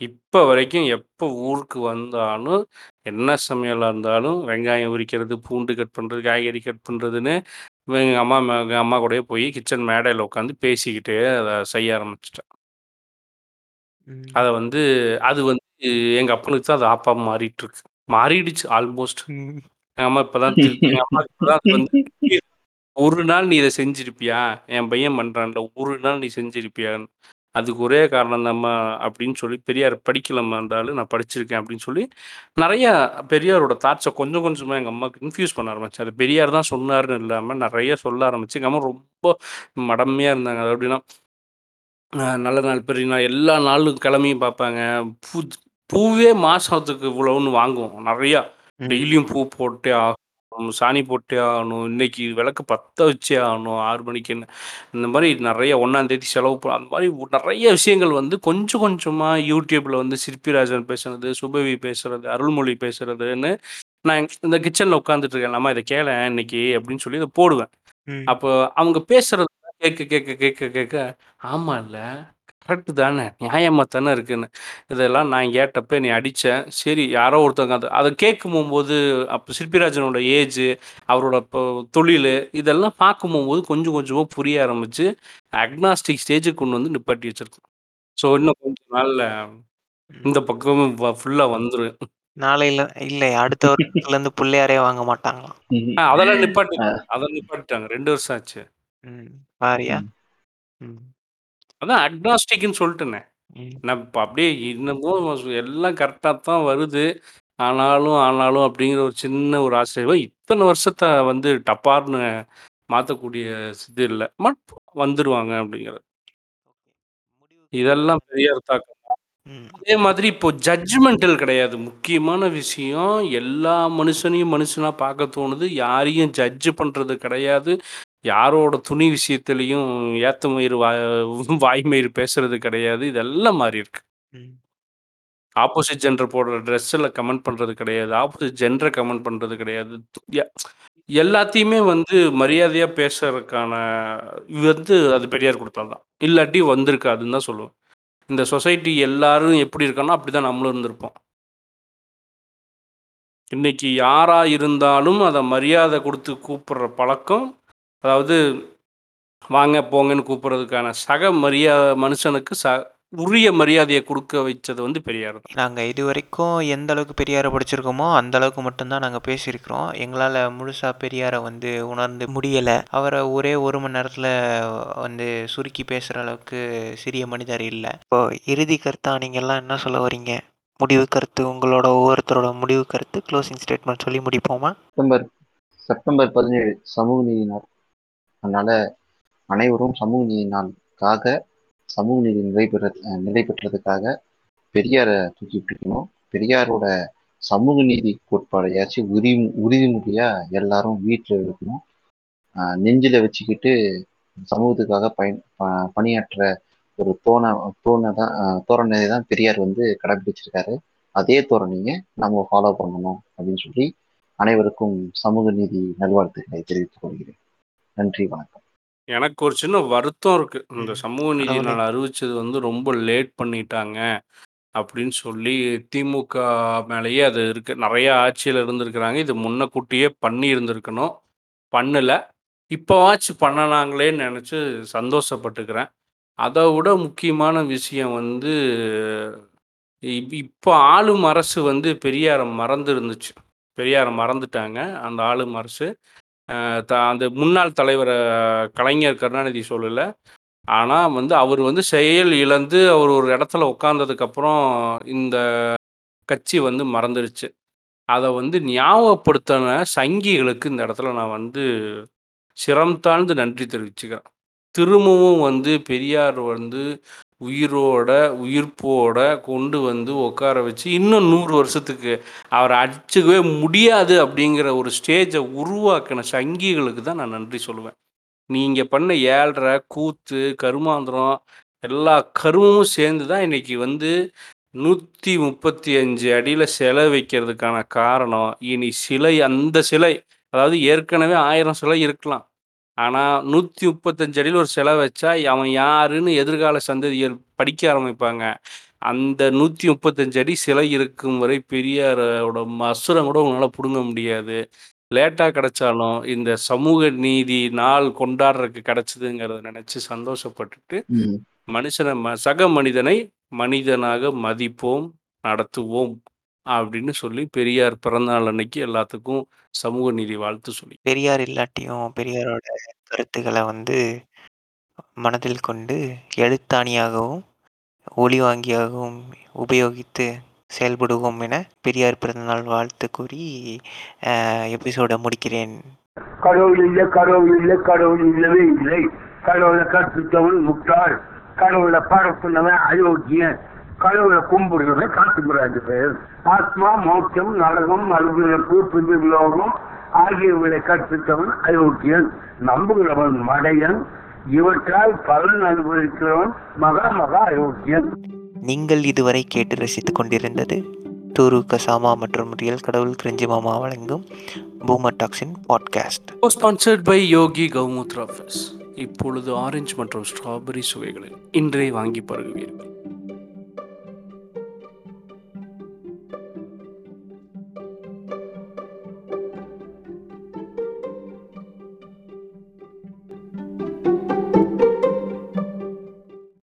இப்போ வரைக்கும் எப்போ ஊருக்கு வந்தாலும் என்ன சமையலாக இருந்தாலும் வெங்காயம் உரிக்கிறது பூண்டு கட் பண்ணுறது காய்கறி கட் பண்ணுறதுன்னு எங்கள் அம்மா எங்கள் அம்மா கூடயே போய் கிச்சன் மேடையில் உட்காந்து பேசிக்கிட்டே அதை செய்ய ஆரம்பிச்சிட்டேன். அதை வந்து அது வந்து எங்கள் அப்பனுக்கு தான் அது ஆப்பா மாறிட்டு இருக்கு மாறிடுச்சு ஆல்மோஸ்ட் [LAUGHS] எங்கள் அம்மா இப்போ தான் எங்கள் அம்மா இப்போ தான் வந்து [LAUGHS] ஒரு நாள் நீ இதை செஞ்சிருப்பியா? என் பையன் பண்ணுறான்ல ஒரு நாள் நீ செஞ்சிருப்பியான்னு. அதுக்கு ஒரே காரணம் தாம்மா அப்படின்னு சொல்லி பெரியார் படிக்கலாமா இருந்தாலும் நான் படிச்சிருக்கேன் அப்படின்னு சொல்லி நிறைய பெரியாரோட தாட்ஸை கொஞ்சம் கொஞ்சமாக எங்கள் அம்மாவுக்கு இன்ஃபியூஸ் பண்ண ஆரம்பிச்சாரு பெரியார் தான் சொன்னார்னு இல்லாமல் நிறைய சொல்ல ஆரம்பிச்சு எங்கள் அம்மா ரொம்ப மடமையாக இருந்தாங்க. அது அப்படின்னா நல்ல நாள் பெரிய நாள். எல்லா நாளும் கிளம்பியும் பார்ப்பாங்க. பூவே மாதத்துக்கு இவ்வளோன்னு வாங்குவோம். நிறையா. டெய்லியும் பூ போட்டே ஆகும் சாணி போட்டே ஆகணும் இன்னைக்கு விளக்கு பற்ற வச்சே ஆகணும் ஆறு மணிக்குன்னு இந்த மாதிரி நிறைய ஒன்றாந்தேதி செலவு ப அந்த மாதிரி நிறைய விஷயங்கள் வந்து கொஞ்சம் கொஞ்சமாக யூடியூப்பில் வந்து சிற்பிராஜன் பேசுறது சுபவி பேசுறது அருள்மொழி பேசுறதுன்னு நான் இந்த கிச்சனில் உட்காந்துட்டு இருக்கேன். நம்ம இதை கேள இன்னைக்கு அப்படின்னு சொல்லி இதை போடுவேன். அப்போ அவங்க பேசுறது கேட்க கேட்க கேட்க கேட்க ஆமா இல்லை கரெக்டு தானே. நியாயமாக தானே இருக்குன்னு. இதெல்லாம் நான் கேட்டப்ப நீ அடித்தேன் சரி யாரோ ஒருத்தவங்க அதை அதை கேட்கும் போகும்போது அப்போ சிற்பிராஜனோட ஏஜ் அவரோட இப்போ தொழில் இதெல்லாம் பார்க்கும் போகும்போது கொஞ்சம் கொஞ்சமாக புரிய ஆரம்பிச்சு அக்னாஸ்டிக் ஸ்டேஜுக்கு கொண்டு வந்து நிப்பாட்டி வச்சிருக்கோம். ஸோ இன்னும் கொஞ்சம் நாளில் இந்த பக்கம் ஃபுல்லாக வந்துடும் நாளையில இல்லை அடுத்த வருஷத்துல இருந்து பிள்ளையாரே வாங்க மாட்டாங்களாம். அதெல்லாம் நிப்பாட்டிட்டாங்க அதெல்லாம் நிப்பாட்டிட்டாங்க. ரெண்டு வருஷம் ஆச்சு. ம். பாரியா? ம். அதான் அக்னாஸ்டிக்னு சொல்லிட்டேனே. நான் இப்போ அப்படியே இன்னமும் எல்லாம் கரெக்டாக தான் வருது. ஆனாலும் ஆனாலும் அப்படிங்கிற ஒரு சின்ன ஒரு ஆச்சரியம். இத்தனை வருஷத்தை வந்து டப்பார்னு மாற்றக்கூடிய இது இல்லை. மட் வந்துடுவாங்க அப்படிங்கிறது. இதெல்லாம் பெரிய தாக்கம். அதே மாதிரி இப்போ ஜட்ஜ்மெண்டல் கிடையாது. முக்கியமான விஷயம் எல்லா மனுஷனையும் மனுஷனா பார்க்க தோணுது. யாரையும் ஜட்ஜ் பண்றது கிடையாது. யாரோட துணி விஷயத்துலையும் ஏத்த மயிறு வா வாய்மயிறு பேசுறது கிடையாது. இதெல்லாம் மாறி இருக்கு. ஆப்போசிட் ஜெண்டர் போடுற ட்ரெஸ்ஸில் கமெண்ட் பண்ணுறது கிடையாது. ஆப்போசிட் ஜெண்டரை கமெண்ட் பண்ணுறது கிடையாது. எல்லாத்தையுமே வந்து மரியாதையாக பேசுறதுக்கான வந்து அது பெரியார் கொடுத்தாதான் இல்லாட்டி வந்திருக்காதுன்னு தான் சொல்லுவேன். இந்த சொசைட்டி எல்லாரும் எப்படி இருக்கானோ அப்படி தான் நம்மளும் இருந்திருப்போம். இன்னைக்கு யாராக இருந்தாலும் அதை மரியாதை கொடுத்து கூப்பிடுற பழக்கம் அதாவது வாங்க போங்கன்னு கூப்பிட்றதுக்கான சக மரியாதை மனுஷனுக்கு ச உரிய மரியாதையை கொடுக்க வச்சது வந்து பெரியார் தான். நாங்கள் இது வரைக்கும் எந்த அளவுக்கு பெரியாரை படிச்சிருக்கோமோ அந்த அளவுக்கு மட்டும்தான் நாங்கள் பேசியிருக்கிறோம். எங்களால் முழுசாக பெரியாரை வந்து உணர்ந்து முடியலை. அவரை ஒரே ஒரு மணி நேரத்தில் வந்து சுருக்கி பேசுகிற அளவுக்கு சிறிய மனிதர் இல்லை. இப்போ இறுதி கருத்தாக நீங்கள்லாம் என்ன சொல்ல வரீங்க முடிவு கருத்து உங்களோட ஒவ்வொருத்தரோட முடிவு கருத்து க்ளோசிங் ஸ்டேட்மெண்ட் சொல்லி முடிப்போமா? செப்டம்பர் செப்டம்பர் பதினேழு சமூக நீதி நாள். அதனால அனைவரும் சமூக நீதி நாளுக்காக சமூக நீதி நிலை பெற நிலை பெற்றதுக்காக பெரியாரை தூக்கி பிடிக்கணும். பெரியாரோட சமூக நீதி கோட்பாடையாச்சும் உரி உறுதிமொழியா எல்லாரும் வீட்டில் இருக்கணும். நெஞ்சில வச்சுக்கிட்டு சமூகத்துக்காக பயன் பணியாற்ற ஒரு தோண தோணை தான் தோரணையை தான் பெரியார் வந்து கடைபிடிச்சிருக்காரு. அதே தோரணையை நம்ம ஃபாலோ பண்ணணும் அப்படின்னு சொல்லி அனைவருக்கும் சமூக நீதி நல்வாழ்த்துக்களை தெரிவித்துக் கொள்கிறேன். நன்றி வணக்கம். எனக்கு ஒரு சின்ன வருத்தம் இருக்கு. இந்த சமூக நீதி நாள் அறிவிச்சது வந்து ரொம்ப லேட் பண்ணிட்டாங்க அப்படின்னு சொல்லி திமுக மேலேயே அது இருக்கு. நிறைய ஆட்சியில் இருந்திருக்கிறாங்க. இது முன்னக்கூட்டியே பண்ணி இருந்திருக்கணும் பண்ணல. இப்போவாச்சும் பண்ணனாங்களேன்னு நினச்சி சந்தோஷப்பட்டுக்கிறேன். அதை விட முக்கியமான விஷயம் வந்து இப்போ ஆளும் அரசு வந்து பெரியாரை மறந்து இருந்துச்சு பெரியாரை மறந்துட்டாங்க. அந்த ஆளும் அரசு. த அந்த முன்னாள் தலைவர் கலைஞர் கருணாநிதி சொல்லலை ஆனால் வந்து அவர் வந்து செயல் இழந்து அவர் ஒரு இடத்துல உட்காந்ததுக்கப்புறம் இந்த கட்சி வந்து மறந்துடுச்சு அதை வந்து ஞாபகப்படுத்தின சங்கிகளுக்கு இந்த இடத்துல நான் வந்து சிரம் தாழ்ந்து நன்றி தெரிவிச்சுக்கிறேன். திரும்பவும் வந்து பெரியார் வந்து உயிரோட உயிர்ப்போட கொண்டு வந்து உட்கார வச்சு இன்னும் நூறு வருஷத்துக்கு அவரை அடிச்சுக்கவே முடியாது அப்படிங்கிற ஒரு ஸ்டேஜை உருவாக்கின சங்கிகளுக்கு தான் நான் நன்றி சொல்லுவேன். நீங்கள் பண்ண ஏழரை கூத்து கருமாந்திரம் எல்லா கருமமும் சேர்ந்து தான் இன்னைக்கு வந்து நூற்றி முப்பத்தி அஞ்சு அடியில் சிலை வைக்கிறதுக்கான காரணம். இனி சிலை அந்த சிலை அதாவது ஏற்கனவே ஆயிரம் சிலை இருக்கலாம். ஆனால் நூற்றி முப்பத்தஞ்சு அடியில் ஒரு சிலை வச்சா அவன் யாருன்னு எதிர்கால சந்ததியர் படிக்க ஆரம்பிப்பாங்க. அந்த நூற்றி முப்பத்தஞ்சு அடி சிலை இருக்கும் வரை பெரியாரோட மசுரம் கூட உங்களால் பிடுங்க முடியாது. லேட்டாக கிடைச்சாலும் இந்த சமூக நீதி நாள் கொண்டாடுறதுக்கு கிடைச்சதுங்கிறத நினச்சி சந்தோஷப்பட்டுட்டு ம். மனுஷனை ம சக மனிதனை மனிதனாக மதிப்போம் நடத்துவோம். அப்படின்னு சொல்லி பெரியார் பிறந்தநாள் அன்னைக்கு எல்லாத்துக்கும் சமூக நீதி வாழ்த்து சொல்லி. பெரியார் இல்லாட்டியும் பெரியாரோட கருத்துக்களை வந்து மனதில் கொண்டு எழுத்தாணியாகவும் ஒளிவாங்கியாகவும் உபயோகித்து செயல்படுவோம் என பெரியார் பிறந்தநாள் வாழ்த்து கூறி எபிசோடை முடிக்கிறேன். கடவுள் இல்லை கடவுள் இல்லை கடவுள் இல்லவே இல்லை. கடவுளை கற்பித்தவன் முட்டாள் கடவுளை பாட சொன்னவன் அயோக்கியன். கடவுளை கும்பிடுறவன் காத்துக்கிறாங்க பேர் ஆத்மா மோட்சம் நரகம் மறுபிறப்பு பிரிவிலோகம் ஆகியவர்களை கற்பித்தவன் அயோக்கியன் நம்புகிறவன் மடையன் இவற்றால் பலன் அனுபவிக்கிறவன் மகா மகா அயோக்கியன். நீங்கள் இதுவரை கேட்டு ரசித்துக் கொண்டிருந்தது தூரு கசாமா மற்றும் ரியல் கடவுள் கிரிஞ்சி மாமா வழங்கும் பூமர் டாக்ஸின் பாட்காஸ்ட். ஸ்பான்சர்ட் பை யோகி கௌமுத்ரா ஃபிஸ் இப்பொழுது ஆரஞ்சு மற்றும் ஸ்ட்ராபெரி சுவைகளில் இன்றே வாங்கி பருகுவீர்கள்.